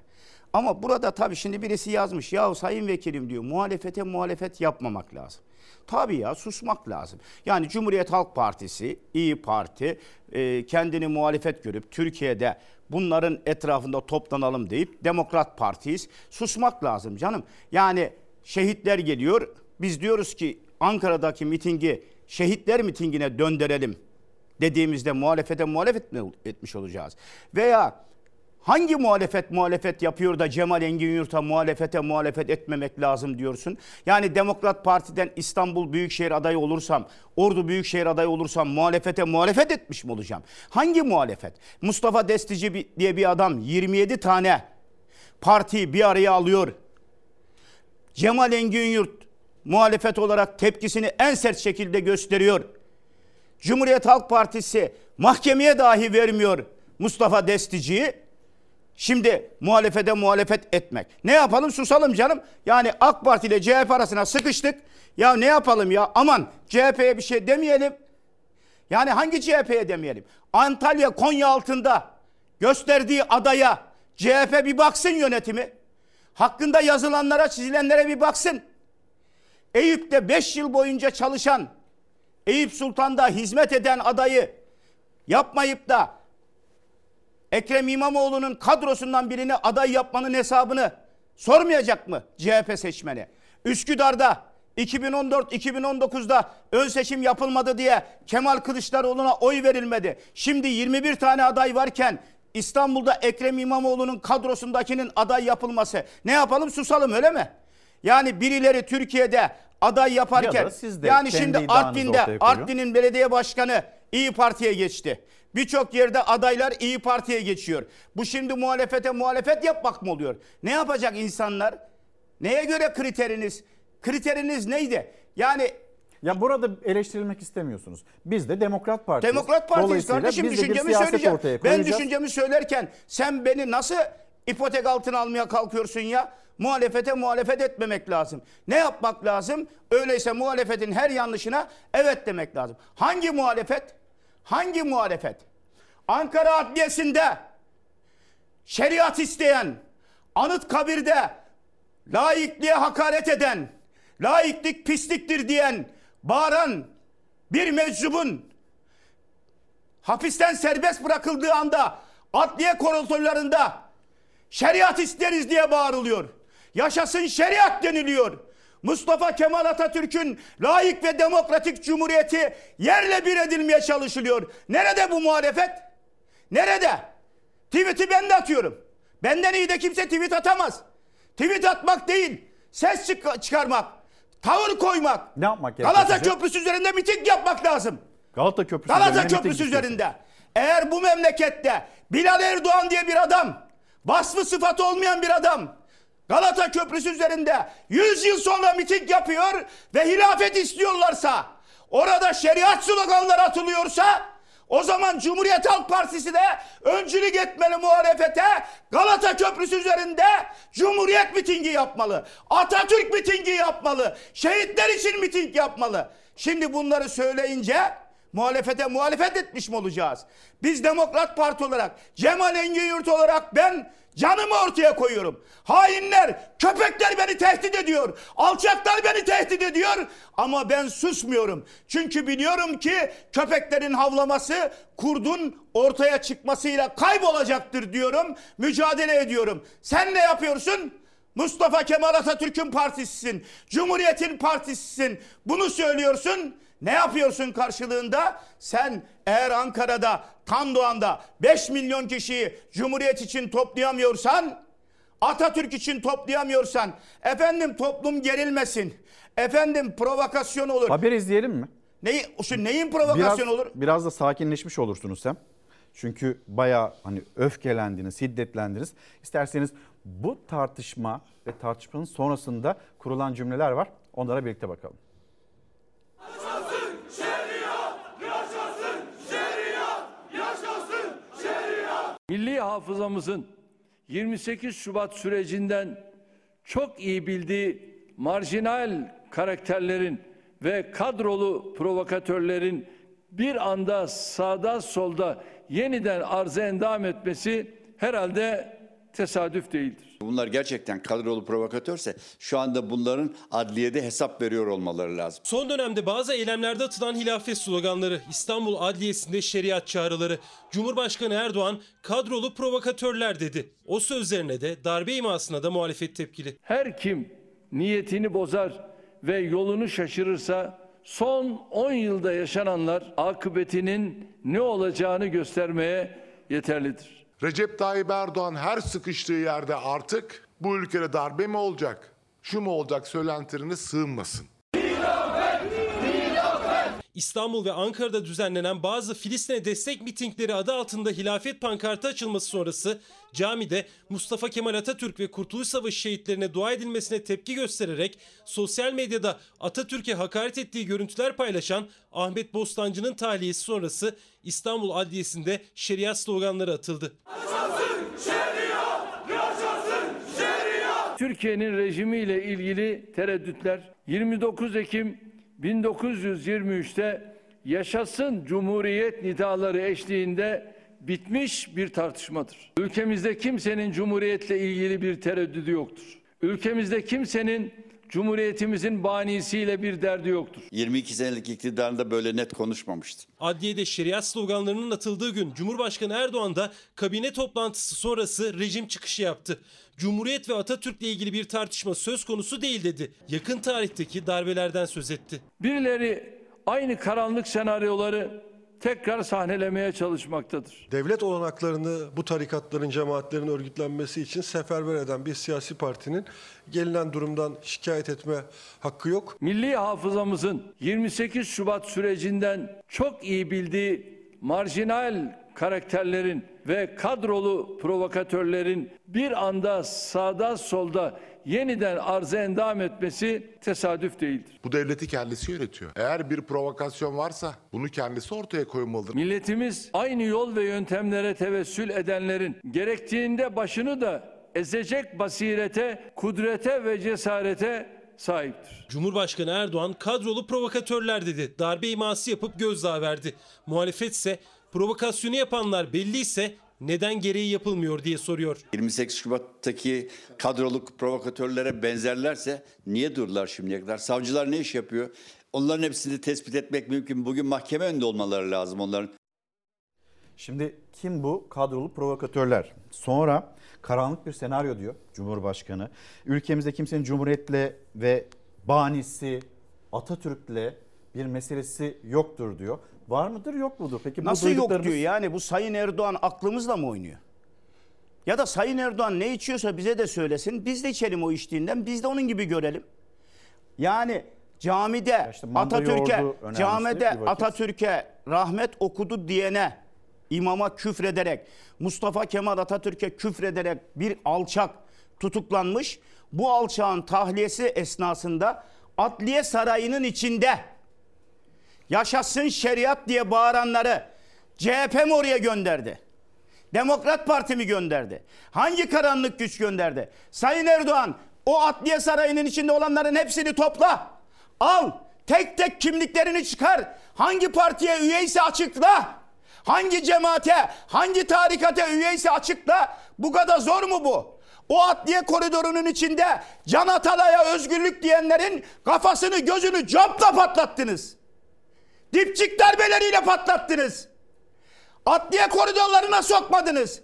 Ama burada tabii şimdi birisi yazmış ya sayın vekilim diyor muhalefete muhalefet yapmamak lazım. Tabii ya susmak lazım. Yani Cumhuriyet Halk Partisi, İyi Parti e, kendini muhalefet görüp Türkiye'de bunların etrafında toplanalım deyip Demokrat Partiyiz. Susmak lazım canım. Yani şehitler geliyor. Biz diyoruz ki Ankara'daki mitingi şehitler mitingine döndürelim dediğimizde muhalefete muhalefet mi etmiş olacağız? Veya hangi muhalefet muhalefet yapıyor da Cemal Engin Yurt'a muhalefete muhalefet etmemek lazım diyorsun? Yani Demokrat Parti'den İstanbul Büyükşehir adayı olursam, Ordu Büyükşehir adayı olursam muhalefete muhalefet etmiş mi olacağım? Hangi muhalefet? Mustafa Destici diye bir adam 27 tane partiyi bir araya alıyor. Cemal Engin Yurt muhalefet olarak tepkisini en sert şekilde gösteriyor. Cumhuriyet Halk Partisi mahkemeye dahi vermiyor Mustafa Destici'yi. Şimdi muhalefete muhalefet etmek. Ne yapalım susalım canım. Yani AK Parti ile CHP arasına sıkıştık. Ya ne yapalım ya aman CHP'ye bir şey demeyelim. Yani hangi CHP'ye demeyelim? Antalya Konya altında gösterdiği adaya CHP bir baksın yönetimi. Hakkında yazılanlara çizilenlere bir baksın. Eyüp'te 5 yıl boyunca çalışan, Eyüp Sultan'da hizmet eden adayı yapmayıp da Ekrem İmamoğlu'nun kadrosundan birini aday yapmanın hesabını sormayacak mı CHP seçmeni? Üsküdar'da 2014-2019'da ön seçim yapılmadı diye Kemal Kılıçdaroğlu'na oy verilmedi. Şimdi 21 tane aday varken İstanbul'da Ekrem İmamoğlu'nun kadrosundakinin aday yapılması. Ne yapalım susalım öyle mi? Yani birileri Türkiye'de aday yaparken Ya yani şimdi Artvin'de. Artvin'in belediye başkanı İyi Parti'ye geçti. Birçok yerde adaylar İyi Parti'ye geçiyor. Bu şimdi muhalefete muhalefet yapmak mı oluyor? Ne yapacak insanlar? Neye göre kriteriniz? Kriteriniz neydi? Yani Ya burada eleştirilmek istemiyorsunuz. Biz de Demokrat Parti. Demokrat Parti'yiz kardeşim düşüncemi söyleyeceğim. Ben düşüncemi söylerken sen beni nasıl ipotek altına almaya kalkıyorsun ya? Muhalefete muhalefet etmemek lazım. Ne yapmak lazım? Öyleyse muhalefetin her yanlışına evet demek lazım. Hangi muhalefet? Hangi muhalefet? Ankara Adliyesi'nde şeriat isteyen, Anıtkabir'de laikliğe hakaret eden, laiklik pisliktir diyen, bağıran bir meczubun hapisten serbest bırakıldığı anda adliye koridorlarında şeriat isteriz diye bağırılıyor. Yaşasın şeriat deniliyor. Mustafa Kemal Atatürk'ün layık ve demokratik cumhuriyeti yerle bir edilmeye çalışılıyor. Nerede bu muhalefet? Nerede? Tweet'i ben de atıyorum. Benden iyi de kimse tweet atamaz. Tweet atmak değil, ses çık- çıkarmak, tavır koymak. Ne yapmak gerekiyor Galata? Köprüsü üzerinde miting yapmak lazım. Galata Köprüsü Galata miting Köprüsü üzerinde. Eğer bu memlekette Bilal Erdoğan diye bir adam, vasfı sıfatı olmayan bir adam, Galata Köprüsü üzerinde 100 yıl sonra miting yapıyor ve hilafet istiyorlarsa, orada şeriat sloganları atılıyorsa, o zaman Cumhuriyet Halk Partisi de öncülük etmeli muhalefete Galata Köprüsü üzerinde Cumhuriyet mitingi yapmalı. Atatürk mitingi yapmalı. Şehitler için miting yapmalı. Şimdi bunları söyleyince muhalefete muhalefet etmiş mi olacağız? Biz Demokrat Parti olarak, Cemal Engin Yurt olarak ben canımı ortaya koyuyorum. Hainler, köpekler beni tehdit ediyor. Alçaklar beni tehdit ediyor. Ama ben susmuyorum. Çünkü biliyorum ki köpeklerin havlaması kurdun ortaya çıkmasıyla kaybolacaktır diyorum. Mücadele ediyorum. Sen ne yapıyorsun? Mustafa Kemal Atatürk'ün partisisin. Cumhuriyet'in partisisin. Bunu söylüyorsun. Ne yapıyorsun karşılığında? Sen eğer Ankara'da, Tandoğan'da 5 milyon kişiyi Cumhuriyet için toplayamıyorsan, Atatürk için toplayamıyorsan, efendim toplum gerilmesin, efendim provokasyon olur. Haber izleyelim mi? Neyi, şu neyin provokasyonu biraz, olur? Biraz da sakinleşmiş olursunuz hem. Çünkü bayağı hani öfkelendiniz, şiddetlendiniz. İsterseniz bu tartışma ve tartışmanın sonrasında kurulan cümleler var. Onlara birlikte bakalım. Milli hafızamızın 28 Şubat sürecinden çok iyi bildiği marjinal karakterlerin ve kadrolu provokatörlerin bir anda sağda solda yeniden arıza endam etmesi herhalde tesadüf değildir. Bunlar gerçekten kadrolu provokatörse şu anda bunların adliyede hesap veriyor olmaları lazım. Son dönemde bazı eylemlerde atılan hilafet sloganları, İstanbul Adliyesi'nde şeriat çağrıları, Cumhurbaşkanı Erdoğan kadrolu provokatörler dedi. O sözlerine de darbe imasına da muhalefet tepkili. Her kim niyetini bozar ve yolunu şaşırırsa son 10 yılda yaşananlar akıbetinin ne olacağını göstermeye yeterlidir. Recep Tayyip Erdoğan her sıkıştığı yerde artık bu ülkede darbe mi olacak, şu mu olacak söylentilerine sığınmasın. İstanbul ve Ankara'da düzenlenen bazı Filistin'e destek mitingleri adı altında hilafet pankartı açılması sonrası camide Mustafa Kemal Atatürk ve Kurtuluş Savaşı şehitlerine dua edilmesine tepki göstererek sosyal medyada Atatürk'e hakaret ettiği görüntüler paylaşan Ahmet Bostancı'nın tahliyesi sonrası İstanbul Adliyesi'nde şeriat sloganları atıldı. Türkiye'nin rejimiyle ilgili tereddütler 29 Ekim 1923'te yaşasın Cumhuriyet nidaları eşliğinde bitmiş bir tartışmadır. Ülkemizde kimsenin Cumhuriyetle ilgili bir tereddüdü yoktur. Ülkemizde kimsenin Cumhuriyetimizin banisiyle bir derdi yoktur. 22 senelik iktidarında böyle net konuşmamıştı. Adliyede şeriat sloganlarının atıldığı gün Cumhurbaşkanı Erdoğan da kabine toplantısı sonrası rejim çıkışı yaptı. Cumhuriyet ve Atatürk'le ilgili bir tartışma söz konusu değil dedi. Yakın tarihteki darbelerden söz etti. Birileri aynı karanlık senaryoları tekrar sahnelemeye çalışmaktadır. Devlet olanaklarını bu tarikatların, cemaatlerin örgütlenmesi için seferber eden bir siyasi partinin gelinen durumdan şikayet etme hakkı yok. Milli hafızamızın 28 Şubat sürecinden çok iyi bildiği marjinal karakterlerin ve kadrolu provokatörlerin bir anda sağda solda yeniden arıza endam etmesi tesadüf değildir. Bu devleti kendisi yönetiyor. Eğer bir provokasyon varsa bunu kendisi ortaya koymalıdır. Milletimiz aynı yol ve yöntemlere tevessül edenlerin gerektiğinde başını da ezecek basirete, kudrete ve cesarete sahiptir. Cumhurbaşkanı Erdoğan kadrolu provokatörler dedi. Darbe iması yapıp gözdağı verdi. Muhalefet ise provokasyonu yapanlar belliyse neden gereği yapılmıyor diye soruyor. 28 Şubat'taki kadroluk provokatörlere benzerlerse niye durdular şimdiye kadar? Savcılar ne iş yapıyor? Onların hepsini tespit etmek mümkün. Bugün mahkeme önünde olmaları lazım onların. Şimdi kim bu kadrolu provokatörler? Sonra karanlık bir senaryo diyor Cumhurbaşkanı. Ülkemizde kimsenin cumhuriyetle ve banisi Atatürk'le bir meselesi yoktur diyor. Var mıdır yok mudur? Peki bu Nasıl yok duyduklarımız- diyor yani bu Sayın Erdoğan aklımızla mı oynuyor? Ya da Sayın Erdoğan ne içiyorsa bize de söylesin. Biz de içelim o içtiğinden. Biz de onun gibi görelim. Yani camide manda Atatürk'e yoğurdu önermişti camide. Atatürk'e rahmet okudu diyene imama küfrederek Mustafa Kemal Atatürk'e küfrederek bir alçak tutuklanmış. Bu alçağın tahliyesi esnasında Adliye Sarayı'nın içinde yaşasın şeriat diye bağıranları CHP mi oraya gönderdi? Demokrat Parti mi gönderdi? Hangi karanlık güç gönderdi? Sayın Erdoğan o Adliye Sarayı'nın içinde olanların hepsini topla. Al tek tek kimliklerini çıkar. Hangi partiye üyeyse açıkla. Hangi cemaate, hangi tarikata üyeyse açıkla. Bu kadar zor mu bu? O adliye koridorunun içinde Can Atalay'a özgürlük diyenlerin kafasını gözünü copla patlattınız. Dipçik darbeleriyle patlattınız. Adliye koridorlarına sokmadınız.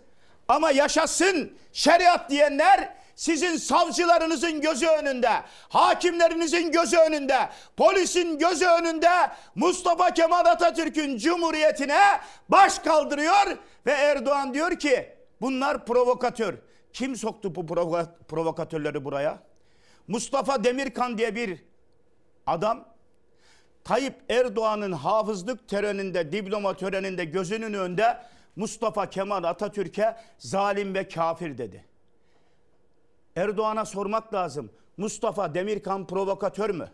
Ama yaşasın şeriat diyenler sizin savcılarınızın gözü önünde, hakimlerinizin gözü önünde, polisin gözü önünde Mustafa Kemal Atatürk'ün cumhuriyetine baş kaldırıyor ve Erdoğan diyor ki bunlar provokatör. Kim soktu bu provo- provokatörleri buraya? Mustafa Demirkan diye bir adam Tayyip Erdoğan'ın hafızlık töreninde, diploma töreninde gözünün önünde Mustafa Kemal Atatürk'e zalim ve kafir dedi. Erdoğan'a sormak lazım. Mustafa Demirkan provokatör mü?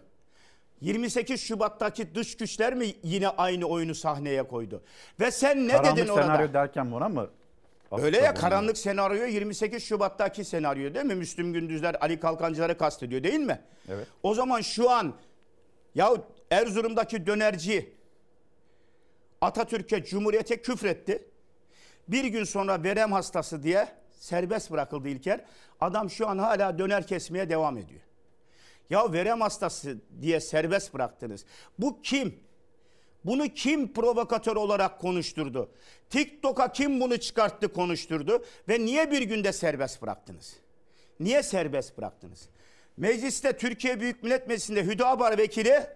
28 Şubat'taki dış güçler mi yine aynı oyunu sahneye koydu? Ve sen ne Karanlık dedin orada? senaryo derken buna mı? Öyle ya karanlık senaryo 28 Şubat'taki senaryo değil mi? Müslüm Gündüzler, Ali Kalkancıları kastediyor değil mi? Evet. O zaman şu an ya Erzurum'daki dönerci Atatürk'e, Cumhuriyet'e küfretti. Bir gün sonra verem hastası diye serbest bırakıldı İlker. Adam şu an hala döner kesmeye devam ediyor. Ya verem hastası diye serbest bıraktınız. Bu kim? Bunu kim provokatör olarak konuşturdu? TikTok'a kim bunu çıkarttı konuşturdu? Ve niye bir günde serbest bıraktınız? Niye serbest bıraktınız? Mecliste Türkiye Büyük Millet Meclisi'nde Hüdapar Vekili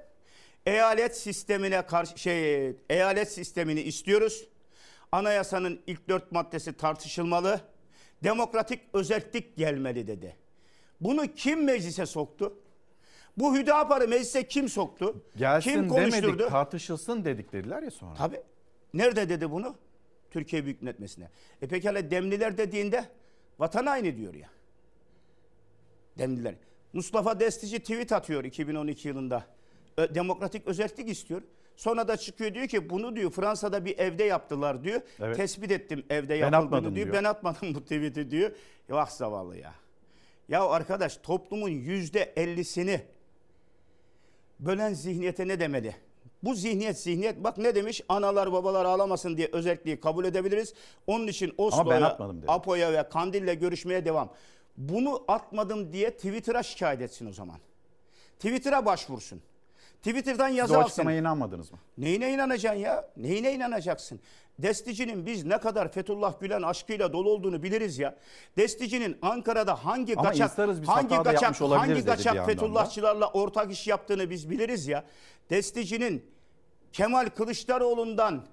eyalet sistemine karşı şey eyalet sistemini istiyoruz. Anayasanın ilk dört maddesi tartışılmalı. Demokratik özellik gelmeli dedi. Bunu kim meclise soktu? Bu Hüdapar'ı meclise kim soktu? Gelsin kim konuşturdu? demedik tartışılsın dedik dediler ya sonra. Tabii. Nerede dedi bunu? Türkiye Büyük Millet Meclisi'ne. E pekala Demliler dediğinde vatan haini diyor ya. Demliler. Mustafa Destici tweet atıyor 2012 yılında. Ö- demokratik özellik istiyor. Sonra da çıkıyor diyor ki bunu diyor Fransa'da bir evde yaptılar diyor. Evet. Tespit ettim evde yapıldığını diyor. diyor. Ben atmadım bu tweet'i diyor. Vah zavallı ya. Ya arkadaş toplumun yüzde ellisini bölen zihniyete ne demeli? Bu zihniyet zihniyet bak ne demiş analar babalar ağlamasın diye özelliği kabul edebiliriz. Onun için Oslo'ya. Apo'ya ve Kandil'le görüşmeye devam. Bunu atmadım diye Twitter'a şikayet etsin o zaman. Twitter'a başvursun. Twitter'dan yazı alsın. açıklamaya inanmadınız mı? Neyine inanacaksın ya? Neyine inanacaksın? Destici'nin biz ne kadar Fethullah Gülen aşkıyla dolu olduğunu biliriz ya. Destici'nin Ankara'da hangi Ama kaçak hangi kaçak hangi kaçak. Fethullahçılarla ortak iş yaptığını biz biliriz ya. Destici'nin Kemal Kılıçdaroğlu'ndan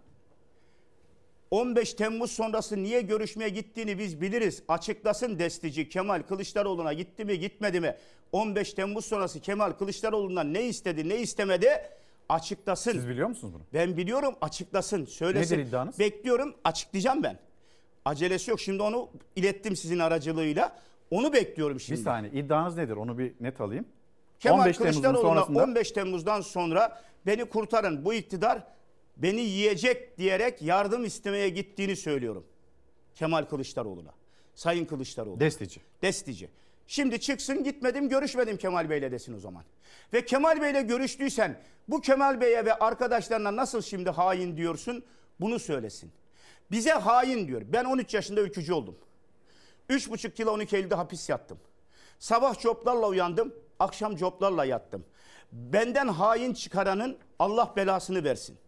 15 Temmuz sonrası niye görüşmeye gittiğini biz biliriz. Açıklasın destici Kemal Kılıçdaroğlu'na gitti mi gitmedi mi? 15 Temmuz sonrası Kemal Kılıçdaroğlu'ndan ne istedi ne istemedi açıklasın. Siz biliyor musunuz bunu? Ben biliyorum açıklasın söylesin. Nedir iddianız? Bekliyorum açıklayacağım ben. Acelesi yok şimdi onu ilettim sizin aracılığıyla. Onu bekliyorum şimdi. Bir saniye iddianız nedir onu bir net alayım. Kemal 15 Temmuz'un Kılıçdaroğlu'na sonrasında 15 Temmuz'dan sonra beni kurtarın bu iktidar beni yiyecek diyerek yardım istemeye gittiğini söylüyorum. Kemal Kılıçdaroğlu'na. Sayın Kılıçdaroğlu. Destici. Destici. Şimdi çıksın gitmedim görüşmedim Kemal Bey'le desin o zaman. Ve Kemal Bey'le görüştüysen bu Kemal Bey'e ve arkadaşlarına nasıl şimdi hain diyorsun bunu söylesin. Bize hain diyor. Ben 13 yaşında ülkücü oldum. 3,5 yıl 12 Eylül'de hapis yattım. Sabah coplarla uyandım, akşam coplarla yattım. Benden hain çıkaranın Allah belasını versin.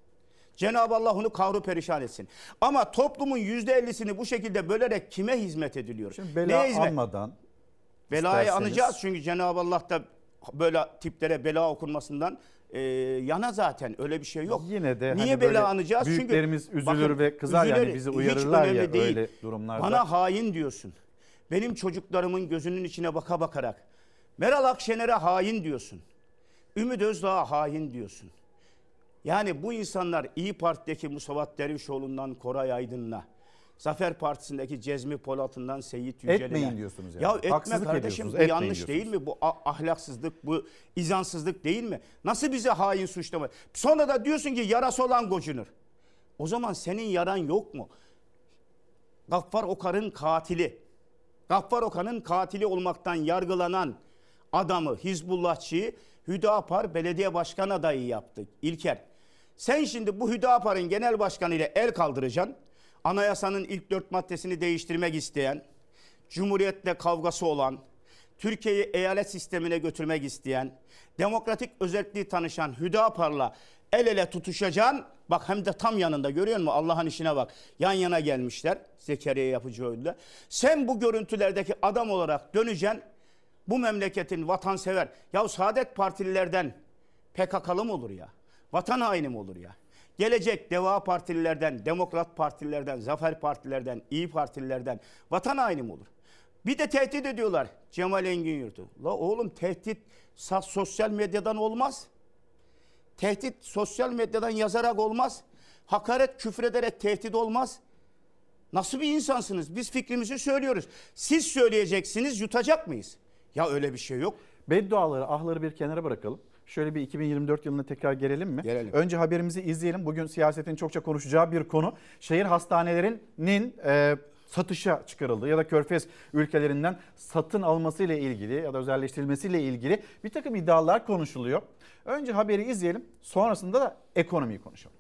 Cenab-ı Allah onu kavru perişan etsin. Ama toplumun yüzde ellisini bu şekilde bölerek kime hizmet ediliyor? Bela Neye hizmet? almadan Belayı isterseniz- anacağız çünkü Cenab-ı Allah da böyle tiplere bela okunmasından e, yana zaten öyle bir şey yok. Yine de Niye hani bela anacağız? büyüklerimiz çünkü, üzülür ve kızar yani bizi uyarırlar ya değil. öyle durumlarda. Bana hain diyorsun. Benim çocuklarımın gözünün içine baka bakarak. Meral Akşener'e hain diyorsun. Ümit Özdağ'a hain diyorsun. Yani bu insanlar İyi Parti'deki Musavat Dervişoğlu'ndan Koray Aydın'la, Zafer Partisi'ndeki Cezmi Polat'ından Seyit Yücel'ine. Etmeyin diyorsunuz yani. Ya etme Haksızlık kardeşim bu yanlış değil diyorsunuz. mi? Bu ahlaksızlık, bu izansızlık değil mi? Nasıl bize hain suçlama? Sonra da diyorsun ki yarası olan gocunur. O zaman senin yaran yok mu? Gaffar Okar'ın katili. Gaffar Okan'ın katili olmaktan yargılanan adamı Hizbullahçıyı Hüdapar belediye başkan adayı yaptı İlker. Sen şimdi bu Hüdapar'ın genel başkanı ile el kaldıracaksın. Anayasanın ilk dört maddesini değiştirmek isteyen, Cumhuriyetle kavgası olan, Türkiye'yi eyalet sistemine götürmek isteyen, demokratik özelliği tanışan Hüdapar'la el ele tutuşacaksın. Bak hem de tam yanında görüyor musun? Allah'ın işine bak. Yan yana gelmişler Zekeriya Yapıcıoğlu'yla. Sen bu görüntülerdeki adam olarak döneceksin. Bu memleketin vatansever. Ya Saadet Partililerden PKK'lı mı olur ya? Vatan haini olur ya? Gelecek Deva Partililerden, Demokrat Partililerden, Zafer Partilerden, İyi Partililerden vatan haini olur? Bir de tehdit ediyorlar Cemal Engin Yurt'u. La oğlum tehdit sosyal medyadan olmaz. Tehdit sosyal medyadan yazarak olmaz. Hakaret küfrederek tehdit olmaz. Nasıl bir insansınız? Biz fikrimizi söylüyoruz. Siz söyleyeceksiniz yutacak mıyız? Ya öyle bir şey yok. Bedduaları, ahları bir kenara bırakalım. Şöyle bir 2024 yılına tekrar gelelim mi? Gelelim. Önce haberimizi izleyelim. Bugün siyasetin çokça konuşacağı bir konu. Şehir hastanelerinin e, satışa çıkarıldığı ya da körfez ülkelerinden satın almasıyla ilgili ya da özelleştirilmesiyle ilgili bir takım iddialar konuşuluyor. Önce haberi izleyelim. Sonrasında da ekonomiyi konuşalım.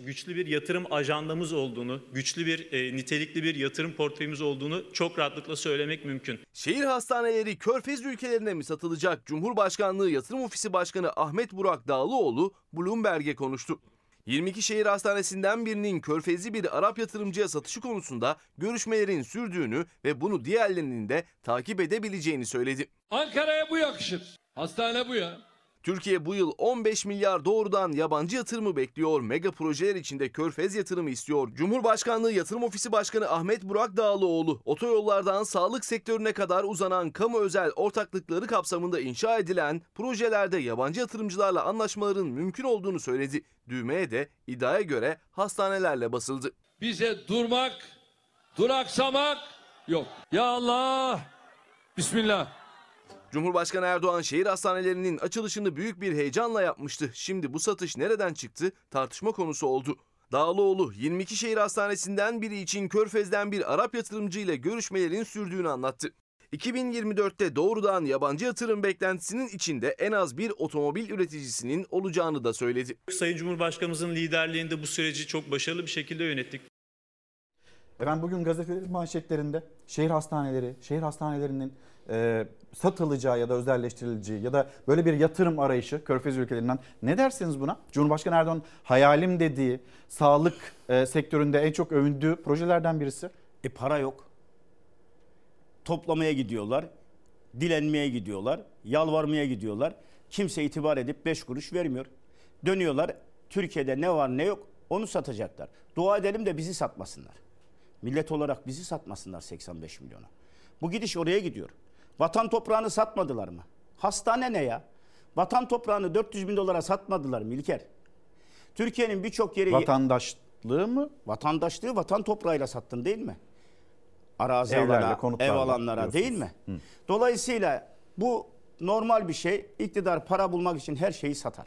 Güçlü bir yatırım ajandamız olduğunu, güçlü bir e, nitelikli bir yatırım portföyümüz olduğunu çok rahatlıkla söylemek mümkün. Şehir hastaneleri Körfez ülkelerine mi satılacak? Cumhurbaşkanlığı Yatırım Ofisi Başkanı Ahmet Burak Dağlıoğlu Bloomberg'e konuştu. 22 şehir hastanesinden birinin körfezli bir Arap yatırımcıya satışı konusunda görüşmelerin sürdüğünü ve bunu diğerlerinin de takip edebileceğini söyledi. Ankara'ya bu yakışır. Hastane bu ya. Türkiye bu yıl 15 milyar doğrudan yabancı yatırımı bekliyor. Mega projeler içinde Körfez yatırımı istiyor. Cumhurbaşkanlığı Yatırım Ofisi Başkanı Ahmet Burak Dağlıoğlu, otoyollardan sağlık sektörüne kadar uzanan kamu özel ortaklıkları kapsamında inşa edilen projelerde yabancı yatırımcılarla anlaşmaların mümkün olduğunu söyledi. Düğmeye de iddiaya göre hastanelerle basıldı. Bize durmak, duraksamak yok. Ya Allah! Bismillah. Cumhurbaşkanı Erdoğan şehir hastanelerinin açılışını büyük bir heyecanla yapmıştı. Şimdi bu satış nereden çıktı tartışma konusu oldu. Dağlıoğlu 22 şehir hastanesinden biri için Körfez'den bir Arap yatırımcıyla görüşmelerin sürdüğünü anlattı. 2024'te doğrudan yabancı yatırım beklentisinin içinde en az bir otomobil üreticisinin olacağını da söyledi. Sayın Cumhurbaşkanımızın liderliğinde bu süreci çok başarılı bir şekilde yönettik. Efendim bugün gazetelerin manşetlerinde şehir hastaneleri, şehir hastanelerinin e, satılacağı ya da özelleştirileceği ya da böyle bir yatırım arayışı Körfez ülkelerinden ne dersiniz buna? Cumhurbaşkanı Erdoğan hayalim dediği sağlık e, sektöründe en çok övündüğü projelerden birisi. E para yok. Toplamaya gidiyorlar. Dilenmeye gidiyorlar. Yalvarmaya gidiyorlar. Kimse itibar edip 5 kuruş vermiyor. Dönüyorlar. Türkiye'de ne var ne yok onu satacaklar. Dua edelim de bizi satmasınlar. Millet olarak bizi satmasınlar 85 milyona. Bu gidiş oraya gidiyor. Vatan toprağını satmadılar mı? Hastane ne ya? Vatan toprağını 400 bin dolara satmadılar mı İlker? Türkiye'nin birçok yeri... Vatandaşlığı mı? Vatandaşlığı vatan toprağıyla sattın değil mi? Arazi Evlerle, alana, ev alanlara değil mi? diyorsunuz. Dolayısıyla bu normal bir şey. İktidar para bulmak için her şeyi satar.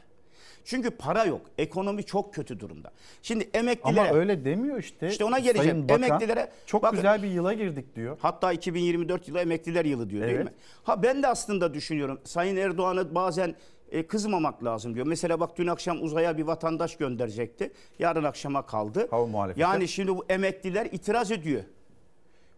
Çünkü para yok. Ekonomi çok kötü durumda. Şimdi emeklilere... Ama öyle demiyor işte. İşte ona geleceğim. Sayın Bakan, emeklilere çok bakın, güzel bir yıla girdik diyor. Hatta 2024 yılı emekliler yılı diyor değil Evet. mi? Ha ben de aslında düşünüyorum. Sayın Erdoğan'ı bazen e, kızmamak lazım diyor. Mesela bak dün akşam uzaya bir vatandaş gönderecekti. Yarın akşama kaldı. Hava muhalefeti. Yani şimdi bu emekliler itiraz ediyor.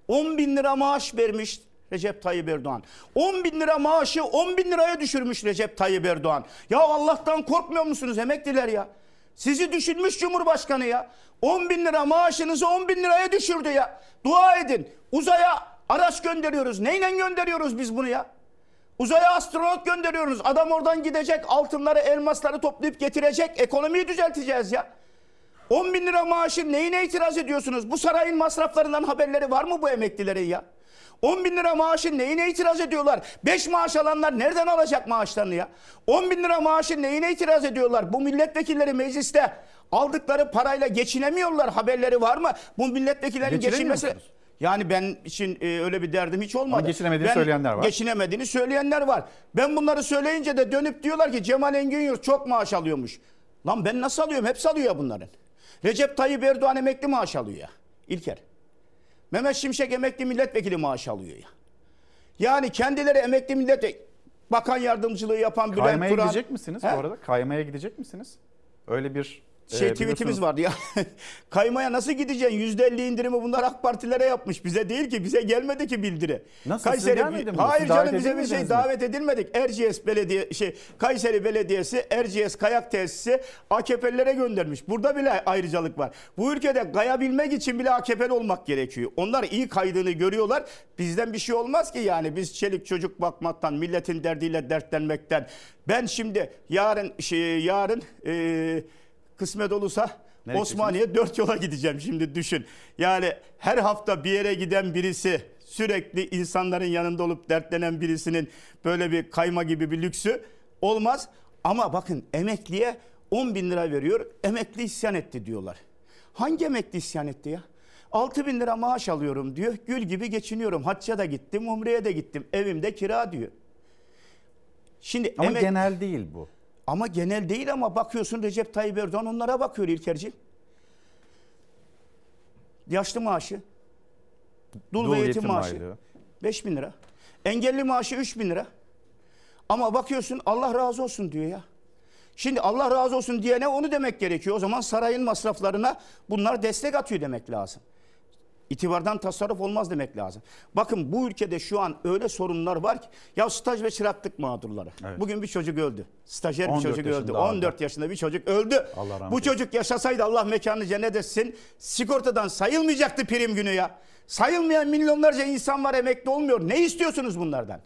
10 bin lira maaş vermiş Recep Tayyip Erdoğan. 10 bin lira maaşı 10 bin liraya düşürmüş Recep Tayyip Erdoğan. Ya Allah'tan korkmuyor musunuz emekliler ya? Sizi düşünmüş Cumhurbaşkanı ya. 10 bin lira maaşınızı 10 bin liraya düşürdü ya. Dua edin. Uzaya araç gönderiyoruz. Neyle gönderiyoruz biz bunu ya? Uzaya astronot gönderiyoruz. Adam oradan gidecek altınları elmasları toplayıp getirecek. Ekonomiyi düzelteceğiz ya. 10 bin lira maaşı neyine itiraz ediyorsunuz? Bu sarayın masraflarından haberleri var mı bu emeklilerin ya? 10 bin lira maaşı neyine itiraz ediyorlar? 5 maaş alanlar nereden alacak maaşlarını ya? 10 bin lira maaşı neyine itiraz ediyorlar? Bu milletvekilleri mecliste aldıkları parayla geçinemiyorlar haberleri var mı? Bu milletvekillerin geçinmesi... Yani ben için e, öyle bir derdim hiç olmadı. Ama geçinemediğini Ben- söyleyenler var. Geçinemediğini söyleyenler var. Ben bunları söyleyince de dönüp diyorlar ki Cemal Engin çok maaş alıyormuş. Lan ben nasıl alıyorum? Hepsi alıyor ya bunların. Recep Tayyip Erdoğan emekli maaş alıyor ya. İlker. Mehmet Şimşek emekli milletvekili maaş alıyor ya. Yani kendileri emekli milletvekili bakan yardımcılığı yapan Bülent Kaymaya Turan. gidecek misiniz He? bu arada? Kaymaya gidecek misiniz? Öyle bir Şey e, tweetimiz vardı ya. Kaymaya nasıl gideceksin? Yüzde elli indirimi bunlar AK Partilere yapmış. Bize değil ki. Bize gelmedi ki bildiri. Nasıl? Gelmedi mi? Hayır canım bize bir şey mi? davet edilmedik. Erciyes Belediye şey Kayseri Belediyesi Erciyes Kayak Tesisi AKP'lilere göndermiş. Burada bile ayrıcalık var. Bu ülkede kayabilmek için bile AKP'li olmak gerekiyor. Onlar iyi kaydığını görüyorlar. Bizden bir şey olmaz ki yani. Biz çelik çocuk bakmaktan, milletin derdiyle dertlenmekten. Ben şimdi yarın şey yarın e, kısmet olursa Nereye Osmaniye dört yola gideceğim şimdi düşün. Yani her hafta bir yere giden birisi sürekli insanların yanında olup dertlenen birisinin böyle bir kayma gibi bir lüksü olmaz. Ama bakın emekliye 10 bin lira veriyor emekli isyan etti diyorlar. Hangi emekli isyan etti ya? 6 bin lira maaş alıyorum diyor. Gül gibi geçiniyorum. Hacca da gittim, umreye de gittim. Evimde kira diyor. Şimdi Ama emek- genel değil bu. Ama genel değil ama bakıyorsun Recep Tayyip Erdoğan onlara bakıyor İlkerciğim. Yaşlı maaşı, dul, Dul ve yetim, maaşı aylığı. 5 bin lira. Engelli maaşı 3 bin lira. Ama bakıyorsun Allah razı olsun diyor ya. Şimdi Allah razı olsun diyene onu demek gerekiyor. O zaman sarayın masraflarına bunlar destek atıyor demek lazım. İtibardan tasarruf olmaz demek lazım. Bakın bu ülkede şu an öyle sorunlar var ki ya staj ve çıraklık mağdurları. Evet. Bugün bir çocuk öldü. Stajyer bir 14 çocuk öldü. yaşında 14 abi. yaşında bir çocuk öldü. Allah Bu çocuk yaşasaydı Allah mekanını cennet etsin. Sigortadan sayılmayacaktı prim günü ya. Sayılmayan milyonlarca insan var emekli olmuyor. Ne istiyorsunuz bunlardan?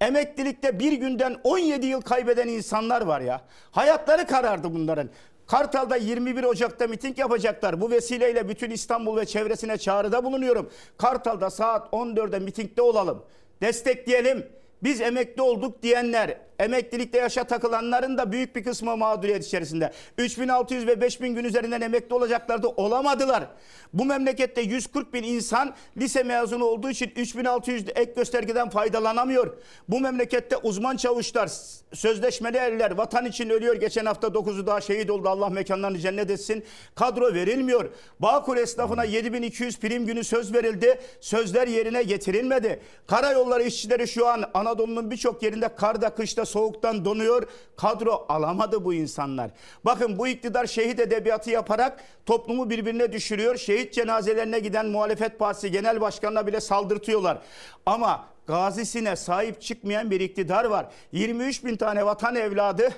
Emeklilikte bir günden 17 yıl kaybeden insanlar var ya. Hayatları karardı bunların. Kartal'da 21 Ocak'ta miting yapacaklar. Bu vesileyle bütün İstanbul ve çevresine çağrıda bulunuyorum. Kartal'da saat 14'de mitingde olalım. Destekleyelim. Biz emekli olduk diyenler, emeklilikte yaşa takılanların da büyük bir kısmı mağduriyet içerisinde. 3600 ve 5000 gün üzerinden emekli olacaklardı, olamadılar. Bu memlekette 140 bin insan lise mezunu olduğu için 3600 ek göstergeden faydalanamıyor. Bu memlekette uzman çavuşlar, sözleşmeli erler vatan için ölüyor. Geçen hafta 9'u daha şehit oldu. Allah mekanlarını cennet etsin. Kadro verilmiyor. Bağkur esnafına 7200 prim günü söz verildi. Sözler yerine getirilmedi. Karayolları işçileri şu an Anadolu'nun birçok yerinde karda, kışta, soğuktan donuyor. Kadro alamadı bu insanlar. Bakın bu iktidar şehit edebiyatı yaparak toplumu birbirine düşürüyor. Şehit cenazelerine giden muhalefet partisi genel başkanına bile saldırtıyorlar. Ama gazisine sahip çıkmayan bir iktidar var. 23 bin tane vatan evladı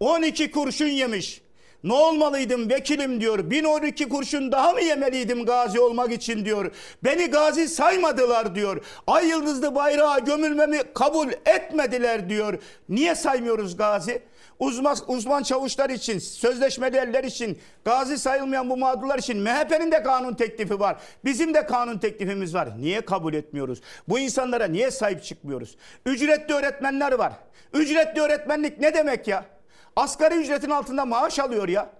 12 kurşun yemiş. Ne olmalıydım vekilim diyor. 1012 kurşun daha mı yemeliydim gazi olmak için diyor. Beni gazi saymadılar diyor. Ay yıldızlı bayrağa gömülmemi kabul etmediler diyor. Niye saymıyoruz gazi? Uzman, uzman çavuşlar için, sözleşmeli eller için, gazi sayılmayan bu mağdurlar için MHP'nin de kanun teklifi var. Bizim de kanun teklifimiz var. Niye kabul etmiyoruz? Bu insanlara niye sahip çıkmıyoruz? Ücretli öğretmenler var. Ücretli öğretmenlik ne demek ya? Asgari ücretin altında maaş alıyor ya.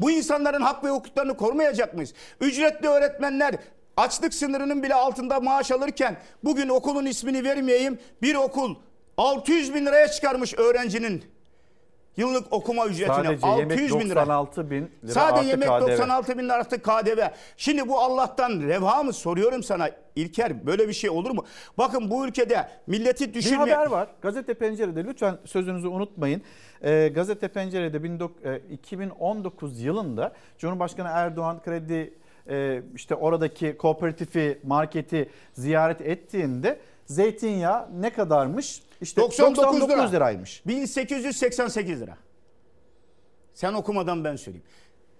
Bu insanların hak ve hukuklarını korumayacak mıyız? Ücretli öğretmenler açlık sınırının bile altında maaş alırken bugün okulun ismini vermeyeyim bir okul 600 bin liraya çıkarmış öğrencinin yıllık okuma ücretine. Sadece 600 yemek bin lira. 96 bin lira Sadece yemek KDV. 96 bin lira artı KDV. Şimdi bu Allah'tan reva mı soruyorum sana İlker böyle bir şey olur mu? Bakın bu ülkede milleti Bir düşürme... haber var. Gazete Pencere'de lütfen sözünüzü unutmayın. Ee, Gazete Pencere'de 19 e, 2019 yılında Cumhurbaşkanı Erdoğan kredi e, işte oradaki kooperatifi, marketi ziyaret ettiğinde zeytinyağı ne kadarmış? İşte 99 lira. liraymış. 1888 lira. Sen okumadan ben söyleyeyim.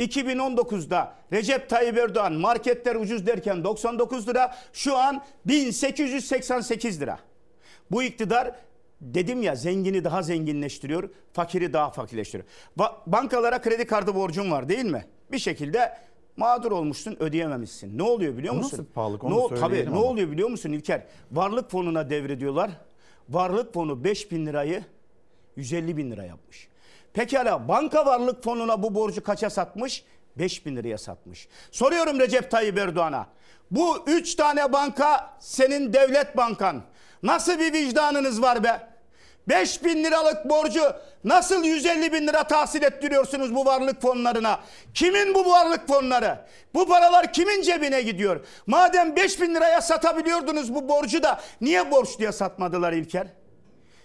2019'da Recep Tayyip Erdoğan marketler ucuz derken 99 lira şu an 1888 lira. Bu iktidar dedim ya zengini daha zenginleştiriyor, fakiri daha fakirleştiriyor. Ba- bankalara kredi kartı borcun var değil mi? Bir şekilde mağdur olmuşsun ödeyememişsin. Ne oluyor biliyor musun? nasıl? Onu ne, tabii, söyleyelim ne ama. oluyor biliyor musun İlker? Varlık fonuna devrediyorlar. Varlık fonu 5 bin lirayı 150 bin lira yapmış. Pekala banka varlık fonuna bu borcu kaça satmış? 5 bin liraya satmış. Soruyorum Recep Tayyip Erdoğan'a. Bu 3 tane banka senin devlet bankan. Nasıl bir vicdanınız var be? 5 bin liralık borcu nasıl 150 bin lira tahsil ettiriyorsunuz bu varlık fonlarına? Kimin bu varlık fonları? Bu paralar kimin cebine gidiyor? Madem 5 bin liraya satabiliyordunuz bu borcu da niye borç diye satmadılar İlker?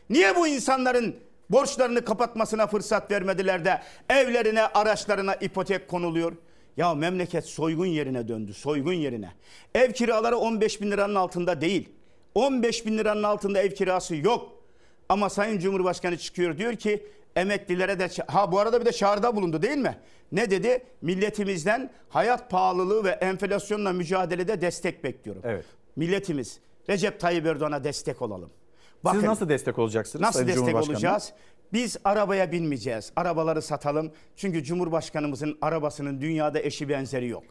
Niye bu insanların borçlarını kapatmasına fırsat vermediler de evlerine, araçlarına ipotek konuluyor? Ya memleket soygun yerine döndü, soygun yerine. Ev kiraları 15 bin liranın altında değil. 15 bin liranın altında ev kirası yok. Ama Sayın Cumhurbaşkanı çıkıyor diyor ki emeklilere de ha bu arada bir de çağrıda bulundu değil mi? Ne dedi? Milletimizden hayat pahalılığı ve enflasyonla mücadelede destek bekliyorum. Evet. Milletimiz Recep Tayyip Erdoğan'a destek olalım. Siz nasıl destek olacaksınız? Nasıl Sayın destek olacağız? Biz arabaya binmeyeceğiz. Arabaları satalım. Çünkü Cumhurbaşkanımızın arabasının dünyada eşi benzeri yok.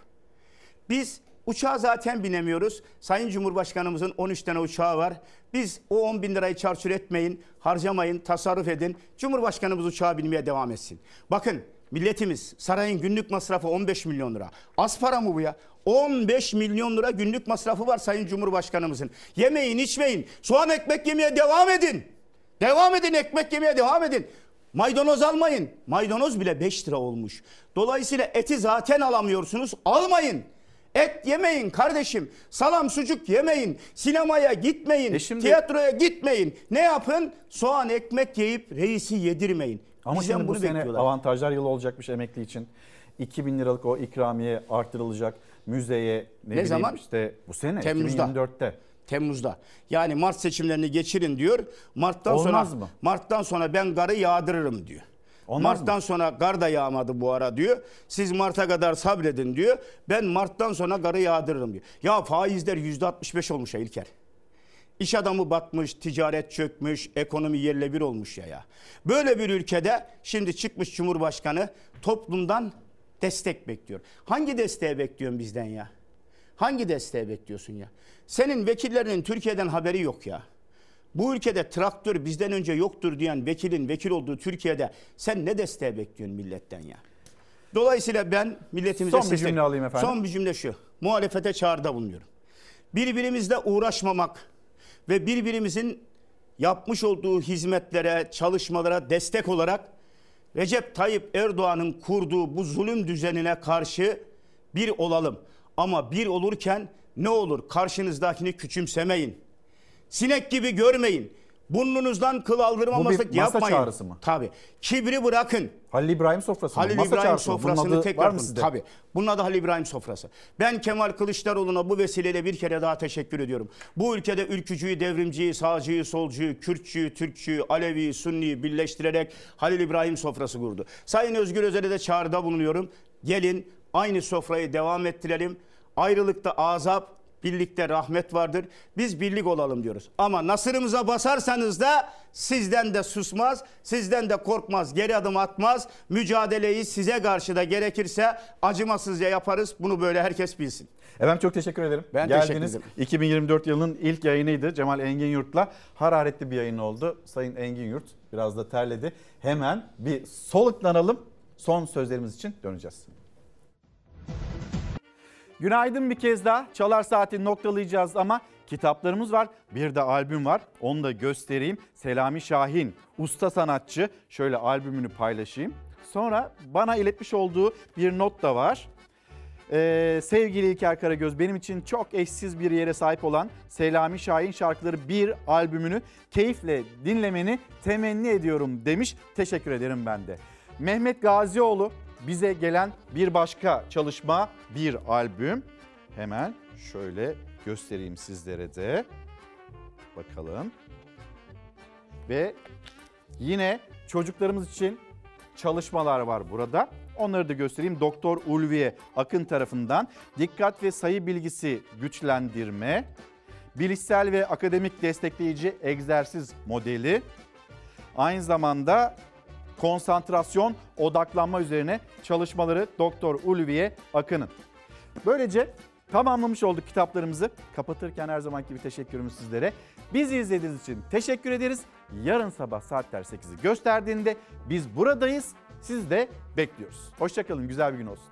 Biz uçağa zaten binemiyoruz. Sayın Cumhurbaşkanımızın 13 tane uçağı var. Biz o 10 bin lirayı çarçur etmeyin, harcamayın, tasarruf edin. Cumhurbaşkanımız uçağa binmeye devam etsin. Bakın milletimiz sarayın günlük masrafı 15 milyon lira. Az para mı bu ya? 15 milyon lira günlük masrafı var Sayın Cumhurbaşkanımızın. Yemeyin, içmeyin. Soğan ekmek yemeye devam edin. Devam edin ekmek yemeye devam edin. Maydanoz almayın. Maydanoz bile 5 lira olmuş. Dolayısıyla eti zaten alamıyorsunuz. Almayın. Et yemeyin kardeşim. Salam sucuk yemeyin. Sinemaya gitmeyin. Tiyatroya gitmeyin. Ne yapın? Soğan ekmek yiyip reisi yedirmeyin. Ama Bizden şimdi bu sene bekliyorlar. avantajlar yılı olacakmış emekli için. 2000 liralık o ikramiye artırılacak. Müzeye ne, Ne zaman? işte bu sene Temmuz'da. 2024'te. Temmuz'da. Yani Mart seçimlerini geçirin diyor. Mart'tan Olmaz sonra mı? Mart'tan sonra ben garı yağdırırım diyor. Olmaz Mart'tan sonra gar da yağmadı bu ara diyor. Siz Mart'a kadar sabredin diyor. Ben Mart'tan sonra garı yağdırırım diyor. Ya faizler yüzde 65 olmuş ya İlker. İş adamı batmış, ticaret çökmüş, ekonomi yerle bir olmuş ya ya. Böyle bir ülkede şimdi çıkmış Cumhurbaşkanı toplumdan destek bekliyor. Hangi desteği bekliyorsun bizden ya? Hangi desteği bekliyorsun ya? Senin vekillerinin Türkiye'den haberi yok ya. Bu ülkede traktör bizden önce yoktur diyen vekilin vekil olduğu Türkiye'de sen ne desteği bekliyorsun milletten ya? Dolayısıyla ben milletimize Son bir cümle alayım efendim. Son bir cümle şu. Muhalefete çağrıda bulunuyorum. Birbirimizle uğraşmamak ve birbirimizin yapmış olduğu hizmetlere, çalışmalara destek olarak Recep Tayyip Erdoğan'ın kurduğu bu zulüm düzenine karşı bir olalım. Ama bir olurken ne olur karşınızdakini küçümsemeyin. Sinek gibi görmeyin. Burnunuzdan kıl Bu aldırmamazlık bir masa yapmayın. çağrısı mı? Tabii. Kibri bırakın. Halil İbrahim sofrası mı? Halil Masa İbrahim çağrısı mı? Bunun sofrasını adı tekrar var mı sizde? Tabii. Bunun adı Halil İbrahim sofrası. Ben Kemal Kılıçdaroğlu'na bu vesileyle bir kere daha teşekkür ediyorum. Bu ülkede ülkücüyü, devrimciyi, sağcıyı, solcuyu, Kürtçüyü, Türkçüyü, Alevi'yi, Sunni'yi birleştirerek Halil İbrahim sofrası kurdu. Sayın Özgür Özel'e de çağrıda bulunuyorum. Gelin aynı sofrayı devam ettirelim. Ayrılıkta azap, birlikte rahmet vardır. Biz birlik olalım diyoruz. Ama nasırımıza basarsanız da sizden de susmaz, sizden de korkmaz, geri adım atmaz. Mücadeleyi size karşı da gerekirse acımasızca yaparız. Bunu böyle herkes bilsin. Efendim çok teşekkür ederim. Ben teşekkür Geldiniz. ederim. 2024 yılının ilk yayınıydı. Cemal Engin Yurt'la hararetli bir yayın oldu. Sayın Engin Yurt biraz da terledi. Hemen bir soluklanalım. Son sözlerimiz için döneceğiz. Günaydın bir kez daha. Çalar Saati noktalayacağız ama kitaplarımız var. Bir de albüm var. Onu da göstereyim. Selami Şahin, usta sanatçı. Şöyle albümünü paylaşayım. Sonra bana iletmiş olduğu bir not da var. Ee, sevgili İlker Karagöz benim için çok eşsiz bir yere sahip olan Selami Şahin şarkıları bir albümünü keyifle dinlemeni temenni ediyorum demiş. Teşekkür ederim ben de. Mehmet Gazioğlu bize gelen bir başka çalışma bir albüm. Hemen şöyle göstereyim sizlere de. Bakalım. Ve yine çocuklarımız için çalışmalar var burada. Onları da göstereyim. Doktor Ulviye Akın tarafından dikkat ve sayı bilgisi güçlendirme, bilişsel ve akademik destekleyici egzersiz modeli, aynı zamanda konsantrasyon, odaklanma üzerine çalışmaları Doktor Ulviye Akın'ın. Böylece tamamlamış olduk kitaplarımızı. Kapatırken her zamanki gibi teşekkürümüz sizlere. Bizi izlediğiniz için teşekkür ederiz. Yarın sabah saatler 8'i gösterdiğinde biz buradayız. Siz de bekliyoruz. Hoşçakalın, güzel bir gün olsun.